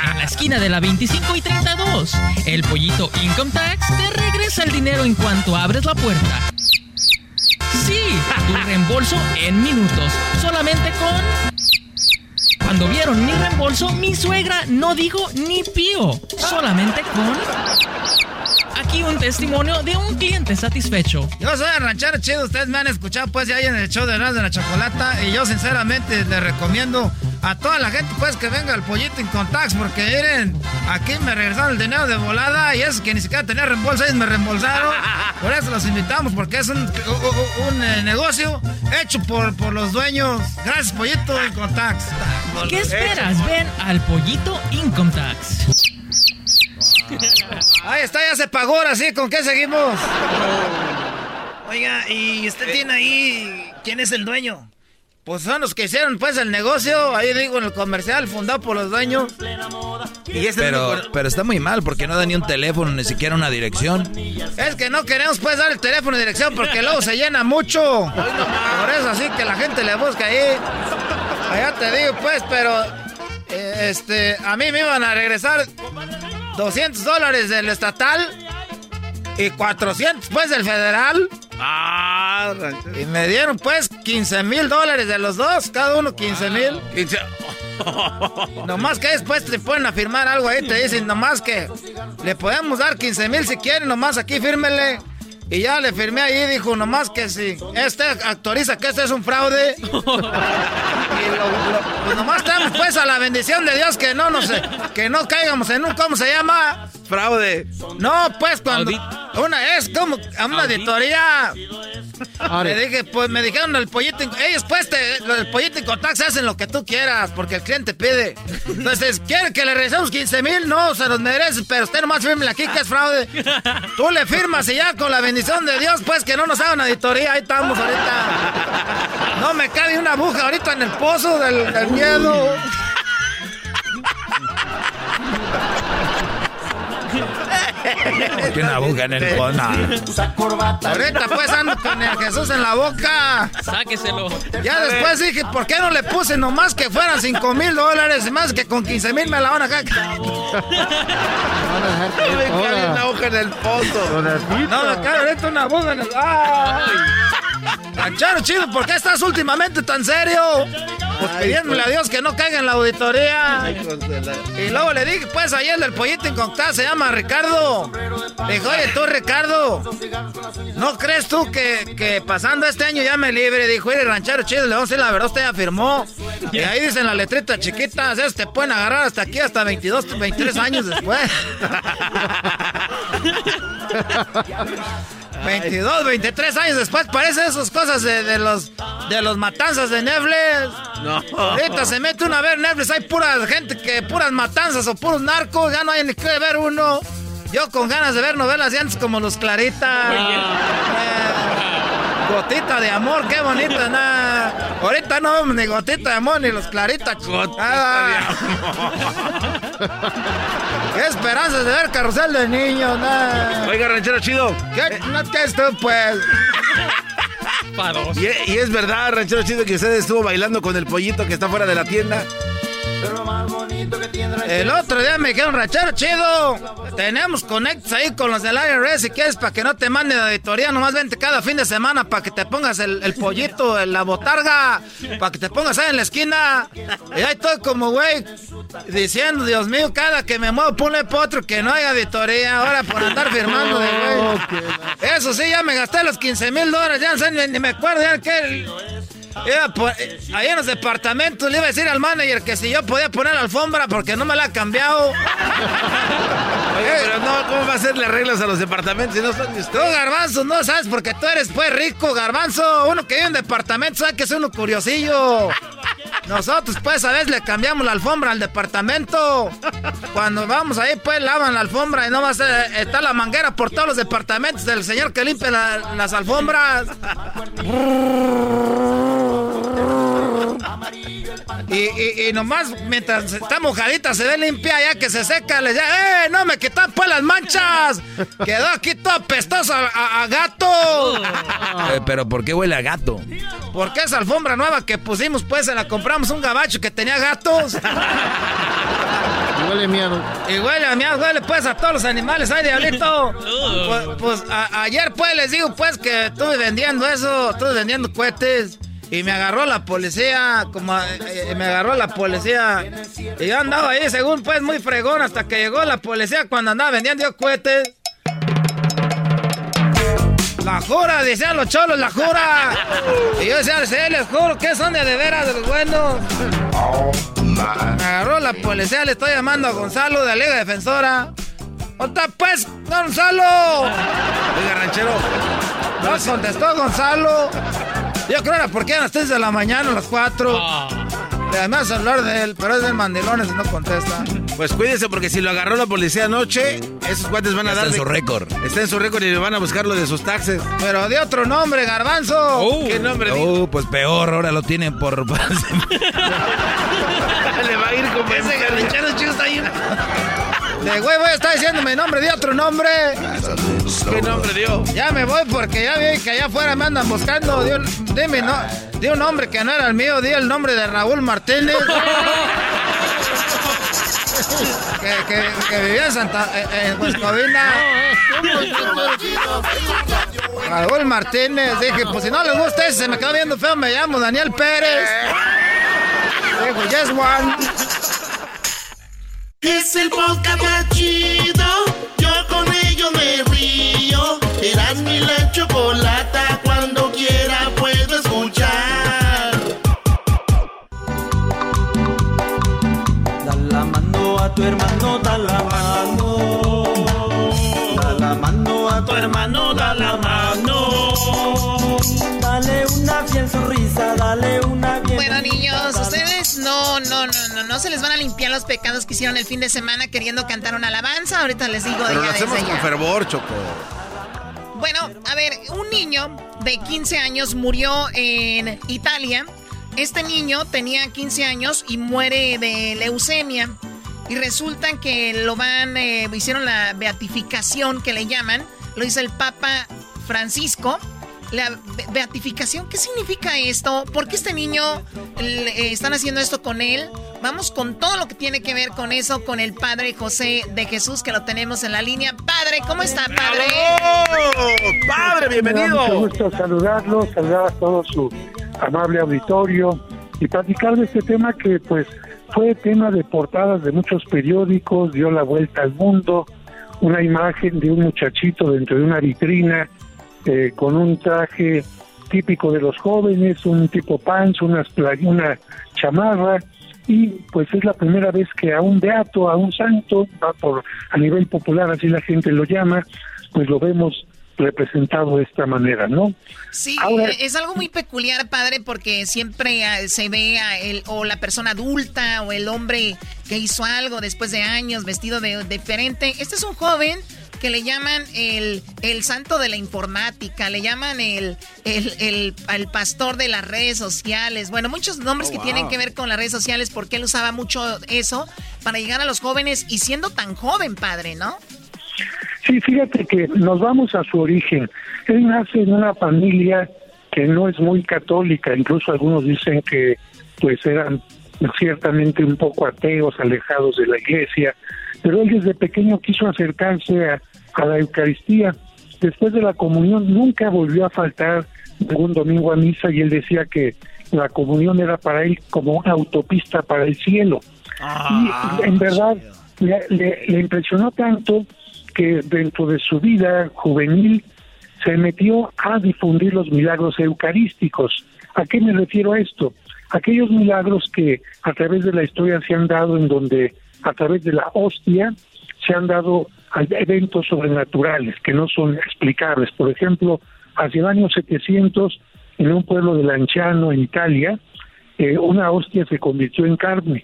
En la esquina de la 25 y 32, el pollito Income Tax te regresa el dinero en cuanto abres la puerta. Sí, tu reembolso en minutos, solamente con... Cuando vieron mi reembolso, mi suegra no dijo ni pío, solamente con... Aquí un testimonio de un cliente satisfecho. Yo soy el ranchero chido, ustedes me han escuchado pues ya en el show de Erasmo de la Chocolata y yo sinceramente les recomiendo a toda la gente pues que venga al pollito en Contax porque miren, aquí me regresaron el dinero de volada y es que ni siquiera tenía reembolso, ellos me reembolsaron. <laughs> Por eso los invitamos porque es un, un- un, eh, negocio hecho por, por los dueños. Gracias pollito en Contax. ¿Qué esperas? Ven al pollito Income Tax. <laughs> Ahí está, ya se pagó ahora sí, ¿con qué seguimos? Oiga, ¿y usted tiene ahí quién es el dueño? Pues son los que hicieron pues el negocio, ahí digo en el comercial, fundado por los dueños. Y Pero, único- pero está muy mal porque no da ni un teléfono, ni siquiera una dirección. Es que no queremos pues dar el teléfono de dirección porque luego se llena mucho. Por eso así que la gente le busca ahí. Allá te digo pues, pero eh, este, a mí me iban a regresar 200 dólares del estatal y 400 pues del federal. Ah. Y me dieron pues 15 mil dólares de los dos, cada uno 15 mil. Quince- Nomás que después te ponen a firmar algo ahí, te dicen nomás que le podemos dar 15 mil si quieren, nomás aquí fírmele. Y ya le firmé ahí, dijo nomás que si este autoriza que este es un fraude. <laughs> y lo- lo- pues nomás estamos pues a la bendición de Dios que no nos, que no caigamos en un, ¿cómo se llama? Fraude. No, pues cuando una es como a una auditoría Le dije, pues me dijeron el pollito. Ellos, pues, te, lo del pollito en contacto hacen lo que tú quieras, porque el cliente pide. Entonces, ¿quiere que le regresemos 15 mil? No, se los merece, pero usted nomás firme aquí que es fraude. Tú le firmas y ya con la bendición de Dios, pues que no nos hagan auditoría. Ahí estamos ahorita. No me cabe una aguja ahorita en el pozo del, del miedo. Que una aguja en el fondo. Ahorita pues ando con el Jesús en la boca. Sáqueselo. Ya después dije, ¿por qué no le puse nomás que fueran 5 mil dólares? Y más que con 15 mil me la van a acá. Me cabe una hoja en el fondo. No, me cabe ahorita una aguja en el... ¡Ay! Ranchero chido, ¿por qué estás últimamente tan serio? Pues pidiéndole a Dios que no caiga en la auditoría. Y luego le dije, pues ayer del pollito en contacto se llama Ricardo. Le dijo, oye tú Ricardo, ¿no crees tú que, que pasando este año ya me libre? Dijo, oye ranchero chido, le vamos a decir la verdad, usted ya firmó. Y ahí dicen la letrita chiquita, o te pueden agarrar hasta aquí, hasta 22, 23 años después. <laughs> 22, 23 años después, parece esas cosas de, de los de los matanzas de Netflix. No. Ahorita se mete uno a ver Netflix, hay pura gente que, puras matanzas o puros narcos, ya no hay ni que ver uno. Yo con ganas de ver novelas de antes como los Clarita. Eh, gotita de amor, qué bonita, nada. Ahorita no vemos ni gotita de amor ni los Clarita. Nada. Qué esperanzas de ver carrusel de niños, nada. Oiga, ranchero chido. ¿Qué? No, ¿qué es tú, pues? Y, y es verdad, ranchero chido, que usted estuvo bailando con el pollito que está fuera de la tienda. El otro día me dijeron, ranchero chido, tenemos conectos ahí con los del IRS si quieres para que no te manden auditoría, nomás vente cada fin de semana para que te pongas el, el pollito, en la botarga, para que te pongas ahí en la esquina. Y ahí estoy como, güey, diciendo, Dios mío, cada que me muevo ponle potro que no haya auditoría, ahora por andar <laughs> firmando de güey. Eso sí, ya me gasté los 15 mil dólares, ya no sé, ni, ni me acuerdo ya que... Eh, ahí en los departamentos le iba a decir al manager que si yo podía poner la alfombra porque no me la ha cambiado. Oiga, pero no, ¿cómo va a hacerle arreglos a los departamentos si no son de Tú, usted? Garbanzo, no sabes porque tú eres pues rico, Garbanzo. Uno que vive en departamento sabe que es uno curiosillo. Nosotros pues a veces le cambiamos la alfombra al departamento. Cuando vamos ahí pues lavan la alfombra y no va a ser, está la manguera por todos los departamentos del señor que limpia la- las alfombras. Y, y, y nomás mientras está mojadita se ve limpia ya que se seca, le ya, ¡eh! ¡No me quitan pues las manchas! Quedó aquí todo apestoso a, a- a gato. Eh, pero ¿por qué huele a gato? Porque esa alfombra nueva que pusimos, pues se la compramos un gabacho que tenía gatos. Huele miedo. Y huele a mí, huele pues a todos los animales, ay diablito. Pues, pues, a- ayer pues les digo pues que estuve vendiendo eso, estuve vendiendo cohetes. Y me agarró la policía, como eh, eh, me agarró la policía. Y yo andaba ahí, según pues, muy fregón, hasta que llegó la policía cuando andaba vendiendo yo cohetes. La jura, decían los cholos, la jura. Y yo decía, sí, les juro que son de de veras de los buenos. Me agarró la policía, le estoy llamando a Gonzalo de la Liga Defensora. ¿Dónde está, pues, Gonzalo? Oiga, ranchero. No contestó Gonzalo. Yo creo era porque eran las 3 de la mañana, a las 4. Le además hablar de él, pero es del mandilones y no contesta. Pues cuídese porque si lo agarró la policía anoche, esos cuates van a Está dar en su récord. Está en su récord y le van a buscar lo de sus taxes. Pero de otro nombre, Garbanzo. ¿Qué nombre dijo? Uh, pues peor, ahora lo tienen por... <laughs> Le va a ir como Ese garrinchero chico está ahí. De güey, voy a estar diciendo mi nombre, de otro nombre. ¿Qué nombre dio? Ya me voy porque ya vi que allá afuera me andan buscando. Di un, dime, no, di un nombre que no era el mío, di el nombre de Raúl Martínez. que, que, que vivía en Santa eh, en Huescovina. Raúl Martínez. Dije, pues si no les gusta ese, se me quedó viendo feo, me llamo Daniel Pérez. Dijo, yes one. Es el podcast más chido. Yo con ello me río. Eras mi la chocolata. Cuando quiera puedo escuchar. Da la mano a tu hermano, da la mano. Da la mano a tu hermano, da la mano. vale una bien. Bueno, niños, ustedes no, no, no, no, no se les van a limpiar los pecados que hicieron el fin de semana queriendo cantar una alabanza. Ahorita les digo Pero ya lo hacemos con ya. fervor, Choco. Bueno, a ver, un niño de 15 años murió en Italia. Este niño tenía 15 años y muere de leucemia. Y resulta que lo van, eh, hicieron la beatificación que le llaman. Lo hizo el Papa Francisco. La be- beatificación, ¿qué significa esto? ¿Por qué este niño le- eh, están haciendo esto con él? Vamos con todo lo que tiene que ver con eso, con el Padre José de Jesús, que lo tenemos en la línea. Padre, ¿cómo está, Padre? ¡Padre, Me da mucho gusto saludarlos, saludar a todo su amable auditorio y platicar de este tema que pues fue tema de portadas de muchos periódicos, dio la vuelta al mundo, una imagen de un muchachito dentro de una vitrina eh, con un traje típico de los jóvenes, un tipo pants, unas una chamarra y pues es la primera vez que a un beato, a un santo, va por a nivel popular así la gente lo llama, pues lo vemos representado de esta manera, ¿no? Sí, Ahora- eh, es algo muy peculiar, padre, porque siempre ah, se ve a el, o la persona adulta o el hombre que hizo algo después de años vestido de diferente. Este es un joven que le llaman el, el santo de la informática, le llaman el, el, el, el pastor de las redes sociales. Bueno, muchos nombres Oh, que wow. tienen que ver con las redes sociales porque él usaba mucho eso para llegar a los jóvenes y siendo tan joven, padre, ¿no? Sí, fíjate que nos vamos a su origen. Él nace en una familia que no es muy católica, incluso algunos dicen que pues eran ciertamente un poco ateos, alejados de la iglesia, pero él desde pequeño quiso acercarse a, a la Eucaristía. Después de la comunión nunca volvió a faltar ningún domingo a misa y él decía que la comunión era para él como una autopista para el cielo. y en verdad le, le- le impresionó tanto que dentro de su vida juvenil se metió a difundir los milagros eucarísticos. ¿A qué me refiero a esto? Aquellos milagros que a través de la historia se han dado en donde a través de la hostia se han dado eventos sobrenaturales que no son explicables. Por ejemplo, hacia el año 700, en un pueblo de Lanciano, en Italia, eh, una hostia se convirtió en carne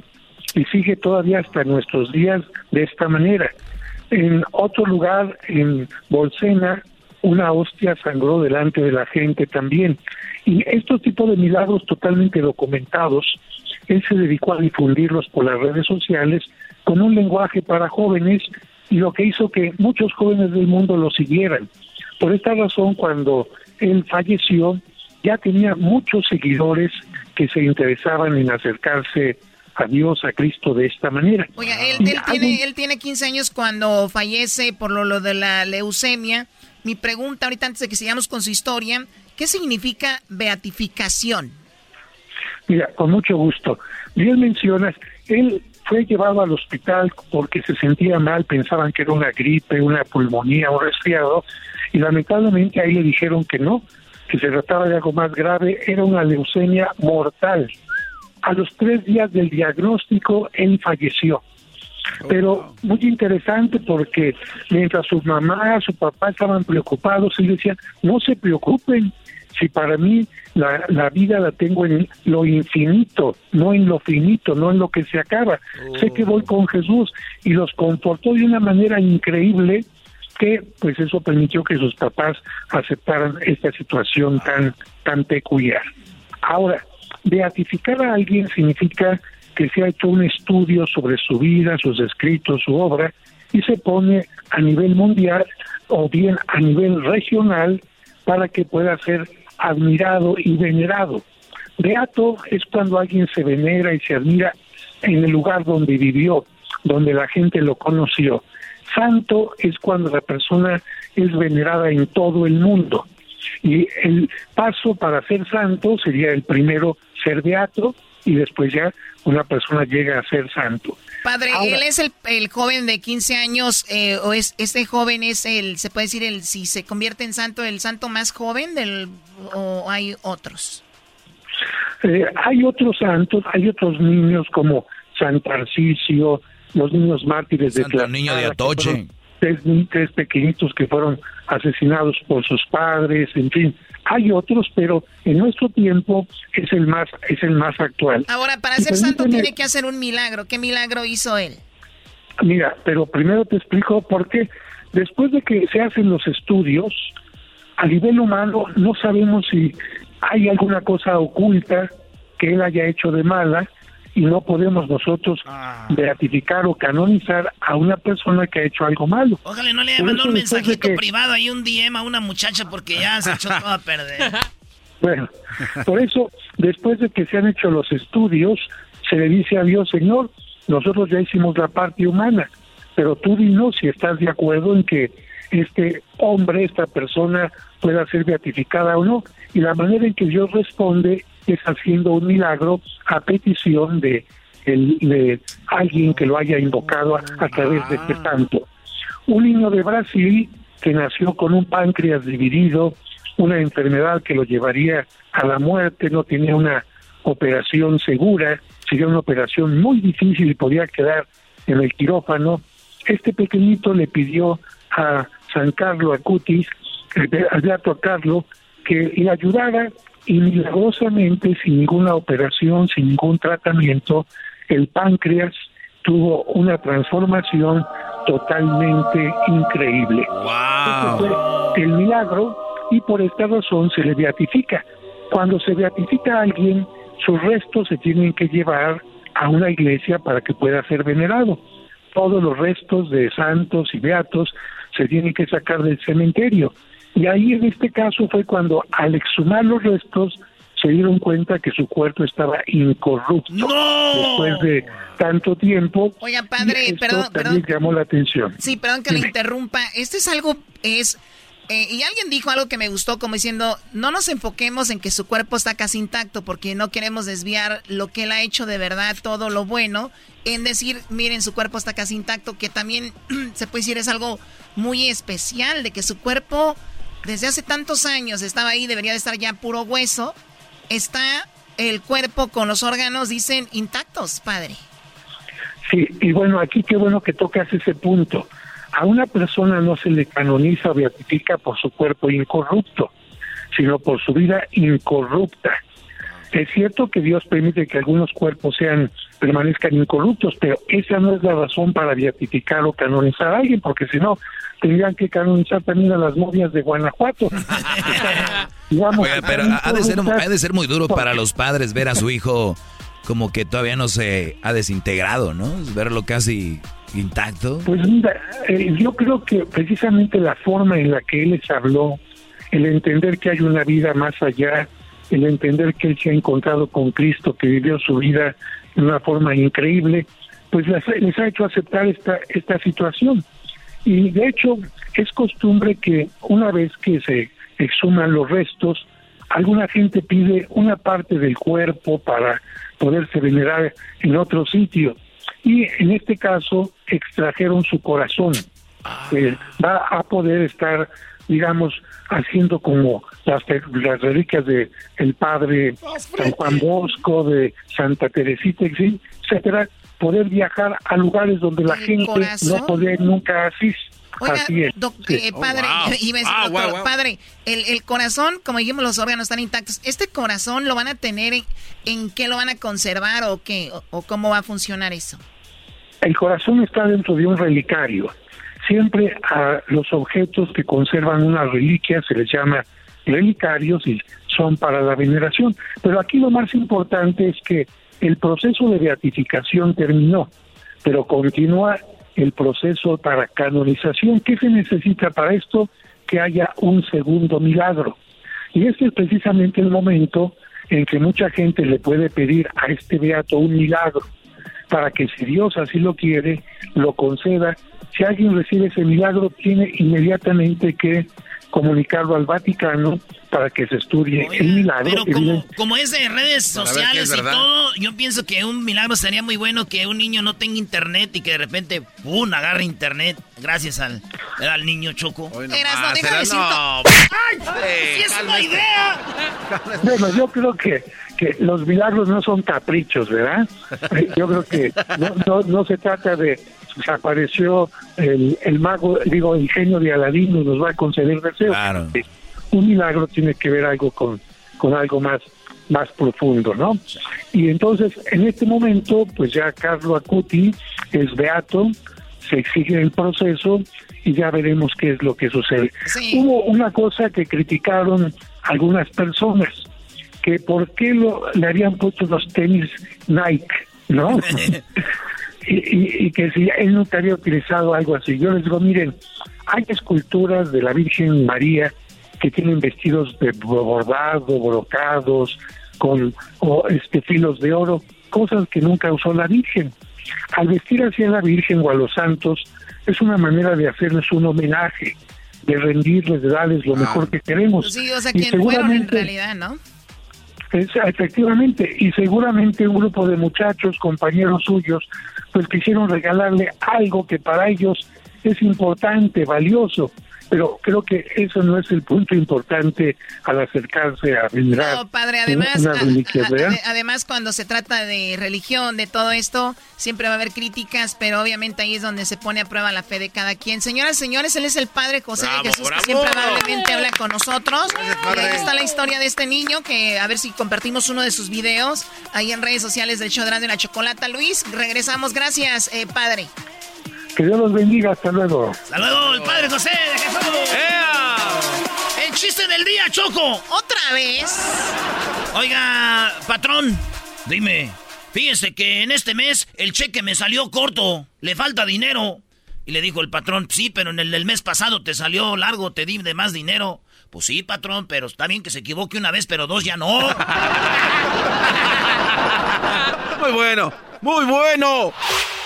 y sigue todavía hasta nuestros días de esta manera. En otro lugar, en Bolsena, una hostia sangró delante de la gente también. Y estos tipos de milagros totalmente documentados, él se dedicó a difundirlos por las redes sociales con un lenguaje para jóvenes y lo que hizo que muchos jóvenes del mundo lo siguieran. Por esta razón, cuando él falleció, ya tenía muchos seguidores que se interesaban en acercarse a Dios, a Cristo de esta manera. Oiga, él, tiene, él tiene 15 años cuando fallece por lo, lo de la leucemia. Mi pregunta ahorita antes de que sigamos con su historia, ¿qué significa beatificación? Mira, con mucho gusto. Bien mencionas, él fue llevado al hospital porque se sentía mal, pensaban que era una gripe, una pulmonía, un resfriado, y lamentablemente ahí le dijeron que no, que se trataba de algo más grave, era una leucemia mortal. A los tres días del diagnóstico, él falleció. Pero muy interesante porque mientras su mamá, su papá estaban preocupados, él decía, no se preocupen, si para mí la, la vida la tengo en lo infinito, no en lo finito, no en lo que se acaba. Sé que voy con Jesús y los confortó de una manera increíble que pues eso permitió que sus papás aceptaran esta situación tan tan peculiar. Ahora, beatificar a alguien significa que se ha hecho un estudio sobre su vida, sus escritos, su obra, y se pone a nivel mundial o bien a nivel regional para que pueda ser admirado y venerado. Beato es cuando alguien se venera y se admira en el lugar donde vivió, donde la gente lo conoció. Santo es cuando la persona es venerada en todo el mundo. Y el paso para ser santo sería el primero ser beato y después ya una persona llega a ser santo. Padre, Ahora- él es el, el joven de 15 años, eh, o es este joven es el, se puede decir, el si se convierte en santo, el santo más joven del, o hay otros. Eh, hay otros santos, hay otros niños como San Tarcisio, los niños mártires de Santo Niño de Atoche. Tres, tres pequeñitos que fueron asesinados por sus padres, en fin, Hay otros, pero en nuestro tiempo es el más es el más actual. Ahora, para ser santo tiene que hacer un milagro. ¿Qué milagro hizo él? Mira, pero primero te explico por qué. Después de que se hacen los estudios, a nivel humano no sabemos si hay alguna cosa oculta que él haya hecho de mala y no podemos nosotros ah. beatificar o canonizar a una persona que ha hecho algo malo. Ojalá no le mandado un mensajito privado ahí un DM a una muchacha porque ya se echó todo a perder. <laughs> Bueno, por eso, después de que se han hecho los estudios, se le dice a Dios, Señor, nosotros ya hicimos la parte humana, pero tú dinos si estás de acuerdo en que este hombre, esta persona pueda ser beatificada o no. Y la manera en que Dios responde es haciendo un milagro a petición de, el, de alguien que lo haya invocado a, través de este santo. Un niño de Brasil que nació con un páncreas dividido, una enfermedad que lo llevaría a la muerte, no tenía una operación segura, sería una operación muy difícil y podía quedar en el quirófano. Este pequeñito le pidió a San Carlos Acutis, al Beato Carlos, que le ayudara y milagrosamente, sin ninguna operación, sin ningún tratamiento, el páncreas tuvo una transformación totalmente increíble. Wow. el milagro y por esta razón se le beatifica. Cuando se beatifica a alguien, sus restos se tienen que llevar a una iglesia para que pueda ser venerado. Todos los restos de santos y beatos se tienen que sacar del cementerio. Y ahí en este caso fue cuando al exhumar los restos se dieron cuenta que su cuerpo estaba incorrupto después de tanto tiempo. Oiga, padre, perdón, perdón. llamó la atención. Sí, perdón que le interrumpa. Este es algo, es... Eh, y alguien dijo algo que me gustó, como diciendo, no nos enfoquemos en que su cuerpo está casi intacto, porque no queremos desviar lo que él ha hecho de verdad, todo lo bueno, en decir, miren, su cuerpo está casi intacto, que también <clears throat> se puede decir es algo muy especial, de que su cuerpo desde hace tantos años estaba ahí, debería de estar ya puro hueso. Está el cuerpo con los órganos, dicen, intactos, padre. Sí, y bueno, aquí qué bueno que tocas ese punto. A una persona no se le canoniza o beatifica por su cuerpo incorrupto, sino por su vida incorrupta. Es cierto que Dios permite que algunos cuerpos sean permanezcan incorruptos, pero esa no es la razón para beatificar o canonizar a alguien, porque si no, tendrían que canonizar también a las novias de Guanajuato. <laughs> pero ha de, ser, ha de ser muy duro para los padres ver a su hijo como que todavía no se ha desintegrado, ¿no? Verlo casi intacto. Pues mira, eh, yo creo que precisamente la forma en la que él les habló, el entender que hay una vida más allá, el entender que él se ha encontrado con Cristo, que vivió su vida de una forma increíble, pues les, ha hecho aceptar esta, esta situación. Y de hecho es costumbre que una vez que se exhuman los restos, alguna gente pide una parte del cuerpo para poderse venerar en otro sitio. Y en este caso extrajeron su corazón. que va a poder estar digamos, haciendo como las, las reliquias de el padre San Juan Bosco, de Santa Teresita, etcétera, poder viajar a lugares donde la gente no podía nunca así. así es. Eh, padre, oh, <laughs> padre, el, el, corazón, como dijimos, los órganos están intactos. ¿Este corazón lo van a tener en, qué lo van a conservar o qué? o cómo va a funcionar eso? El corazón está dentro de un relicario siempre a los objetos que conservan una reliquia se les llama relicarios y son para la veneración. Pero aquí lo más importante es que el proceso de beatificación terminó, pero continúa el proceso para canonización. ¿Qué se necesita para esto? Que haya un segundo milagro. Y este es precisamente el momento en que mucha gente le puede pedir a este beato un milagro para que si Dios así lo quiere, lo conceda si alguien recibe ese milagro, tiene inmediatamente que comunicarlo al Vaticano para que se estudie el milagro. Pero como, es de redes sociales y todo, yo pienso que un milagro sería muy bueno que un niño no tenga internet y que de repente, ¡pum!, agarre internet gracias al, al niño Choco. Eras, no, deja de no. ¡Ay! es una idea! Bueno, yo creo que, que los milagros no son caprichos, ¿verdad? <laughs> Yo creo que no, no, no se trata de apareció el, el mago, digo, el genio de Aladino y nos va a conceder deseos. un milagro tiene que ver algo con, con algo más más profundo, ¿no? Y entonces, en este momento, pues ya Carlo Acuti es beato, se exige el proceso y ya veremos qué es lo que sucede. Hubo una cosa que criticaron algunas personas, que por qué lo, le habían puesto los tenis Nike, ¿no? <laughs> y, y, que si él nunca había utilizado algo así. Yo les digo, miren, hay esculturas de la Virgen María que tienen vestidos de bordado, brocados, con o, este filos de oro, cosas que nunca usó la Virgen. Al vestir así a la Virgen o a los santos es una manera de hacerles un homenaje, de rendirles, de darles lo mejor que queremos. Sí, o sea, que fueron en realidad, ¿no? Efectivamente, y seguramente un grupo de muchachos, compañeros suyos, pues quisieron regalarle algo que para ellos es importante, valioso, pero creo que eso no es el punto importante al acercarse a venerar no, padre, además, además cuando se trata de religión, de todo esto, siempre va a haber críticas, pero obviamente ahí es donde se pone a prueba la fe de cada quien. Señoras, señores, él es el padre José de Jesús que siempre amablemente habla con nosotros. Y ahí está la historia de este niño que a ver si compartimos uno de sus videos ahí en redes sociales del show de la chocolata. Luis, regresamos. Gracias, eh, padre. Que Dios los bendiga. Hasta luego. Hasta luego, el Padre José de Jesús. El chiste del día, Choco. ¿Otra vez? Oiga, patrón, dime. Fíjese que en este mes el cheque me salió corto. Le falta dinero. Y le dijo el patrón, sí, pero en el del mes pasado te salió largo, te di de más dinero. Pues sí, patrón, pero está bien que se equivoque una vez, pero dos ya no. <laughs> Muy bueno, muy bueno.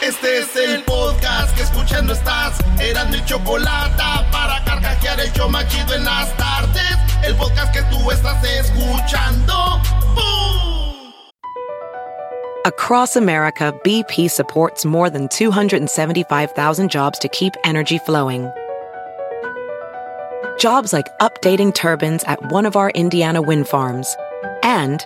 Este es el podcast que escuchando estás. Eran mi chocolate para carcajear el en las tardes. El podcast que tú estás escuchando. ¡Bum! Across America, BP supports more than 275,000 jobs to keep energy flowing. Jobs like updating turbines at one of our Indiana wind farms and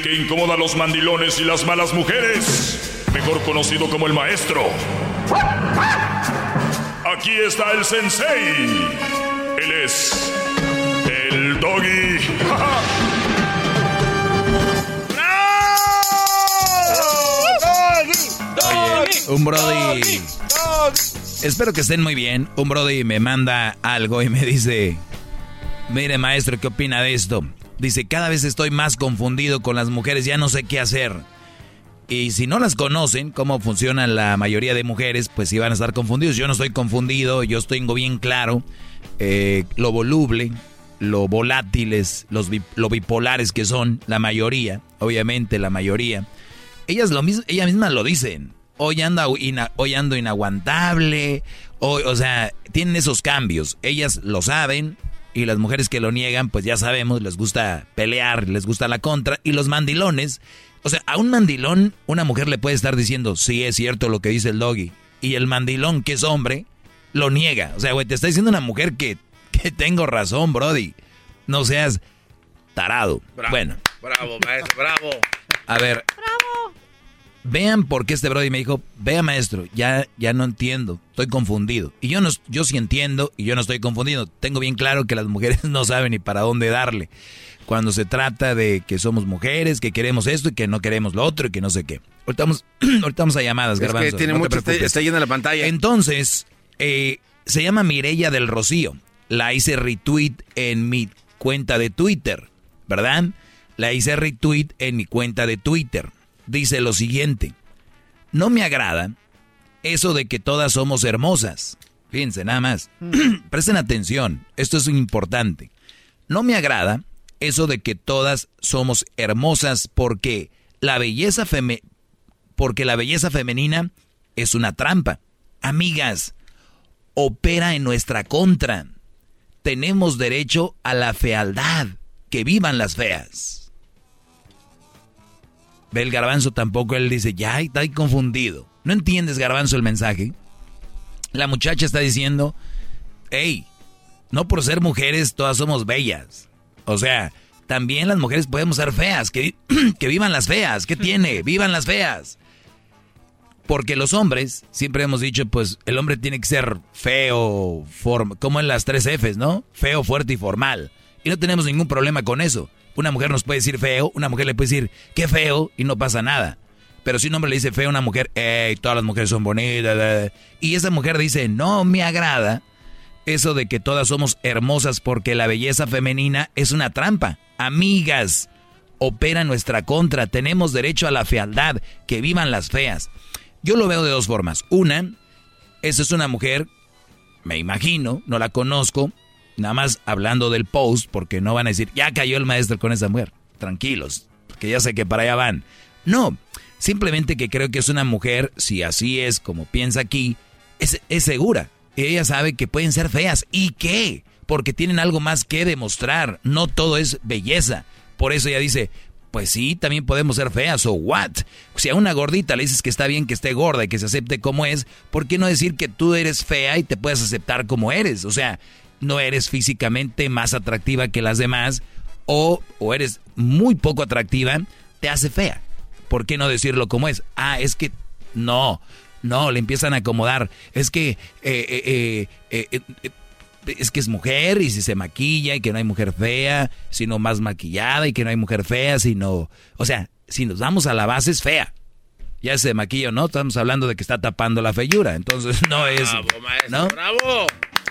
El que incomoda a los mandilones y las malas mujeres, mejor conocido como el maestro. Aquí está el sensei. Él es el doggy. Un Brody. Espero que estén muy bien. Un Brody me manda algo y me dice: Mire, maestro, ¿qué opina de esto? Dice, cada vez estoy más confundido con las mujeres, ya no sé qué hacer. Y si no las conocen, cómo funcionan la mayoría de mujeres, pues iban a estar confundidos. Yo no estoy confundido, yo tengo bien claro eh, lo voluble, lo volátiles, los lo bipolares que son, la mayoría, obviamente la mayoría. Ellas, lo mismo, ellas mismas lo dicen. Hoy, anda, hoy ando inaguantable, hoy, o sea, tienen esos cambios. Ellas lo saben, y las mujeres que lo niegan, pues ya sabemos, les gusta pelear, les gusta la contra. Y los mandilones, o sea, a un mandilón una mujer le puede estar diciendo, sí, es cierto lo que dice el doggy. Y el mandilón, que es hombre, lo niega. O sea, güey, te está diciendo una mujer que, que tengo razón, Brody. No seas tarado. bueno. Bravo, maestro, bravo. A ver. Bravo. Vean por qué este Brody me dijo, vea maestro, ya, ya no entiendo, estoy confundido. Y yo no, yo sí entiendo y yo no estoy confundido. Tengo bien claro que las mujeres <laughs> no saben ni para dónde darle. Cuando se trata de que somos mujeres, que queremos esto y que no queremos lo otro y que no sé qué. Ahorita vamos, <clears throat> ahorita vamos a llamadas, es Que tiene mucho, está, está llena la pantalla. Entonces, eh, se llama Mirella del Rocío. La hice retweet en mi cuenta de Twitter, ¿verdad? La hice retweet en mi cuenta de Twitter dice lo siguiente. No me agrada eso de que todas somos hermosas. Fíjense, nada más. <clears throat> Presten atención, esto es importante. No me agrada eso de que todas somos hermosas porque la belleza porque la belleza femenina es una trampa. Amigas, opera en nuestra contra. Tenemos derecho a la fealdad. Que vivan las feas. Ve el garbanzo tampoco, él dice, ya está ahí confundido. ¿No entiendes, garbanzo, el mensaje? La muchacha está diciendo, hey, no por ser mujeres todas somos bellas. O sea, también las mujeres podemos ser feas, que, <clears throat> que vivan las feas, ¿qué tiene? <laughs> Vivan las feas. Porque los hombres, siempre hemos dicho, pues el hombre tiene que ser feo, como en las tres Fs, ¿no? Feo, fuerte y formal. Y no tenemos ningún problema con eso. Una mujer nos puede decir feo, una mujer le puede decir qué feo y no pasa nada. Pero si un hombre le dice feo a una mujer, hey, todas las mujeres son bonitas. Y esa mujer dice, no me agrada eso de que todas somos hermosas porque la belleza femenina es una trampa. Amigas, opera nuestra contra. Tenemos derecho a la fealdad. Que vivan las feas. Yo lo veo de dos formas. Una, esa es una mujer, me imagino, no la conozco, nada más hablando del post, porque no van a decir, ya cayó el maestro con esa mujer. Tranquilos, que ya sé que para allá van. No, simplemente que creo que es una mujer, si así es como piensa aquí, es, es segura. Ella sabe que pueden ser feas. ¿Y qué? Porque tienen algo más que demostrar. No todo es belleza. Por eso ella dice, pues sí, también podemos ser feas o what. Si a una gordita le dices que está bien que esté gorda y que se acepte como es, ¿por qué no decir que tú eres fea y te puedes aceptar como eres? O sea, no eres físicamente más atractiva que las demás o, o eres muy poco atractiva, te hace fea. ¿Por qué no decirlo como es? Ah, es que no, no, le empiezan a acomodar. Es que eh, eh, eh, es que es mujer y si se maquilla y que no hay mujer fea, sino más maquillada y que no hay mujer fea, sino, o sea, si nos vamos a la base es fea. Ya se maquilla no, estamos hablando de que está tapando la feyura, entonces <laughs> no es, bravo, maestro, bravo.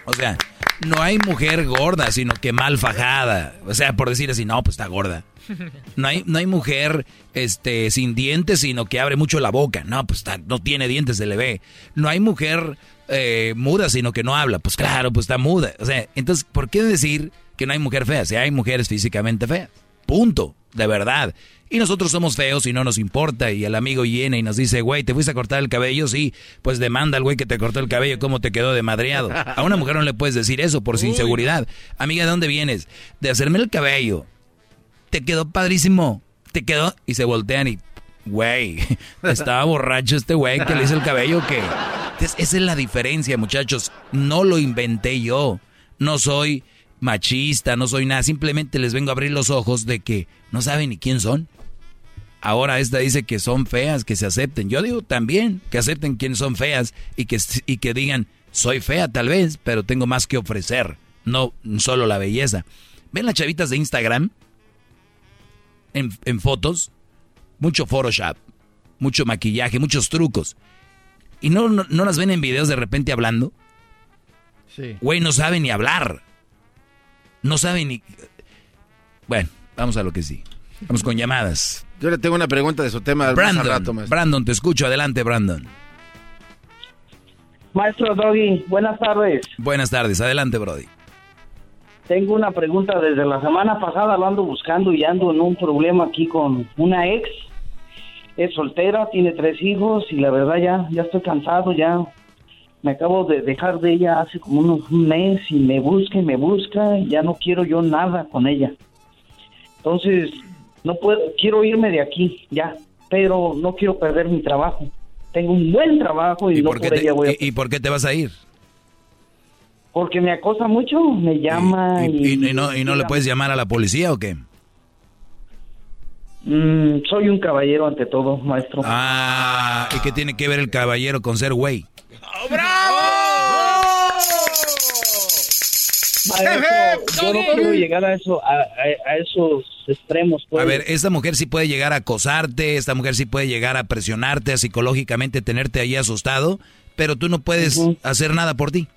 O sea, no hay mujer gorda, sino que mal fajada. O sea, por decir así, no, pues está gorda. No hay, no hay mujer este, sin dientes, sino que abre mucho la boca. No, pues está, no tiene dientes, se le ve. No hay mujer eh, muda, sino que no habla. Pues claro, pues está muda. O sea, entonces, ¿por qué decir que no hay mujer fea? Si hay mujeres físicamente feas. Punto. De verdad. Y nosotros somos feos y no nos importa. Y el amigo viene y nos dice, güey, ¿te fuiste a cortar el cabello? Sí, pues demanda al güey que te cortó el cabello, ¿cómo te quedó de madreado? A una mujer no le puedes decir eso por su inseguridad. Amiga, ¿de dónde vienes? De hacerme el cabello. Te quedó padrísimo. Te quedó. Y se voltean y, güey, <laughs> estaba borracho este güey que le hizo el cabello que esa es la diferencia, muchachos. No lo inventé yo. No soy machista, no soy nada. Simplemente les vengo a abrir los ojos de que no saben ni quién son. Ahora esta dice que son feas, que se acepten. Yo digo también que acepten quiénes son feas y que, y que digan, soy fea tal vez, pero tengo más que ofrecer. No solo la belleza. ¿Ven las chavitas de Instagram? En, en fotos. Mucho Photoshop, mucho maquillaje, muchos trucos. ¿Y no, no, las ven en videos de repente hablando? Sí. Güey, no saben ni hablar. No saben ni... Bueno, vamos a lo que sí. Vamos con llamadas. Yo le tengo una pregunta de su tema. Brandon, Brandon, te escucho. Adelante, Brandon. Maestro Doggy, buenas tardes. Buenas tardes. Adelante, Brody. Tengo una pregunta. Desde la semana pasada lo ando buscando y ando en un problema aquí con una ex es soltera, tiene tres hijos y la verdad ya, ya estoy cansado, ya me acabo de dejar de ella hace como unos un mes y me busca y me busca y ya no quiero yo nada con ella. Entonces, no puedo, quiero irme de aquí, ya, pero no quiero perder mi trabajo. Tengo un buen trabajo y, no por, ella voy a... ¿Y, por qué te vas a ir? Porque me acosa mucho, me llama y... no, ¿Y no le puedes llamar a la policía o qué? Mm, soy un caballero ante todo, maestro. Ah, ¿y qué tiene que ver el caballero con ser güey? Yo no quiero llegar a, eso, a, esos extremos. Pues. A ver, esta mujer sí puede llegar a acosarte, esta mujer sí puede llegar a presionarte, a psicológicamente tenerte ahí asustado, pero tú no puedes hacer nada por ti.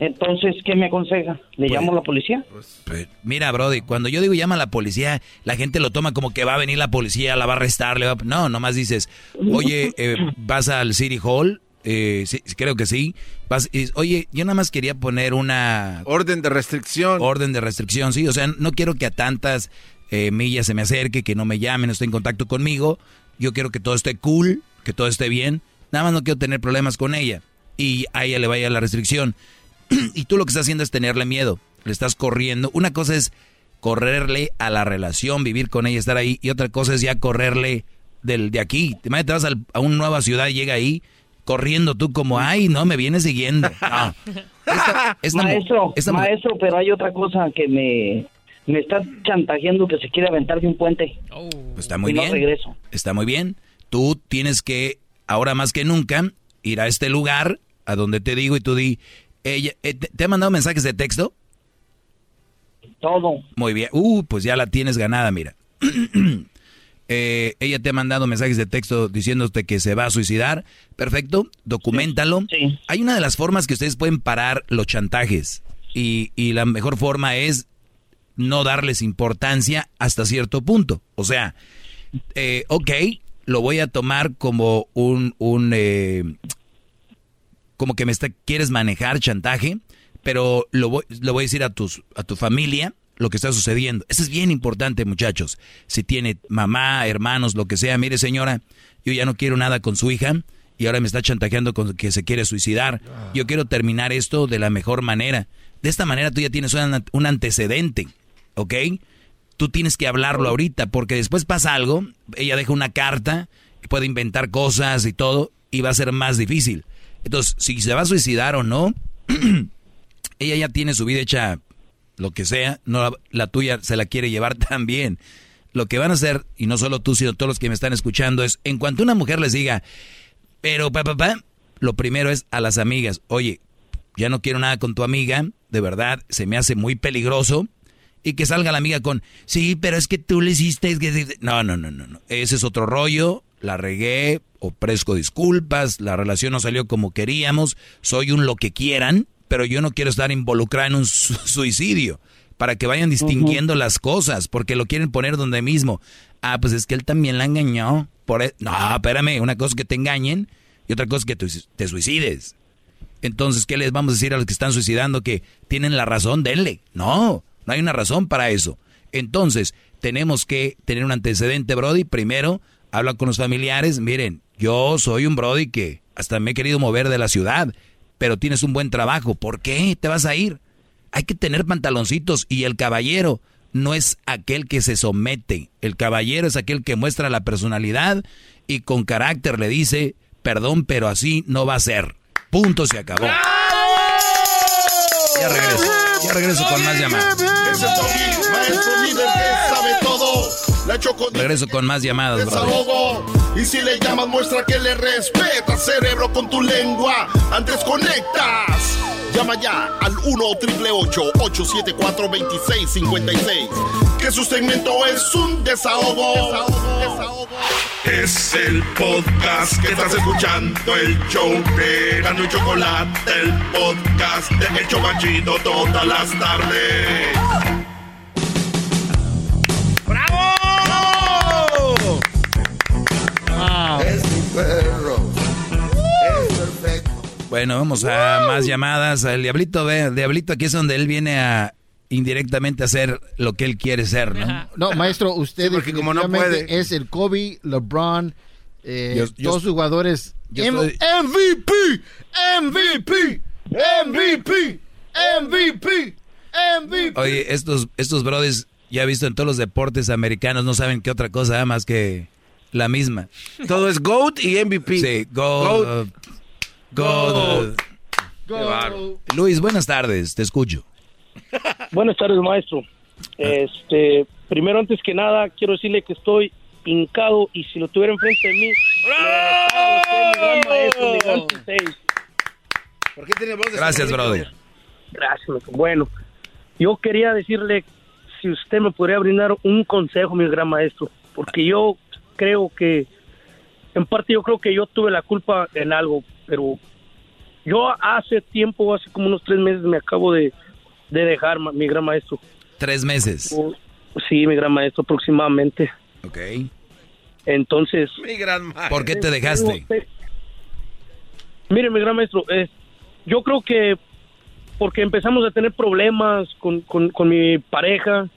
Entonces, ¿qué me aconseja? ¿Le pues, llamo a la policía? Pues, pues, mira, Brody, cuando yo digo llama a la policía, la gente lo toma como que va a venir la policía, la va a arrestar, le va No, nomás dices, oye, eh, <laughs> vas al City Hall, eh, creo que sí. Vas, oye, yo nada más quería poner una... Orden de restricción. Orden de restricción, sí. O sea, no quiero que a tantas eh, millas se me acerque, que no me llamen, no esté en contacto conmigo. Yo quiero que todo esté cool, que todo esté bien. Nada más no quiero tener problemas con ella. Y a ella le vaya la restricción. <clears throat> y tú lo que estás haciendo es tenerle miedo. Le estás corriendo. Una cosa es correrle a la relación, vivir con ella, estar ahí. Y otra cosa es ya correrle del, de aquí. Te vas a una nueva ciudad y llega ahí corriendo tú como, ay, no, me viene siguiendo. <laughs> maestro, maestro, pero hay otra cosa que me, me está chantajeando que se quiere aventar de un puente. Pues está muy bien. regreso. Está muy bien. Tú tienes que, ahora más que nunca, ir a este lugar, a donde te digo, y tú di, ella, eh, ¿te, ha mandado mensajes de texto? Todo. Muy bien. Uh, pues ya la tienes ganada, mira. <clears throat> Eh, ella te ha mandado mensajes de texto diciéndote que se va a suicidar. Perfecto, documentalo. Hay una de las formas que ustedes pueden parar los chantajes. Y, y la mejor forma es no darles importancia hasta cierto punto. O sea, eh, ok, lo voy a tomar como un, un eh, como que me está, quieres manejar chantaje, pero lo voy, lo voy a decir a tus, a tu familia lo que está sucediendo. Eso es bien importante, muchachos. Si tiene mamá, hermanos, lo que sea, mire señora, yo ya no quiero nada con su hija y ahora me está chantajeando con que se quiere suicidar. Yo quiero terminar esto de la mejor manera. De esta manera tú ya tienes un antecedente. ¿ok? Tú tienes que hablarlo ahorita, porque después pasa algo, ella deja una carta, y puede inventar cosas y todo, y va a ser más difícil. Entonces, si se va a suicidar o no, <clears throat> ella ya tiene su vida hecha lo que sea, no la, tuya se la quiere llevar <laughs> también. Lo que van a hacer, y no solo tú, sino todos los que me están escuchando, es en cuanto una mujer les diga, pero papá, pa, pa, lo primero es a las amigas, oye, ya no quiero nada con tu amiga, de verdad, se me hace muy peligroso, y que salga la amiga con, sí, pero es que tú le hiciste... No, no, no, no, no. Ese es otro rollo, la regué, ofrezco disculpas, la relación no salió como queríamos, soy un lo que quieran, pero yo no quiero estar involucrada en un suicidio, para que vayan distinguiendo las cosas, porque lo quieren poner donde mismo. Ah, pues es que él también la engañó. Por e-". No, espérame, una cosa es que te engañen y otra cosa es que te suicides. Entonces, ¿qué les vamos a decir a los que están suicidando que tienen la razón? Denle. No, no hay una razón para eso. Entonces, tenemos que tener un antecedente, Brody. Primero, habla con los familiares. Miren, yo soy un Brody que hasta me he querido mover de la ciudad, pero tienes un buen trabajo. ¿Por qué te vas a ir? Hay que tener pantaloncitos y el caballero no es aquel que se somete. El caballero es aquel que muestra la personalidad y con carácter le dice, perdón, pero así no va a ser. Punto, se acabó. Ya regreso. Ya regreso con más llamadas. Regreso con más llamadas, bro. Y si le llamas, muestra que le respeta, cerebro, con tu lengua. Antes conectas. Llama ya al 1-888-874-2656. Que su segmento es un desahogo. desahogo. Es el podcast que estás escuchando, el show de y Chocolate, el podcast de El Chocachito todas las tardes. Es perro. Bueno, vamos a más llamadas. El diablito, ve, el diablito aquí es donde él viene a indirectamente a hacer lo que él quiere ser, ¿no? No, maestro, usted porque como no puede es el Kobe, LeBron, eh, todos sus jugadores MVP, MVP, MVP, MVP, MVP. Oye, estos estos brothers ya he visto en todos los deportes americanos no saben qué otra cosa más que la misma. Todo es GOAT y MVP. Sí, GOAT. God. Luis, buenas tardes, te escucho. Buenas tardes, maestro. Este, primero, antes que nada, quiero decirle que estoy hincado y si lo tuviera enfrente de mí, ¿Por qué tiene voz de Gracias, brother. Gracias. Bueno, yo quería decirle si usted me podría brindar un consejo, mi gran maestro, porque yo creo que, en parte yo creo que yo tuve la culpa en algo, pero yo hace tiempo, hace como unos tres meses, me acabo de, dejar, mi gran maestro. ¿Tres meses? Oh, sí, mi gran maestro, aproximadamente. Ok. Entonces... Mi gran maestro. ¿Por qué te dejaste? Mire, mi gran maestro, es, yo creo que porque empezamos a tener problemas con, con, con mi pareja,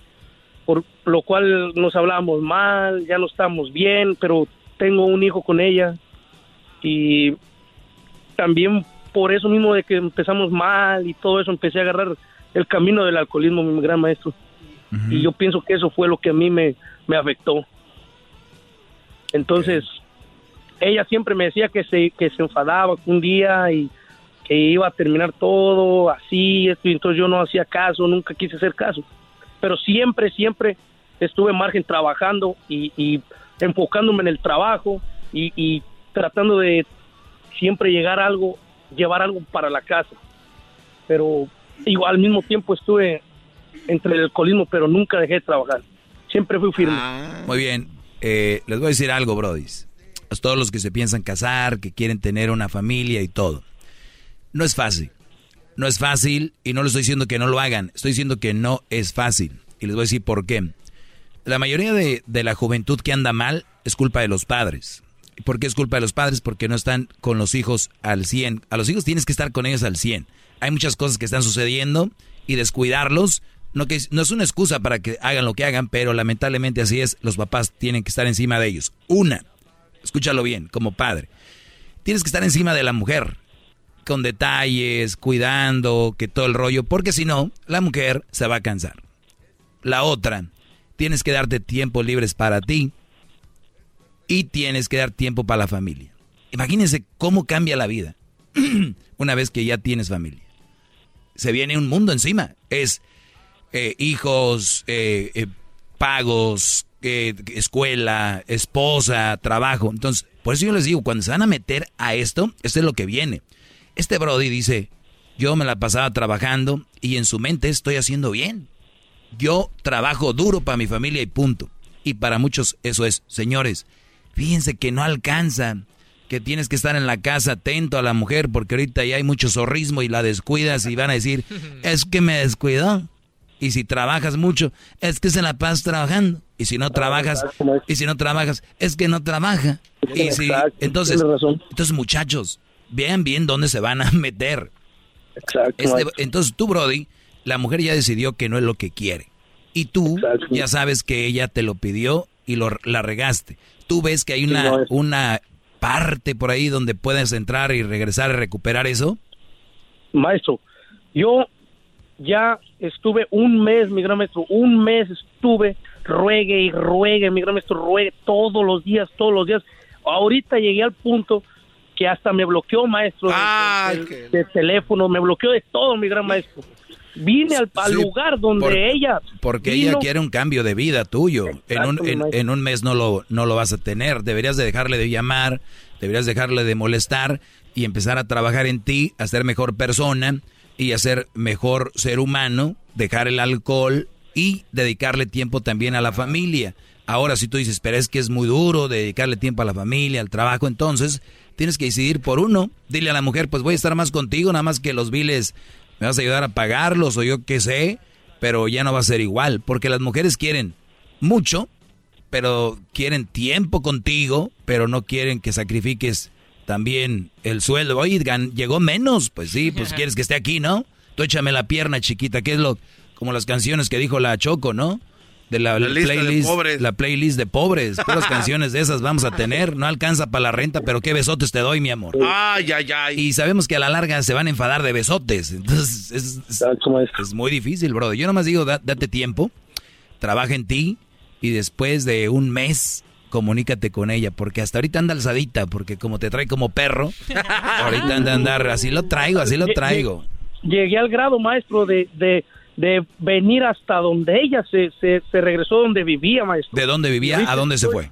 por lo cual nos hablamos mal, ya no estamos bien, pero tengo un hijo con ella y también por eso mismo de que empezamos mal y todo eso, empecé a agarrar el camino del alcoholismo, mi gran maestro. Y yo pienso que eso fue lo que a mí me, me afectó. Entonces, ella siempre me decía que se, que se enfadaba un día y que iba a terminar todo así, esto, y entonces yo no hacía caso, nunca quise hacer caso. Pero siempre, siempre estuve en margen trabajando y, y enfocándome en el trabajo y, y tratando de siempre llegar a algo, llevar algo para la casa. Pero igual al mismo tiempo estuve entre el alcoholismo, pero nunca dejé de trabajar. Siempre fui firme. Muy bien. Eh, les voy a decir algo, brodis. A todos los que se piensan casar, que quieren tener una familia y todo. No es fácil. No es fácil y no les estoy diciendo que no lo hagan. Estoy diciendo que no es fácil. Y les voy a decir por qué. La mayoría de, de la juventud que anda mal es culpa de los padres. ¿Y ¿Por qué es culpa de los padres? Porque no están con los hijos al 100. A los hijos tienes que estar con ellos al 100. Hay muchas cosas que están sucediendo y descuidarlos no, que, no es una excusa para que hagan lo que hagan, pero lamentablemente así es, los papás tienen que estar encima de ellos. Una, escúchalo bien, como padre, tienes que estar encima de la mujer, con detalles, cuidando, que todo el rollo, porque si no, la mujer se va a cansar. La otra, tienes que darte tiempo libres para ti y tienes que dar tiempo para la familia. Imagínense cómo cambia la vida <clears throat> una vez que ya tienes familia. Se viene un mundo encima. Es eh, hijos, eh, eh, pagos, escuela, esposa, trabajo. Entonces, por eso yo les digo, cuando se van a meter a esto, esto es lo que viene. Este Brody dice, yo me la pasaba trabajando y en su mente estoy haciendo bien. Yo trabajo duro para mi familia y punto. Y para muchos eso es, señores, fíjense que no alcanza, que tienes que estar en la casa atento a la mujer porque ahorita ya hay mucho zorrismo y la descuidas y van a decir, <laughs> es que me descuidó. Y si trabajas mucho, es que se la pasas trabajando. Y si no trabajas, y si no trabajas, es que no trabaja. Y si, entonces, entonces muchachos, vean bien dónde se van a <laughs> meter. Este, entonces tú, Brody, la mujer ya decidió que no es lo que quiere. Y tú ya sabes que ella te lo pidió y lo, la regaste. Tú ves que hay una, una parte por ahí donde puedes entrar y regresar y recuperar eso. Maestro, yo ya estuve un mes, mi gran maestro, un mes estuve, ruegue y ruegue, mi gran maestro, ruegue todos los días, todos los días. Ahorita llegué al punto que hasta me bloqueó, maestro, de, teléfono, me bloqueó de todo, mi gran maestro. Vine al, lugar donde ella... Porque ella quiere un cambio de vida tuyo. en, un, en, un mes no lo, no lo vas a tener. Deberías de dejarle de llamar, deberías dejarle de molestar y empezar a trabajar en ti, a ser mejor persona y a ser mejor ser humano, dejar el alcohol y dedicarle tiempo también a la familia. Ahora, si tú dices, pero es que es muy duro dedicarle tiempo a la familia, al trabajo, entonces tienes que decidir por uno. Dile a la mujer, pues voy a estar más contigo, nada más que los biles me vas a ayudar a pagarlos o yo qué sé, pero ya no va a ser igual, porque las mujeres quieren mucho, pero quieren tiempo contigo, pero no quieren que sacrifiques también el sueldo. Oigan, llegó menos, pues sí, pues quieres que esté aquí, ¿no? Tú échame la pierna chiquita, que es lo como las canciones que dijo la Choco, ¿no? De la, playlist, de la playlist de pobres. <laughs> Las canciones de esas vamos a tener. No alcanza para la renta, pero qué besotes te doy, mi amor. Ay, ay, ay. Y sabemos que a la larga se van a enfadar de besotes. Entonces, es, es, muy difícil, bro. Yo nomás digo, date tiempo, trabaja en ti y después de un mes comunícate con ella, porque hasta ahorita anda alzadita, porque como te trae como perro, ahorita anda a andar, así lo traigo, así lo traigo. Llegué al grado, maestro, de, de, de venir hasta donde ella se, se, se, regresó donde vivía, maestro. ¿De dónde vivía? ¿A dónde se fue?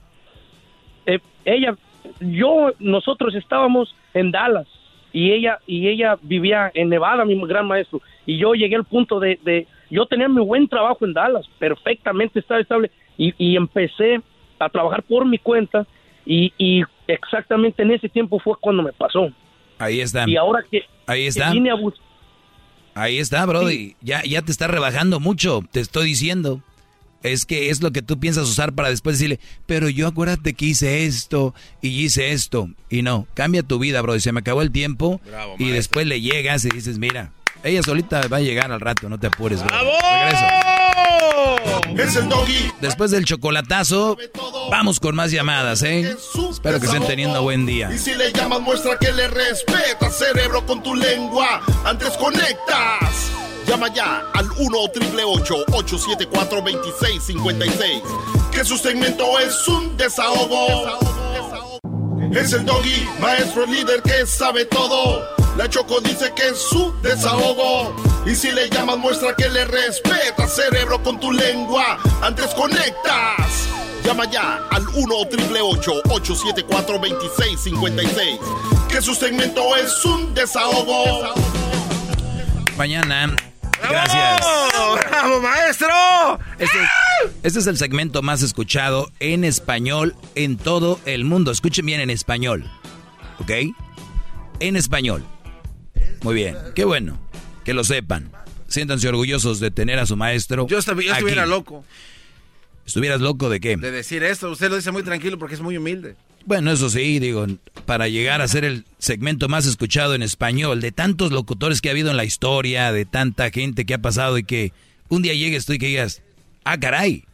Eh, ella, yo, nosotros estábamos en Dallas y ella y ella vivía en Nevada, mi gran maestro, y yo llegué al punto de, de yo tenía mi buen trabajo en Dallas, perfectamente estaba estable, y, y empecé a trabajar por mi cuenta y, y, exactamente en ese tiempo fue cuando me pasó. Ahí está. Y ahora que, Ahí está. vine a Ahí está, Brody. Ya, ya te está rebajando mucho, te estoy diciendo. Es que es lo que tú piensas usar para después decirle, pero yo acuérdate que hice esto y hice esto. Y no, cambia tu vida, Brody. Se me acabó el tiempo y después le llegas y dices, mira, ella solita va a llegar al rato, no te apures, bro. Regreso. Es el doggy. Después del chocolatazo, vamos con más llamadas, ¿eh? Espero que estén teniendo buen día. Y si le llamas, muestra que le respeta, cerebro, con tu lengua. Antes conectas. Llama ya al 1 874 2656 que su segmento es un desahogo. Es el doggy, maestro líder que sabe todo. La Choco dice que es su desahogo. Y si le llamas, muestra que le respeta, cerebro, con tu lengua. Antes conectas. Llama ya al 1-888-874-2656. Que su segmento es un desahogo. Mañana. Gracias. ¡Bravo, maestro! Este, este es el segmento más escuchado en español en todo el mundo. Escuchen bien en español. ¿Ok? En español. Muy bien. Qué bueno. Que lo sepan. Siéntanse orgullosos de tener a su maestro. Yo, estu- yo aquí. estuviera loco ¿Estuvieras loco de qué? de decir esto. Usted lo dice muy tranquilo porque es muy humilde. Bueno, eso sí, digo, para llegar a ser el segmento más escuchado en español, de tantos locutores que ha habido en la historia, de tanta gente que ha pasado y que un día llegues tú y que digas, ah, caray,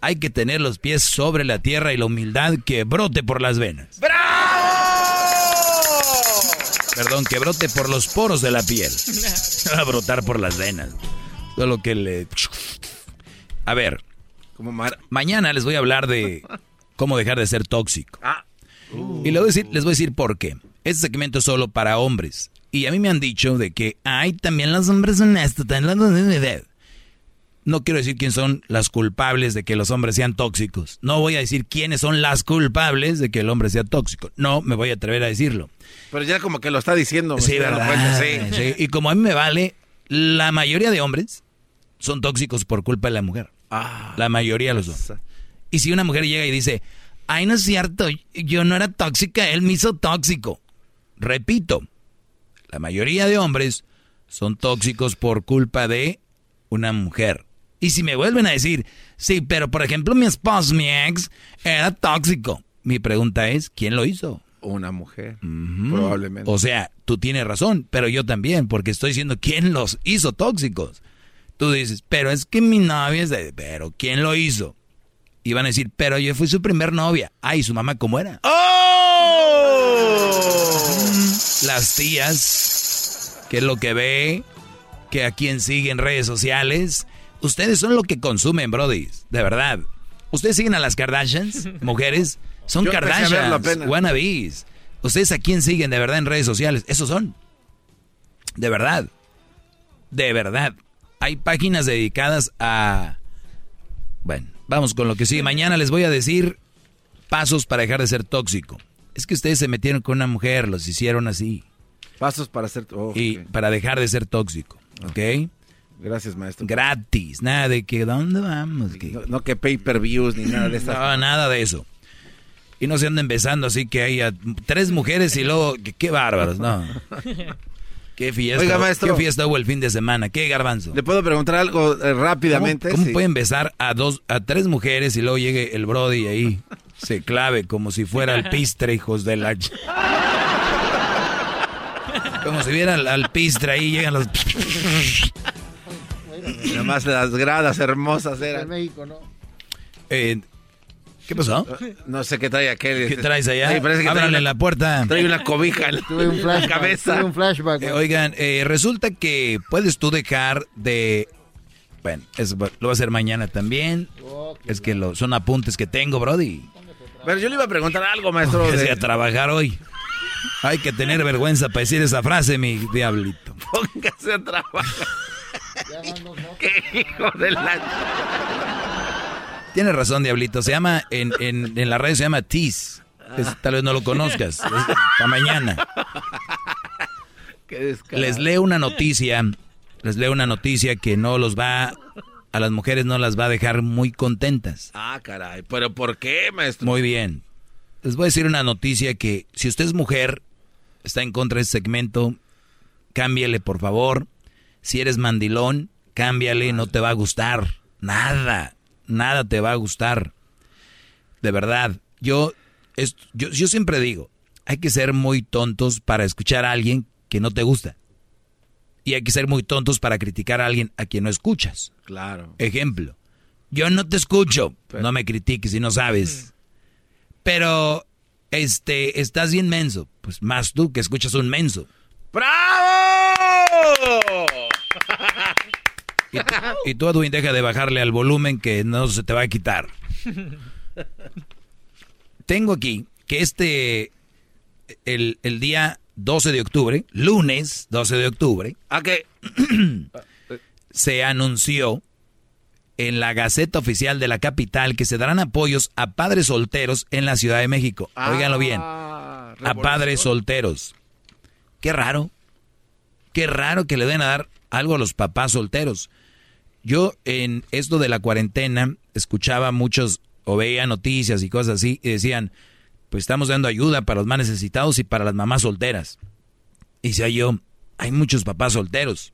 hay que tener los pies sobre la tierra y la humildad que brote por las venas. Perdón, que brote por los poros de la piel. <laughs> Va a brotar por las venas. Solo que le... A ver, Como mar... mañana les voy a hablar de cómo dejar de ser tóxico. Ah. Y les voy, a decir, les voy a decir por qué. Este segmento es solo para hombres. Y a mí me han dicho de que, ay, también los hombres son esto, también los... No quiero decir quién son las culpables de que los hombres sean tóxicos. No voy a decir quiénes son las culpables de que el hombre sea tóxico. No me voy a atrever a decirlo. Pero ya como que lo está diciendo. Sí, ¿verdad? cuenta, sí. Sí, Y como a mí me vale, la mayoría de hombres son tóxicos por culpa de la mujer. Ah. La mayoría los son. Y si una mujer llega y dice, ay, no es cierto, yo no era tóxica, él me hizo tóxico. Repito, la mayoría de hombres son tóxicos por culpa de una mujer. Y si me vuelven a decir, sí, pero por ejemplo mi esposo, mi ex, era tóxico. Mi pregunta es, ¿quién lo hizo? Una mujer, probablemente. O sea, tú tienes razón, pero yo también, porque estoy diciendo quién los hizo tóxicos. Tú dices, pero es que mi novia es de... Pero ¿quién lo hizo? Y van a decir, pero yo fui su primer novia. Ay, ¿su mamá cómo era? Las tías, que es lo que ve, que a quien sigue en redes sociales. Ustedes son lo que consumen, Brody. De verdad. Ustedes siguen a las Kardashians, <laughs> mujeres. Son Yo Kardashians, wannabes. ¿Ustedes a quién siguen de verdad en redes sociales? Esos son. De verdad. De verdad. Hay páginas dedicadas a... Bueno, vamos con lo que sigue. Mañana les voy a decir pasos para dejar de ser tóxico. Es que ustedes se metieron con una mujer, los hicieron así. Pasos para hacer... oh, Y para dejar de ser tóxico. ¿Ok? Gracias, maestro. Gratis. Nada de que... ¿Dónde vamos? Que- No, no que pay-per-views ni nada de estas. No, nada de eso. Y no se anden besando así que hay a tres mujeres y luego, que- qué bárbaros, no. <laughs> Qué fiesta, Oiga, maestro. qué fiesta hubo el fin de semana, qué garbanzo. ¿Le puedo preguntar algo eh, rápidamente? ¿Cómo, cómo Sí. pueden besar a dos, a tres mujeres y luego llegue el Brody ahí? <laughs> Se clave como si fuera el pistre, hijos de la... Como si viera al, al pistre ahí, llegan los... Nomás las gradas hermosas eran. En México, ¿no? Eh, ¿Qué pasó? No sé qué trae aquel. ¿Qué traes allá? Ay, parece que trae Ábranle una- la puerta. Trae una cobija en Tuve un la flashback. cabeza. Tuve un flashback. Eh, oigan, eh, resulta que puedes tú dejar de... Bueno, eso va- lo voy a hacer mañana también. Es que lo, son apuntes que tengo, Brody. Pero yo le iba a preguntar algo, maestro. Que de- sea a trabajar hoy. Hay que tener vergüenza para decir esa frase, mi diablito. Póngase a trabajar. <laughs> Qué hijo de la... Tienes razón, diablito. Se llama, en, en, en la radio se llama Tease. Es- tal vez no lo conozcas. Para mañana. Qué. Les leo una noticia. Les leo una noticia que no los va... A las mujeres no las va a dejar muy contentas. Ah, caray. ¿Pero por qué, maestro? Muy bien. Les voy a decir una noticia que si usted es mujer, está en contra de este segmento, cámbiale por favor. Si eres mandilón, cámbiale, no te va a gustar. Nada, nada te va a gustar. De verdad, yo, es- yo, yo siempre digo, hay que ser muy tontos para escuchar a alguien que no te gusta. Y hay que ser muy tontos para criticar a alguien a quien no escuchas. Claro. Ejemplo, yo no te escucho, no me critiques si no sabes. Pero, este, estás bien menso. Pues más tú que escuchas un menso. ¡Bravo! Y, tú, Edwin, deja de bajarle al volumen que no se te va a quitar. Tengo aquí que este, el, el día 12 de octubre, lunes 12 de octubre, ¿A qué? <clears throat> se anunció en la Gaceta Oficial de la capital que se darán apoyos a padres solteros en la Ciudad de México. Óiganlo bien. A padres solteros. Qué raro. Qué raro que le den a dar algo a los papás solteros. Yo en esto de la cuarentena escuchaba muchos o veía noticias y cosas así y decían, pues estamos dando ayuda para los más necesitados y para las mamás solteras. Y decía yo, hay muchos papás solteros.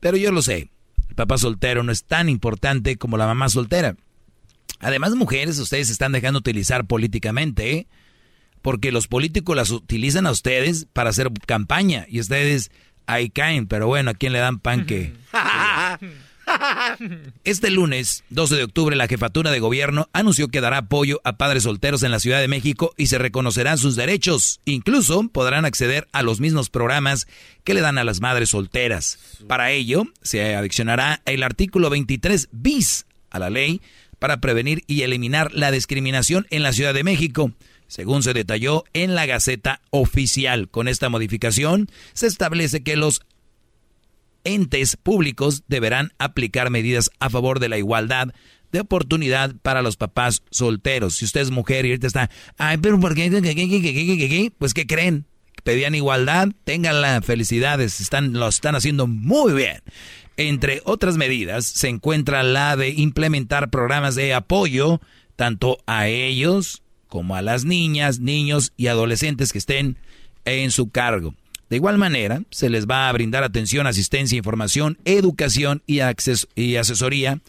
Pero yo lo sé, el papá soltero no es tan importante como la mamá soltera. Además, mujeres, ustedes se están dejando utilizar políticamente, ¿eh? Porque los políticos las utilizan a ustedes para hacer campaña y ustedes ahí caen, pero bueno, ¿a quién le dan pan que? <laughs> Este lunes, 12 de octubre, la jefatura de gobierno anunció que dará apoyo a padres solteros en la Ciudad de México y se reconocerán sus derechos. Incluso podrán acceder a los mismos programas que le dan a las madres solteras. Para ello, se adicionará el artículo 23 bis a la ley para prevenir y eliminar la discriminación en la Ciudad de México según se detalló en la Gaceta Oficial. Con esta modificación se establece que los entes públicos deberán aplicar medidas a favor de la igualdad de oportunidad para los papás solteros. Si usted es mujer y ahorita está, ay, pero ¿por qué? Pues ¿qué creen? Pedían igualdad, tenganla, felicidades, están, lo están haciendo muy bien. Entre otras medidas se encuentra la de implementar programas de apoyo tanto a ellos como a las niñas, niños y adolescentes que estén en su cargo. De igual manera, se les va a brindar atención, asistencia, información, educación y, y asesoría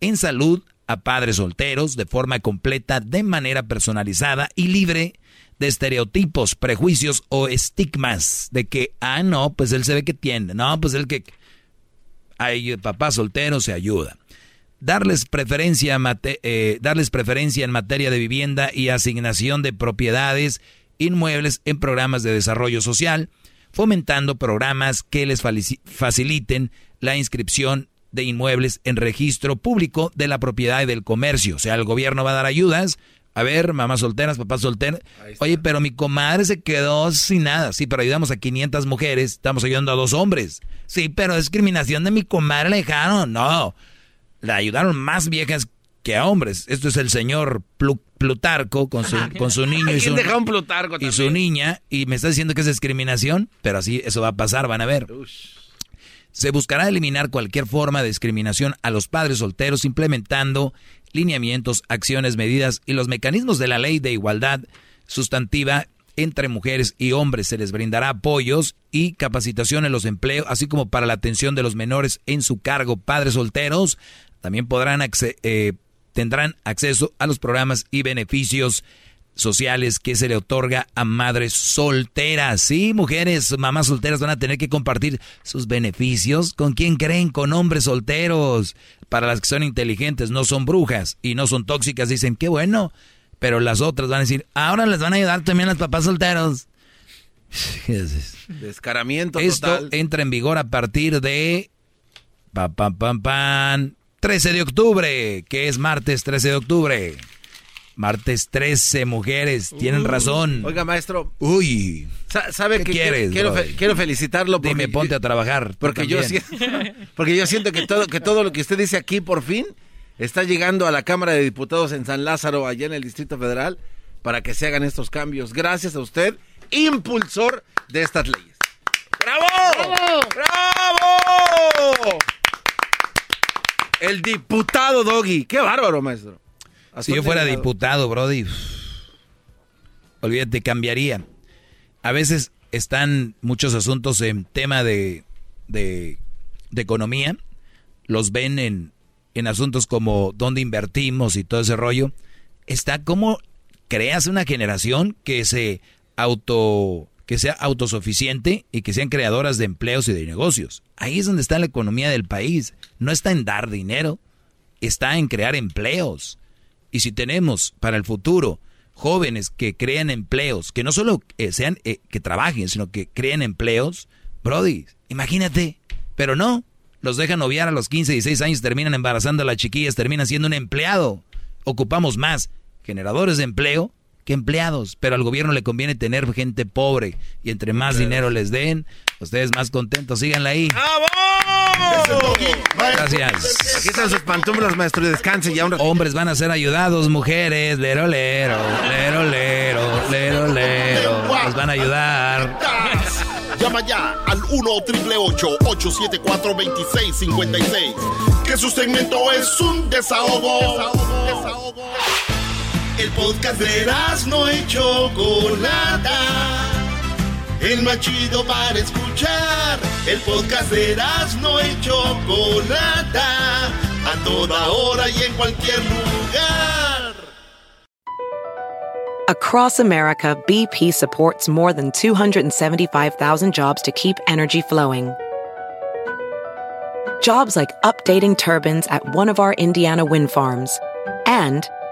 en salud a padres solteros de forma completa, de manera personalizada y libre de estereotipos, prejuicios o estigmas de que, ah, no, pues él se ve que tiene, no, pues él que... Hay papá soltero se ayuda darles preferencia, eh, darles preferencia en materia de vivienda y asignación de propiedades inmuebles en programas de desarrollo social, fomentando programas que les faciliten la inscripción de inmuebles en registro público de la propiedad y del comercio. O sea, el gobierno va a dar ayudas. A ver, mamás solteras, papás solteros. Oye, pero mi comadre se quedó sin nada. Sí, pero ayudamos a 500 mujeres, estamos ayudando a dos hombres. Sí, pero discriminación de mi comadre le dejaron. No, la ayudaron más viejas que a hombres. Esto es el señor Plutarco con su, con su niño y su, y su niña. Y me está diciendo que es discriminación, pero así eso va a pasar, van a ver. Se buscará eliminar cualquier forma de discriminación a los padres solteros implementando lineamientos, acciones, medidas y los mecanismos de la ley de igualdad sustantiva entre mujeres y hombres. Se les brindará apoyos y capacitación en los empleos, así como para la atención de los menores en su cargo. Padres solteros también podrán eh, tendrán acceso a los programas y beneficios sociales que se le otorga a madres solteras. Sí, mujeres, mamás solteras van a tener que compartir sus beneficios. ¿Con quién creen? Con hombres solteros. Para las que son inteligentes, no son brujas y no son tóxicas, dicen, qué bueno. Pero las otras van a decir, ahora les van a ayudar también los papás solteros. <laughs> Descaramiento Esto entra en vigor a partir de... Pam, pam, pam, pam. 13 de octubre, que es martes 13 de octubre. Martes 13, mujeres, tienen razón. Oiga, maestro. Uy. ¿Sabe qué quieres? Quiero, quiero, felicitarlo. Porque, Dime, ponte a trabajar. Porque yo, siento, <laughs> porque yo siento que todo, que todo lo que usted dice aquí, por fin, está llegando a la Cámara de Diputados en San Lázaro, allá en el Distrito Federal, para que se hagan estos cambios. Gracias a usted, impulsor de estas leyes. ¡Bravo! ¡Bravo! ¡Bravo! El diputado Doggy. Qué bárbaro, maestro. si yo fuera diputado, Brody, olvídate, cambiaría. A veces están muchos asuntos en tema de, de, de economía, los ven en, en asuntos como dónde invertimos y todo ese rollo. Está como creas una generación que se auto que sea autosuficiente y que sean creadoras de empleos y de negocios. Ahí es donde está la economía del país. No está en dar dinero, está en crear empleos. Y si tenemos para el futuro jóvenes que crean empleos, que no solo eh, sean eh, que trabajen, sino que creen empleos, Brody, imagínate, pero no, los dejan noviar a los 15, 16 años, terminan embarazando a las chiquillas, terminan siendo un empleado. Ocupamos más generadores de empleo que empleados, pero al gobierno le conviene tener gente pobre y entre más dinero les den, ustedes más contentos, síganla ahí. Gracias. Aquí están sus pantuflas, maestro, y descansen ya un Hombres van a ser ayudados, mujeres, lero, lero, lero, lero, lero, lero, los van a ayudar. Llama ya al 1-888-874-2656. Que su segmento es un desahogo. Desahogo, desahogo. El podcast de no y Chocolata. El más chido para escuchar. El podcast de no y Chocolata. A toda hora y en cualquier lugar. Across America, BP supports more than 275,000 jobs to keep energy flowing. Jobs like updating turbines at one of our Indiana wind farms and